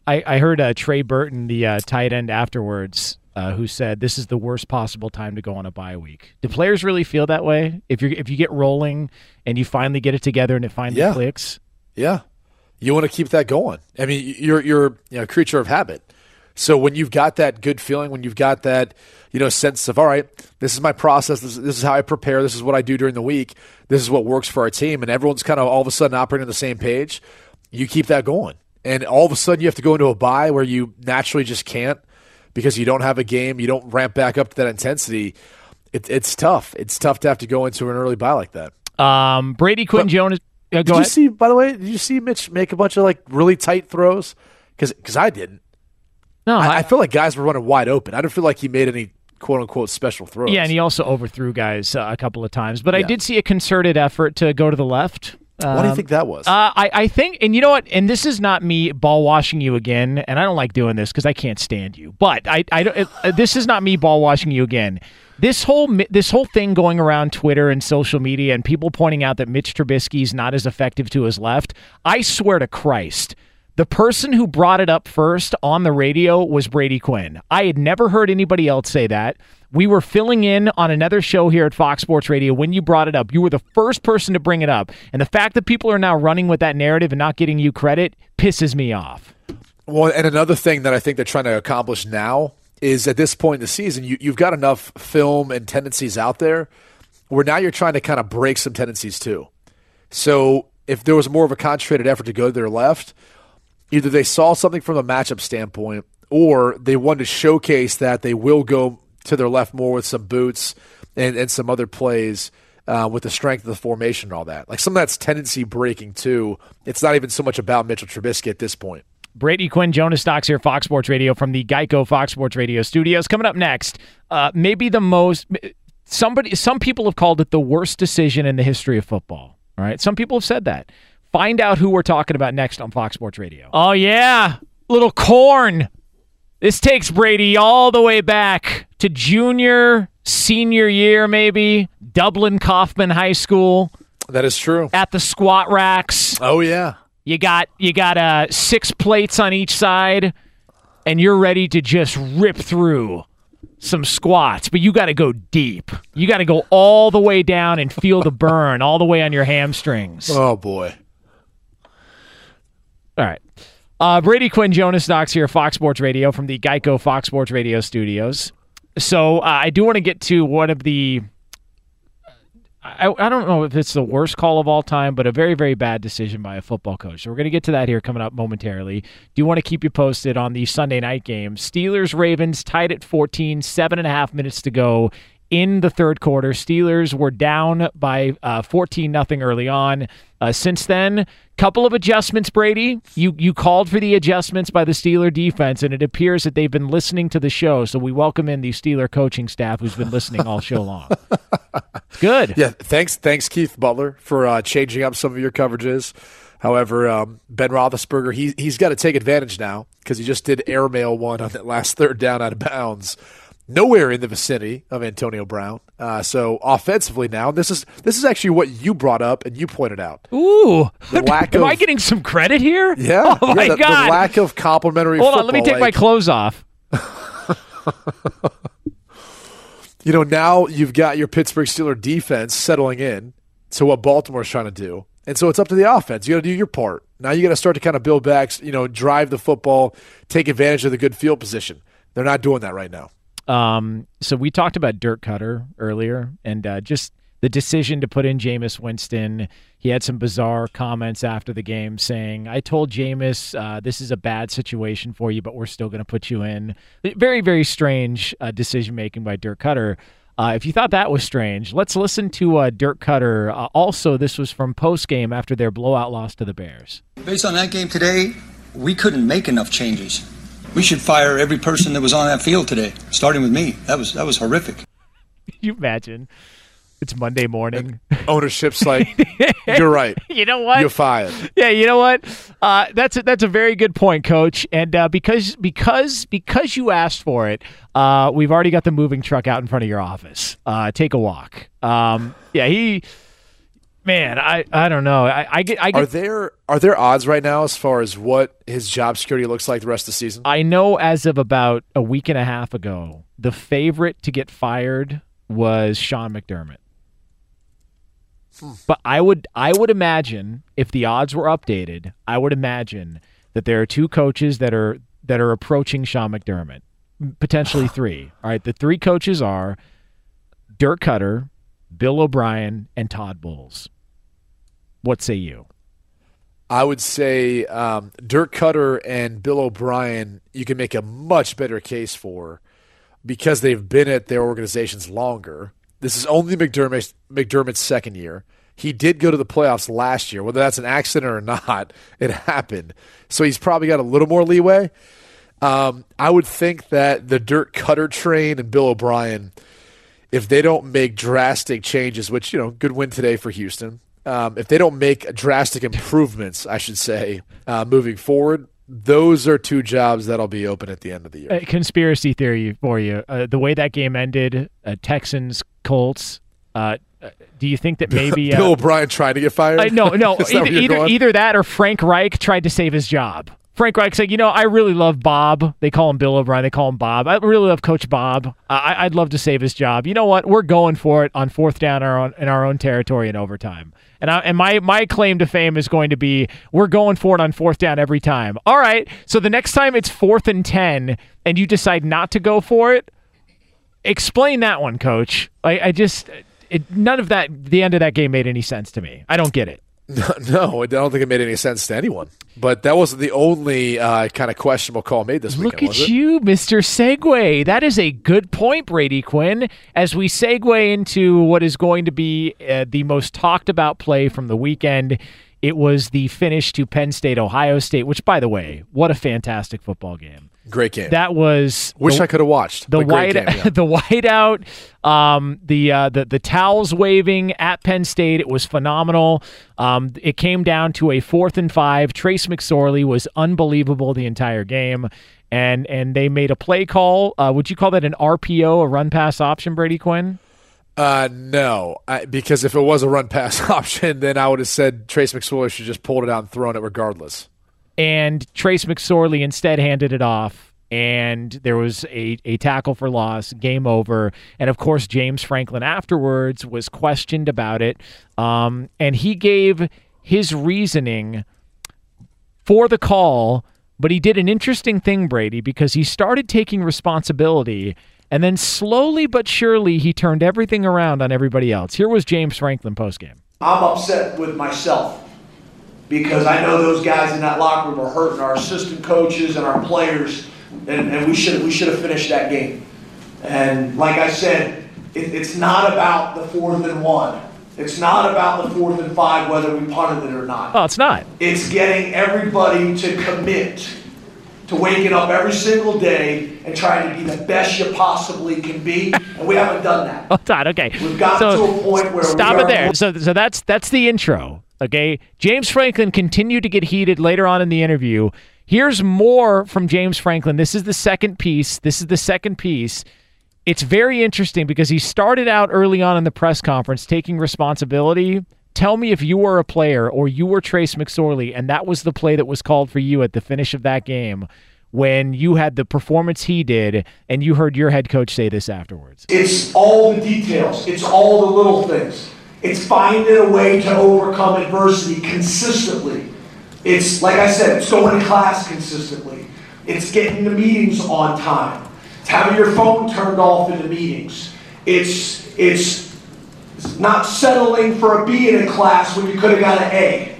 I, I heard uh, Trey Burton, the uh, tight end, afterwards, uh, who said this is the worst possible time to go on a bye week. Do players really feel that way? If you if you get rolling and you finally get it together and it finally Yeah. clicks, Yeah, you want to keep that going. I mean, you're you're you know, a creature of habit. So when you've got that good feeling, when you've got that you know sense of all right, this is my process. This, this is how I prepare. This is what I do during the week. This is what works for our team, and everyone's kind of all of a sudden operating on the same page. You keep that going, and all of a sudden you have to go into a bye where you naturally just can't because you don't have a game. You don't ramp back up to that intensity. It, it's tough. It's tough to have to go into an early bye like that. um, Brady Quinn, Jonas. Uh, Did go you see? By the way, did you see Mitch make a bunch of like really tight throws? Because because I didn't. No, I, I feel like guys were running wide open. I don't feel like he made any quote unquote special throws. Yeah, and he also overthrew guys uh, a couple of times. But I did see a concerted effort to go to the left. What do you Um, think that was? Uh, I, I think, and you know what? And this is not me ball washing you again, and I don't like doing this because I can't stand you. But I, I don't. It, uh, this is not me ball washing you again. This whole this whole thing going around Twitter and social media, and people pointing out that Mitch Trubisky's not as effective to his left. I swear to Christ. The person who brought it up first on the radio was Brady Quinn. I had never heard anybody else say that. We were filling in on another show here at Fox Sports Radio when you brought it up. You were the first person to bring it up. And the fact that people are now running with that narrative and not getting you credit pisses me off. Well, and another thing that I think they're trying to accomplish now is at this point in the season, you, you've got enough film and tendencies out there where now you're trying to kind of break some tendencies too. So if there was more of a concentrated effort to go to their left, either they saw something from a matchup standpoint or they wanted to showcase that they will go to their left more with some boots and, and some other plays uh, with the strength of the formation and all that. Like some of that's tendency breaking too. It's not even so much about Mitchell Trubisky at this point. Brady Quinn, Jonas Knox here, Fox Sports Radio from the Geico Fox Sports Radio studios. Coming up next, uh, maybe the most somebody, some people have called it the worst decision in the history of football. All right, some people have said that. Find out who we're talking about next on Fox Sports Radio. Oh yeah, little corn. This takes Brady all the way back to junior, senior year, maybe Dublin Coffman High School. That is true. At the squat racks. Oh yeah. You got you got uh, six plates on each side, and you're ready to just rip through some squats. But you got to go deep. You got to go all the way down and feel the burn all the way on your hamstrings. Oh boy. All right. Uh, Brady Quinn, Jonas Knox here, Fox Sports Radio from the Geico Fox Sports Radio studios. So uh, I do want to get to one of the. I, I don't know if it's the worst call of all time, but a very, very bad decision by a football coach. So we're going to get to that here coming up momentarily. Do you want to keep you posted on the Sunday night game. Steelers Ravens tied at 14, seven and a half minutes to go in the third quarter. Steelers were down by uh, 14 nothing early on. Uh, since then, couple of adjustments. Brady, you you called for the adjustments by the Steeler defense, and it appears that they've been listening to the show. So we welcome in the Steeler coaching staff who's been listening all show long. Good. Yeah, thanks, thanks, Keith Butler, for uh, changing up some of your coverages. However, um, Ben Roethlisberger, he he's got to take advantage now because he just did airmail one on that last third down out of bounds, nowhere in the vicinity of Antonio Brown. Uh, so offensively now, this is this is actually what you brought up and you pointed out. Ooh, The lack am of- I getting some credit here? Yeah, Oh my yeah, the, the god. lack of complimentary. Hold on, let me football, take my clothes off. you know, now you've got your Pittsburgh Steeler defense settling in to what Baltimore's trying to do. And so it's up to the offense. You got to do your part. Now you got to start to kind of build back, you know, drive the football, take advantage of the good field position. They're not doing that right now. Um, so we talked about Dirk Koetter earlier, and uh, just the decision to put in Jameis Winston. He had some bizarre comments after the game saying, I told Jameis, uh, this is a bad situation for you, but we're still going to put you in. Very, very strange uh, decision making by Dirk Koetter. Uh, if you thought that was strange, let's listen to uh, Dirk Koetter. Uh, also, this was from post game after their blowout loss to the Bears. Based on that game today, we couldn't make enough changes. We should fire every person that was on that field today, starting with me. That was that was horrific. you imagine? It's Monday morning. Ownership's like, you're right. You know what? You're fired. Yeah, you know what? Uh, that's a, that's a very good point, Coach. And uh, because because because you asked for it, uh, we've already got the moving truck out in front of your office. Uh, take a walk. Um, yeah, he. Man, I, I don't know. I, I get I get Are there are there odds right now as far as what his job security looks like the rest of the season? I know as of about a week and a half ago, the favorite to get fired was Sean McDermott. Hmm. But I would I would imagine if the odds were updated, I would imagine that there are two coaches that are that are approaching Sean McDermott, potentially three. All right, the three coaches are Dirk Koetter, Bill O'Brien, and Todd Bowles. What say you? I would say um, Dirk Koetter and Bill O'Brien, you can make a much better case for because they've been at their organizations longer. This is only McDermott, McDermott's second year. He did go to the playoffs last year. Whether that's an accident or not, it happened. So he's probably got a little more leeway. Um, I would think that the Dirk Koetter train and Bill O'Brien, if they don't make drastic changes, which, you know, good win today for Houston, um, if they don't make drastic improvements, I should say, uh, moving forward, those are two jobs that'll be open at the end of the year. A conspiracy theory for you. Uh, the way that game ended, uh, Texans, Colts. Uh, uh, do you think that maybe Bill O'Brien trying to get fired? No, no. Either either, either that or Frank Reich tried to save his job. Frank Reich said, "You know, I really love Bob. They call him Bill O'Brien. They call him Bob. I really love Coach Bob. I, I'd love to save his job. You know what? We're going for it on fourth down our own, in our own territory in overtime. And I, and my my claim to fame is going to be we're going for it on fourth down every time. All right. So the next time it's fourth and ten, and you decide not to go for it, explain that one, Coach. I, I just it, none of that. The end of that game made any sense to me. I don't get it. No, no, I don't think it made any sense to anyone. But that wasn't the only uh, kind of questionable call made this weekend. Look at you, Mr. Segway. That is a good point, Brady Quinn. As we segue into what is going to be uh, the most talked about play from the weekend, it was the finish to Penn State, Ohio State, which, by the way, what a fantastic football game. Great game. That was Wish the- I could have watched. the white game, yeah. the whiteout um the uh the the towels waving at Penn State it was phenomenal um it came down to a fourth and five Trace McSorley was unbelievable the entire game and and they made a play call uh would you call that an RPO a run pass option Brady Quinn Uh, no, I, because if it was a run pass option, then I would have said Trace McSorley should just pulled it out and thrown it regardless. And Trace McSorley instead handed it off. And there was a, a tackle for loss, game over. And of course, James Franklin afterwards was questioned about it. Um, and he gave his reasoning for the call, but he did an interesting thing, Brady, because he started taking responsibility. And then slowly but surely, he turned everything around on everybody else. Here was James Franklin postgame. I'm upset with myself because I know those guys in that locker room are hurting our assistant coaches and our players, and, and we should we should have finished that game. And like I said, it, it's not about the fourth and one. It's not about the fourth and five whether we punted it or not. Oh, it's not. It's getting everybody to commit to waking up every single day and trying to be the best you possibly can be, and we haven't done that. Hold on, okay. We've got so, to a point where stop it there. So, so that's that's the intro. Okay, James Franklin continued to get heated later on in the interview. Here's more from James Franklin. This is the second piece. This is the second piece. It's very interesting because he started out early on in the press conference taking responsibility. Tell me if you were a player or you were Trace McSorley, and that was the play that was called for you at the finish of that game when you had the performance he did, and you heard your head coach say this afterwards. It's all the details. It's all the little things. It's finding a way to overcome adversity consistently. It's, like I said, it's going to class consistently. It's getting the meetings on time. It's having your phone turned off in the meetings. It's, it's not settling for a B in a class when you could have got an A.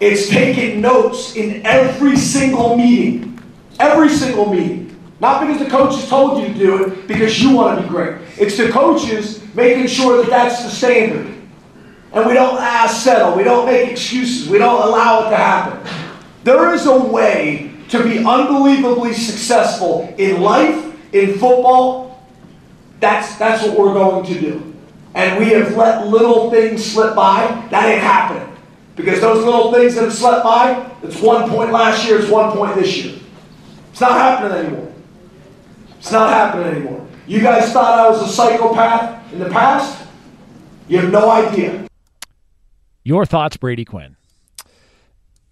It's taking notes in every single meeting. Every single meeting. Not because the coaches told you to do it, because you want to be great. It's the coaches making sure that that's the standard. And we don't ask settle. We don't make excuses. We don't allow it to happen. There is a way to be unbelievably successful in life, in football. That's, that's what we're going to do. And we have let little things slip by. That ain't happening. Because those little things that have slipped by, it's one point last year, it's one point this year. It's not happening anymore. It's not happening anymore. You guys thought I was a psychopath in the past? You have no idea. Your thoughts, Brady Quinn?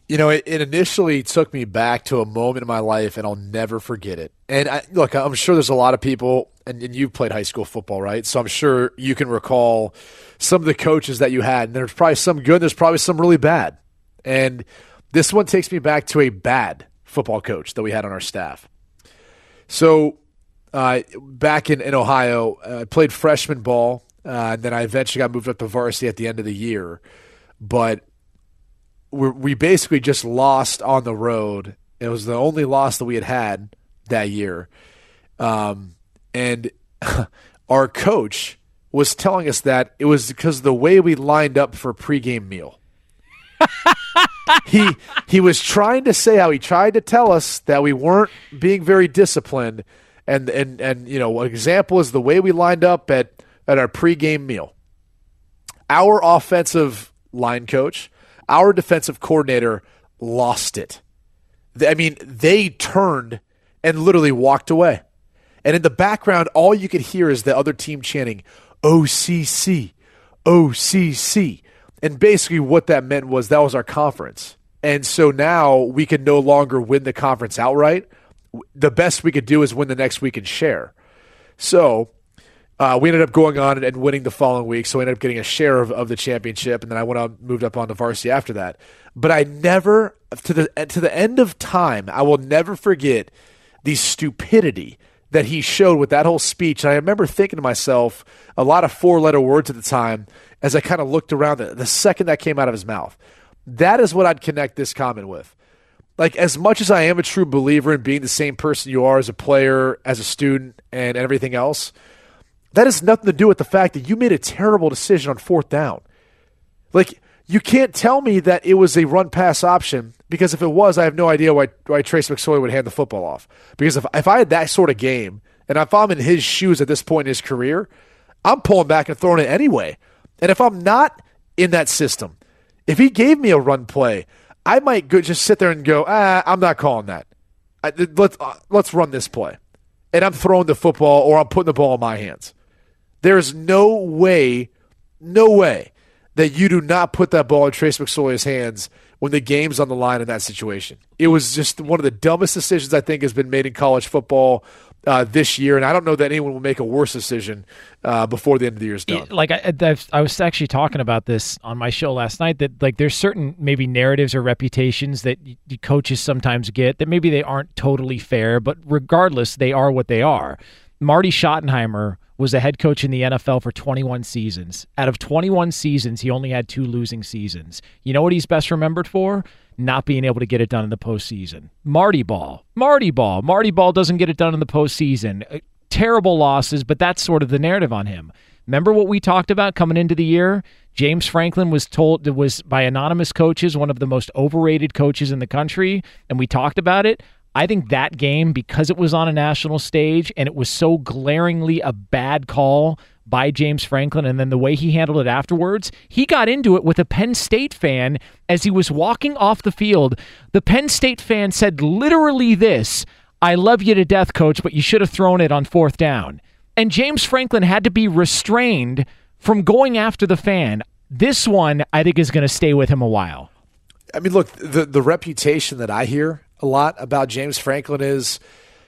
You know, it, it, initially took me back to a moment in my life, and I'll never forget it. And I, look, I'm sure there's a lot of people, and, and you've played high school football, right? So I'm sure you can recall some of the coaches that you had. And there's probably some good, there's probably some really bad. And this one takes me back to a bad football coach that we had on our staff. So uh, back in, in Ohio, uh, I played freshman ball, uh, and then I eventually got moved up to varsity at the end of the year. But we basically just lost on the road. It was the only loss that we had had that year. Um, and our coach was telling us that it was because of the way we lined up for pregame meal. he he was trying to say how he tried to tell us that we weren't being very disciplined, and and and you know, an example is the way we lined up at at our pregame meal. Our offensive line coach our defensive coordinator lost it. I mean, they turned and literally walked away. And in the background, all you could hear is the other team chanting, OCC, OCC. And basically, what that meant was that was our conference. And so now we can no longer win the conference outright. The best we could do is win the next week and share. So uh, we ended up going on and winning the following week, so we ended up getting a share of, of the championship, and then I went on, moved up on the varsity after that. But I never, to the to the end of time, I will never forget the stupidity that he showed with that whole speech. And I remember thinking to myself a lot of four letter words at the time as I kind of looked around the, the second that came out of his mouth. That is what I'd connect this comment with. Like, as much as I am a true believer in being the same person you are as a player, as a student, and everything else that has nothing to do with the fact that you made a terrible decision on fourth down. Like, you can't tell me that it was a run pass option because if it was, I have no idea why, why Trace McSorley would hand the football off. Because if, if I had that sort of game and if I'm in his shoes at this point in his career, I'm pulling back and throwing it anyway. And if I'm not in that system, if he gave me a run play, I might go, just sit there and go, ah, I'm not calling that. I, let's, uh, let's run this play. And I'm throwing the football or I'm putting the ball in my hands. There is no way, no way that you do not put that ball in Trace McSorley's hands when the game's on the line in that situation. It was just one of the dumbest decisions I think has been made in college football uh, this year, and I don't know that anyone will make a worse decision uh, before the end of the year is done. Like I, I've, I was actually talking about this on my show last night. That like there's certain maybe narratives or reputations that coaches sometimes get that maybe they aren't totally fair, but regardless, they are what they are. Marty Schottenheimer was a head coach in the NFL for 21 seasons. Out of 21 seasons, he only had two losing seasons. You know what he's best remembered for? Not being able to get it done in the postseason. Marty Ball. Marty Ball. Marty Ball doesn't get it done in the postseason. Uh, terrible losses, but that's sort of the narrative on him. Remember what we talked about coming into the year? James Franklin was told was by anonymous coaches one of the most overrated coaches in the country, and we talked about it. I think that game, because it was on a national stage and it was so glaringly a bad call by James Franklin, and then the way he handled it afterwards, he got into it with a Penn State fan as he was walking off the field. The Penn State fan said literally this I love you to death, coach, but you should have thrown it on fourth down. And James Franklin had to be restrained from going after the fan. This one, I think, is going to stay with him a while. I mean, look, the the reputation that I hear a lot about James Franklin is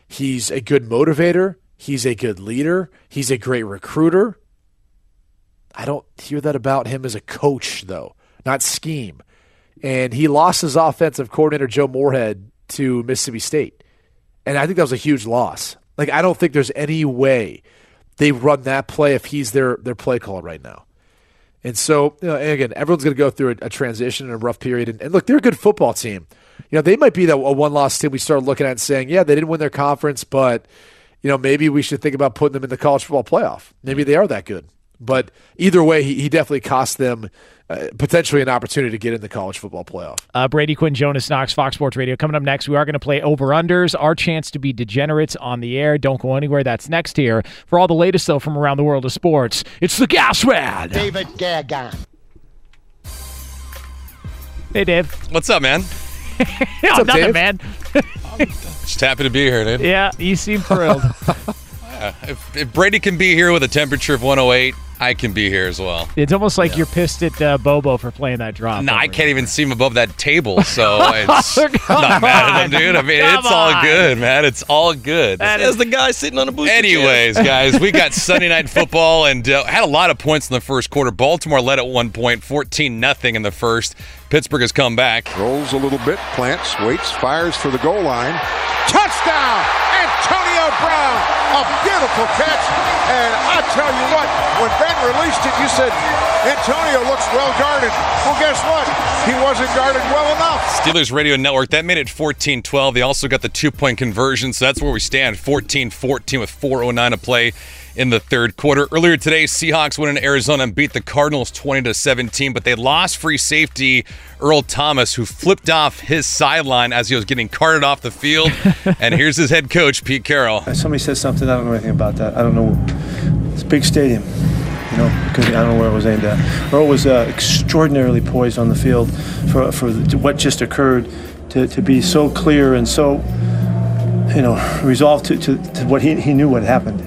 he's a good motivator, he's a good leader, he's a great recruiter. I don't hear that about him as a coach, though, not scheme. And he lost his offensive coordinator, Joe Moorhead, to Mississippi State. And I think that was a huge loss. Like, I don't think there's any way they run that play if he's their, their play caller right now. And so, you know, and again, everyone's going to go through a, a transition and a rough period. And, and look, they're a good football team. You know, they might be that a one loss team we start looking at and saying, yeah, they didn't win their conference, but, you know, maybe we should think about putting them in the college football playoff. Maybe they are that good. But either way, he, he definitely cost them uh, potentially an opportunity to get in the college football playoff. Uh, Brady Quinn, Jonas Knox, Fox Sports Radio. Coming up next, we are going to play over unders. Our chance to be degenerates on the air. Don't go anywhere. That's next here. For all the latest, though, from around the world of sports, it's the Gas Man. David Gascon. Hey, Dave. What's up, man? yeah, up, nothing, Dave? man. Just happy to be here, dude. yeah, you seem thrilled. Yeah, If, if Brady can be here with a temperature of 108, I can be here as well. it's almost like you're pissed at uh, Bobo for playing that drop. No, I can't even see him above that table, so it's Come not mad at him, dude. I mean, Come it's all good, man. It's all good. As the guy sitting on a booster chair. Anyways, guys, we got Sunday night football and uh, had a lot of points in the first quarter. Baltimore led at one point, 14 nothing in the first. Pittsburgh has come back. Rolls a little bit, plants, waits, fires for the goal line. Touchdown! Antonio Brown! A beautiful catch. And I tell you what, when Ben released it, you said, Antonio looks well guarded. Well, guess what? He wasn't guarded well enough. Steelers Radio Network, that made it 14 12. They also got the two point conversion, so that's where we stand 14 14 with 4.09 to play in the third quarter. Earlier today, Seahawks went in Arizona and beat the Cardinals 20 to 17, but they lost free safety Earl Thomas, who flipped off his sideline as he was getting carted off the field. and here's his head coach, Pete Carroll. Somebody said something. I don't know anything about that. I don't know. A big stadium, you know, because I don't know where it was aimed at. Earl was uh, extraordinarily poised on the field for for what just occurred to, to be so clear and so, you know, resolved to, to, to what he, he knew what happened.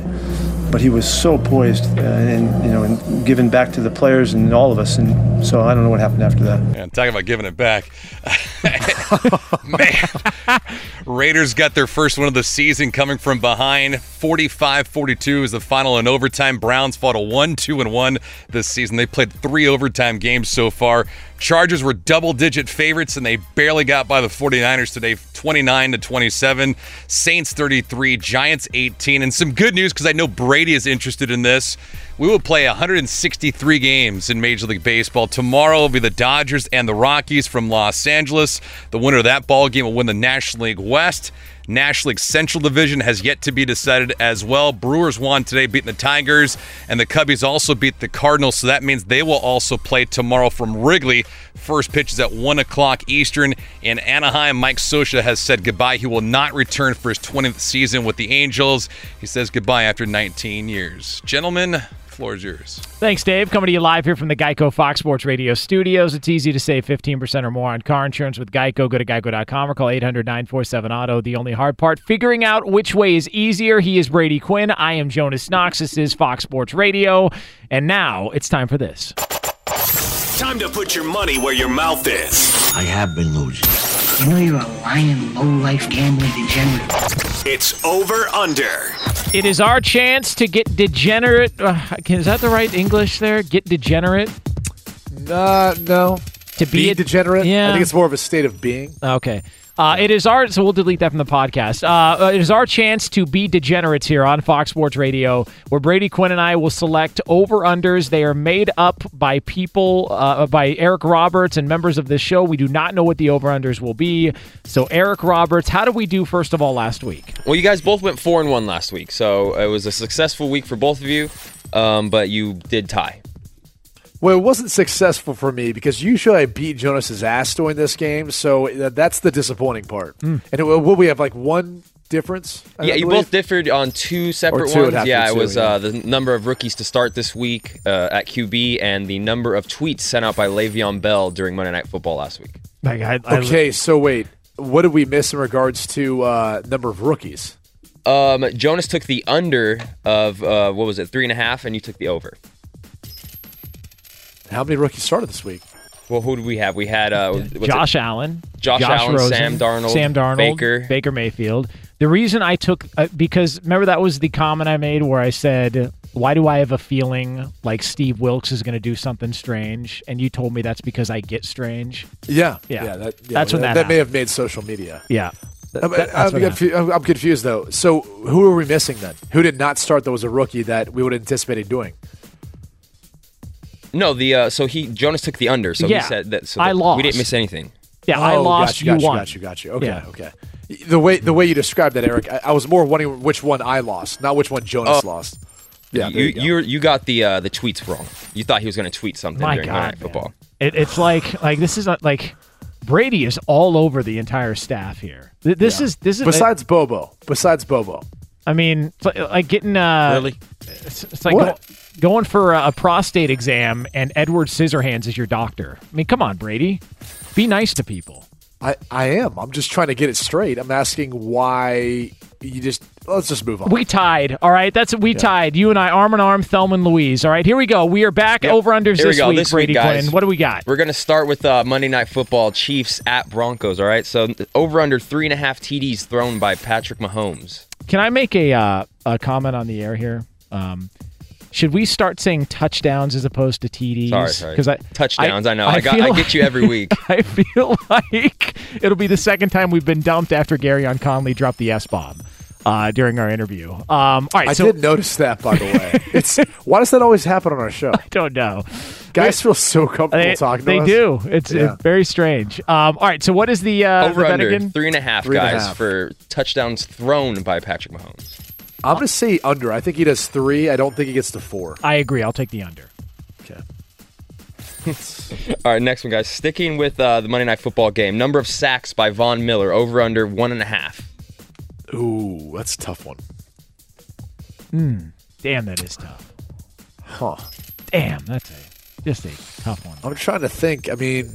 But he was so poised uh, and you know and given back to the players and all of us, and so I don't know what happened after that. Man, talking about giving it back. Man, Raiders got their first win of the season coming from behind. 45-42 is the final in overtime. Browns fought a 1-2 and 1 this season. They played 3 overtime games so far. Chargers were double-digit favorites and they barely got by the 49ers today 29 to 27. Saints 33, Giants 18. And some good news cuz I know Brady is interested in this. We will play 163 games in Major League Baseball. Tomorrow will be the Dodgers and the Rockies from Los Angeles. The winner of that ball game will win the National League West. National League Central Division has yet to be decided as well. Brewers won today, beating the Tigers, and the Cubbies also beat the Cardinals. So that means they will also play tomorrow from Wrigley. First pitch is at 1 o'clock Eastern. In Anaheim, Mike Scioscia has said goodbye. He will not return for his 20th season with the Angels. He says goodbye after 19 years. Gentlemen, floor is yours. Thanks, Dave. Coming to you live here from the Geico Fox Sports Radio studios. It's easy to save 15% or more on car insurance with Geico. Go to geico.com or call 800 947 Auto. The only hard part, figuring out which way is easier. He is Brady Quinn. I am Jonas Knox. This is Fox Sports Radio. And now it's time for this. Time to put your money where your mouth is. I have been losing. You know you're a lying, low-life gambling degenerate. It's over under. It is our chance to get degenerate. Uh, is that the right English there? Get degenerate? Uh, no. To be, Be a degenerate? Yeah. I think it's more of a state of being. Okay. Uh, it is our so we'll delete that from the podcast. Uh, uh, it is our chance to be degenerates here on Fox Sports Radio, where Brady Quinn and I will select over unders. They are made up by people, uh, by Eric Roberts and members of this show. We do not know what the over unders will be. So Eric Roberts, how did we do first of all last week? Well, you guys both went four and one last week, so it was a successful week for both of you. Um, but you did tie. Well, it wasn't successful for me because usually I beat Jonas's ass during this game, so uh, that's the disappointing part. Hmm. And it, will we have like one difference? I yeah, you believe? both differed on two separate two, it'd ones. Yeah, be it two, was yeah. Uh, the number of rookies to start this week uh, at QB and the number of tweets sent out by Le'Veon Bell during Monday Night Football last week. Like, I, I- Okay, so wait, what did we miss in regards to uh, number of rookies? Um, Jonas took the under of uh, what was it, three and a half, and you took the over. How many rookies started this week? Well, who did we have? We had uh, Josh it? Allen, Josh, Allen, Rosen, Sam Darnold, Sam Darnold, Baker. Baker Mayfield. The reason I took uh, because remember that was the comment I made where I said, "Why do I have a feeling like Steve Wilks is going to do something strange?" And you told me that's because I get strange. Yeah, Yeah. yeah. That, yeah, That's when that that may have made social media. Yeah, I'm, That- I'm what I'm- I'm confused though. So who are we missing then? Who did not start that was a rookie that we would anticipate doing? No, the uh, so he Jonas took the under, so Yeah. he said that. So I that lost. We didn't miss anything. Yeah, I Oh, lost. Got you, you got you, won. got you, got you. Okay, Yeah. okay. The way the way you described that, Eric, I, I was more wondering which one I lost, not which one Jonas Oh. lost. Yeah, you you go. you, you got the uh, the tweets wrong. You thought he was going to tweet something My during God, Monday Night. Football. It, it's like like this is not like Brady is all over the entire staff here. This Yeah. is this is besides Bobo. Besides Bobo. I mean, it's like, like getting uh, Really? It's, it's like What? go- going for a, a prostate exam and Edward Scissorhands is your doctor. I mean, come on, Brady, be nice to people. I, I am. I'm just trying to get it straight. I'm asking why you just let's just move on. We tied. All right, that's we tied. You and I, arm in arm, Thelma and Louise. All right, here we go. We are back over unders Here we this week, this Brady week, guys. Quinn. What do we got? We're going to start with uh, Monday Night Football Chiefs at Broncos. All right. So over under three and a half TDs thrown by Patrick Mahomes. Can I make a uh, a comment on the air here? Um, should we start saying touchdowns as opposed to TDs? Sorry, sorry. Because I Touchdowns, I know. I got- I get you every week. I feel like it'll be the second time we've been dumped after Gareon Conley dropped the S bomb uh, during our interview. Um, all right, I so did notice that, by the way. It's why does that always happen on our show? I don't know. Guys feel so comfortable they, talking to they us. do. It's, Yeah. it's very strange. Um, all right, so what is the uh, over the under again? three and a half Three and a guys half. for touchdowns thrown by Patrick Mahomes. I'm going to say under. I think he does three. I don't think he gets to four. I agree. I'll take the under. Okay. All right, next one, guys. Sticking with uh, the Monday Night Football game, number of sacks by Von Miller over under one and a half. Ooh, that's a tough one. Hmm. Damn, that is tough. Huh. Damn, that's a just a tough one. I'm trying to think. I mean,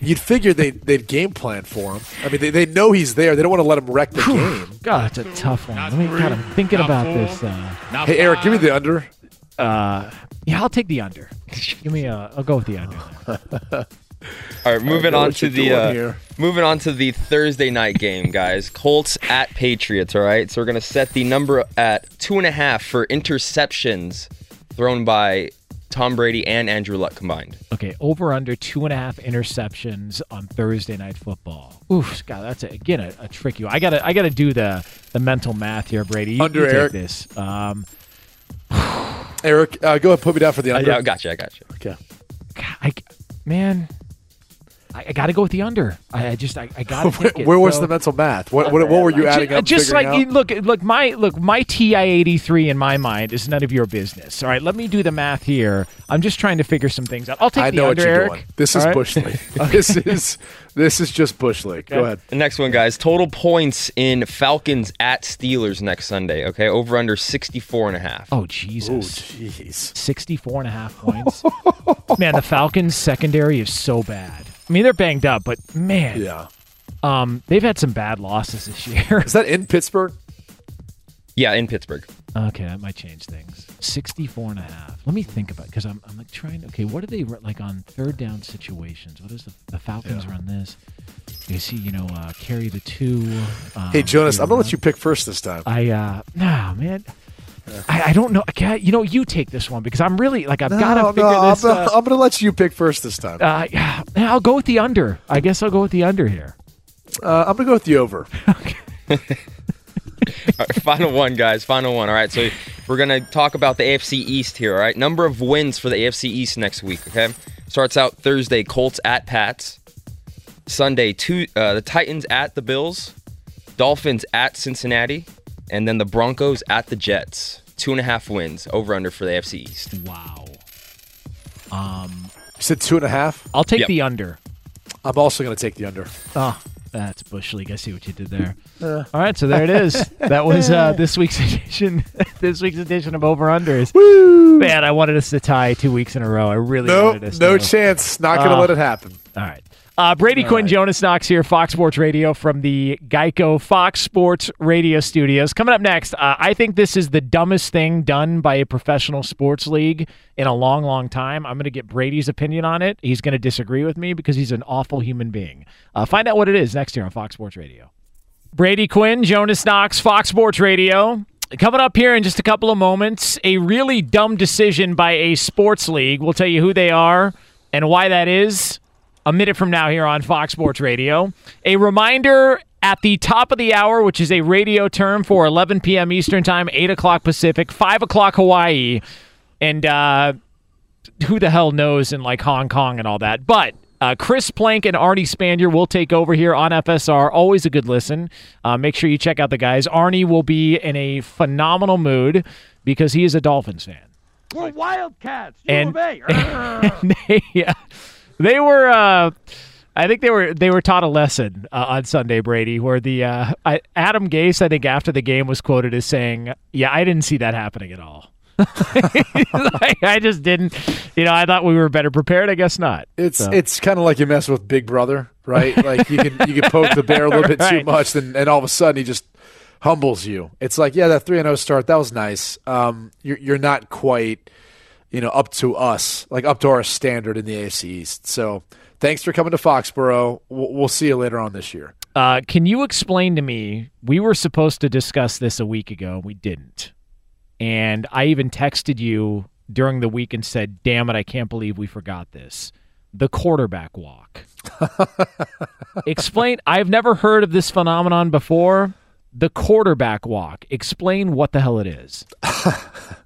you'd figure they, they'd game plan for him. I mean, they, they know he's there. They don't want to let him wreck the game. God, that's a tough one. Let me. God, I'm thinking about this. Uh, Hey, Eric, give me the under. Uh, yeah, I'll take the under. Give me a. I'll go with the under. All right, moving on what to you're the doing uh, here. moving on to the Thursday night game, guys. Colts at Patriots. All right, so we're gonna set the number at two and a half for interceptions thrown by Tom Brady and Andrew Luck combined. Okay, over under two and a half interceptions on Thursday night football. Oof, God, that's a, again a, a tricky one. I gotta I gotta do the the mental math here, Brady. You, Under, you take Eric. this. Um, Eric, uh, go ahead, put me down for the under. yeah, I got you. I got you. Okay. I, man, I, I got to go with the under. I, I just I, I got to take it. Where was So- the mental math? What, what, what were you Ju- adding up? Just like figuring you, look, look my look my TI eighty three in my mind is none of your business. All right, let me do the math here. I'm just trying to figure some things out. I'll take I the know under, what you're Eric. doing. This is right? Bush League. this is this is just Bush League. Go Okay. ahead. The next one, guys. Total points in Falcons at Steelers next Sunday. Okay, over under 64 and a half. Oh Jesus! Oh jeez. 64 and a half points. man, the Falcons secondary is so bad. I mean, they're banged up, but man, Yeah. um, they've had some bad losses this year. Is that in Pittsburgh? Yeah, in Pittsburgh. Okay, that might change things. 64 and a half. Let me think about because I'm, I'm like trying. Okay, what do they like on third down situations? What does the, the Falcons run this? You see, you know, uh, carry the two. Um, Hey Jonas, I'm gonna run. let you pick first this time. I uh, nah, man. I, I don't know. I can't- you know, you take this one because I'm really like I've No, got to no, figure I'm, this. gonna, uh, I'm gonna let you pick first this time. uh, yeah, I'll go with the under. I guess I'll go with the under here. Uh, I'm gonna go with the over. All right, final one, guys. Final one. All right, so we're gonna talk about the AFC East here. All right, number of wins for the AFC East next week. Okay, starts out Thursday. Colts at Pats. Sunday, two uh, the Titans at the Bills. Dolphins at Cincinnati, and then the Broncos at the Jets. Two and a half wins over under for the AFC East. Wow. Um, You said two and a half. I'll take Yep. the under. I'm also gonna take the under. Oh, that's bush league. I see what you did there. All right, so there it is. That was uh, this week's edition. this week's edition of Over Unders. Man, I wanted us to tie two weeks in a row. I really No, wanted us. no to. chance. Not gonna Uh, let it happen. All right. Uh, Brady Quinn, Jonas Knox here, Fox Sports Radio from the Geico Fox Sports Radio studios. Coming up next, uh, I think this is the dumbest thing done by a professional sports league in a long, long time. I'm going to get Brady's opinion on it. He's going to disagree with me because he's an awful human being. Uh, find out what it is next here on Fox Sports Radio. Brady Quinn, Jonas Knox, Fox Sports Radio. Coming up here in just a couple of moments, a really dumb decision by a sports league. We'll tell you who they are and why that is a minute from now here on Fox Sports Radio. A reminder at the top of the hour, which is a radio term for 11 p.m. Eastern Time, 8 o'clock Pacific, 5 o'clock Hawaii. And uh, who the hell knows in like Hong Kong and all that. But uh, Chris Plank and Arnie Spanier will take over here on FSR. Always a good listen. Uh, make sure you check out the guys. Arnie will be in a phenomenal mood because he is a Dolphins fan. We're Wildcats. And- U and they, yeah, they were. Uh, I think they were they were taught a lesson uh, on Sunday, Brady, where the uh, I, Adam Gase, I think after the game was quoted as saying, "Yeah, I didn't see that happening at all." Like, I just didn't. You know, I thought we were better prepared. I guess not. It's So- it's kind of like you mess with Big Brother, right? Like you can you can poke the bear a little bit too much, and, and all of a sudden he just humbles you. It's like, yeah, that three and zero start that was nice. Um, you're you're not quite, you know, up to us, like up to our standard in the AFC East. So thanks for coming to Foxborough. We'll, we'll see you later on this year. Uh, can you explain to me? We were supposed to discuss this a week ago. We didn't. And I even texted you during the week and said, damn it, I can't believe we forgot this. The quarterback walk. Explain. I've never heard of this phenomenon before. The quarterback walk. Explain what the hell it is.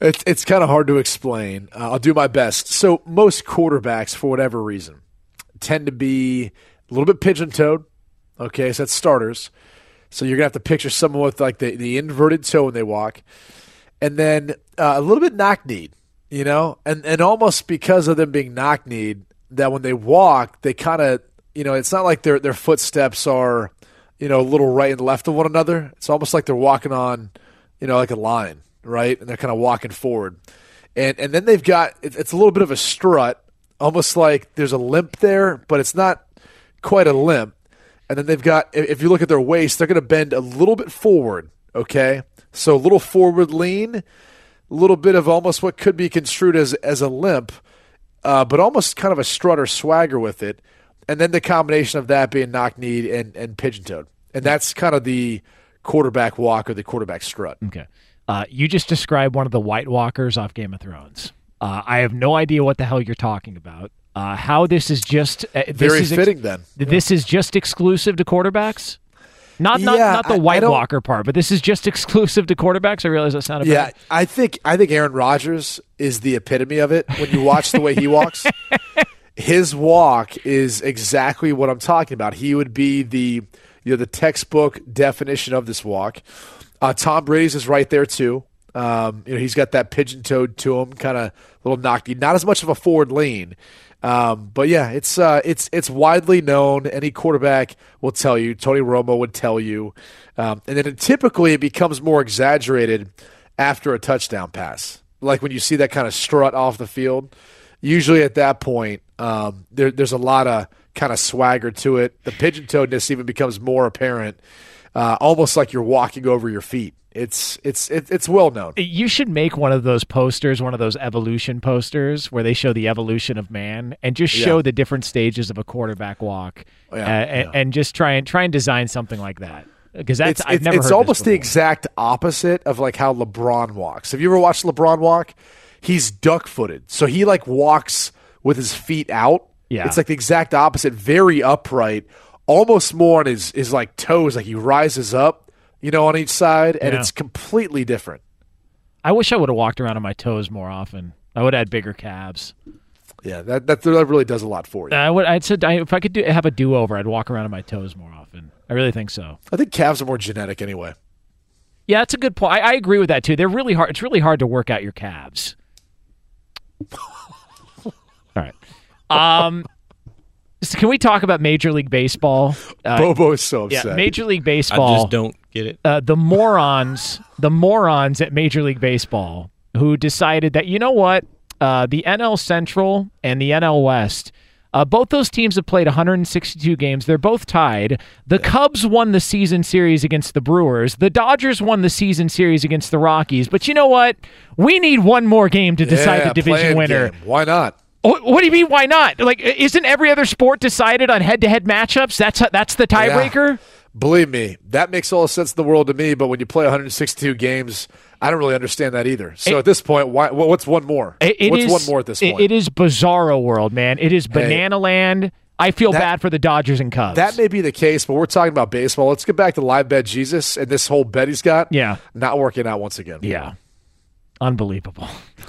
It's it's kind of hard to explain. Uh, I'll do my best. So most quarterbacks, for whatever reason, tend to be a little bit pigeon-toed. Okay, so that's starters. So you're gonna have to picture someone with like the, the inverted toe when they walk, and then uh, a little bit knock-kneed. You know, and and almost because of them being knock-kneed, that when they walk, they kind of you know, it's not like their their footsteps are you know a little right and left of one another. It's almost like they're walking on you know like a line right? And they're kind of walking forward. And and then they've got it's a little bit of a strut, almost like there's a limp there, but it's not quite a limp. And then they've got if you look at their waist, they're going to bend a little bit forward, okay? So a little forward lean, a little bit of almost what could be construed as as a limp, uh, but almost kind of a strut or swagger with it. And then the combination of that being knock kneed and, and pigeon toed. And that's kind of the quarterback walk or the quarterback strut. Okay. Uh, you just described one of the White Walkers off Game of Thrones. Uh, I have no idea what the hell you're talking about. Uh, how this is just uh, this Very is fitting then. This is just exclusive to quarterbacks. Not not, Yeah, not the White Walker part, but this is just exclusive to quarterbacks. I realize that's not a Yeah, bad. I think I think Aaron Rodgers is the epitome of it. When you watch the way he walks, his walk is exactly what I'm talking about. He would be the you know the textbook definition of this walk. Uh, Tom Brady's is right there too. Um, you know he's got that pigeon toed to him, kind of little knocky, not as much of a forward lean. Um, but yeah, it's uh, it's it's widely known. Any quarterback will tell you. Tony Romo would tell you, um, and then it, typically it becomes more exaggerated after a touchdown pass. Like when you see that kind of strut off the field, usually at that point, um, there, there's a lot of kind of swagger to it. The pigeon toedness even becomes more apparent, uh, almost like you're walking over your feet. It's it's it, it's well known. You should make one of those posters, one of those evolution posters, where they show the evolution of man and just show Yeah. the different stages of a quarterback walk, Yeah, uh, and, and just try and try and design something like that. Because that's it's, I've never it's almost the exact opposite of like how LeBron walks. Have you ever watched LeBron walk? He's duck footed, so he like walks with his feet out. Yeah. it's like the exact opposite, very upright, almost more on his his like toes, like he rises up, you know, on each side, and Yeah. it's completely different. I wish I would have walked around on my toes more often. I would have had bigger calves. Yeah, that that, that really does a lot for you. I would. I'd said I, if I could do, have a do over, I'd walk around on my toes more often. I really think so. I think calves are more genetic anyway. Yeah, that's a good point. I, I agree with that too. They're really hard. It's really hard to work out your calves. All right. Um, so can we talk about Major League Baseball? Uh, Bobo is so Yeah, upset. Major League Baseball. I just don't get it. Uh, the morons, the morons at Major League Baseball who decided that you know what, uh, the NL Central and the NL West. Uh, both those teams have played 162 games. They're both tied. The Cubs won the season series against the Brewers. The Dodgers won the season series against the Rockies. But you know what? We need one more game to decide Yeah, the division winner. game. Why not? Wh- What do you mean? Why not? Like, isn't every other sport decided on head-to-head matchups? That's that's the tiebreaker. Believe me, that makes all the sense in the world to me. But when you play 162 games, I don't really understand that either. So It- at this point, why, what's one more? It- what's is- one more at this point? it is bizarro world, man. It is Hey. banana land. I feel That- bad for the Dodgers and Cubs. That may be the case, but we're talking about baseball. Let's get back to live bet Jesus and this whole bet he's got. Yeah. not working out once again. yeah, unbelievable.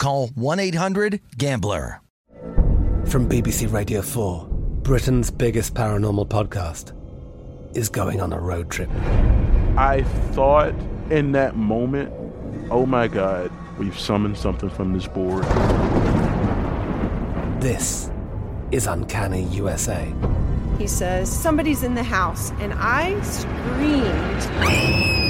call 1-800-GAMBLER. From BBC Radio 4, Britain's biggest paranormal podcast is going on a road trip. I thought in that moment, oh my God, we've summoned something from this board. This is Uncanny USA. He says, Somebody's in the house, and I screamed.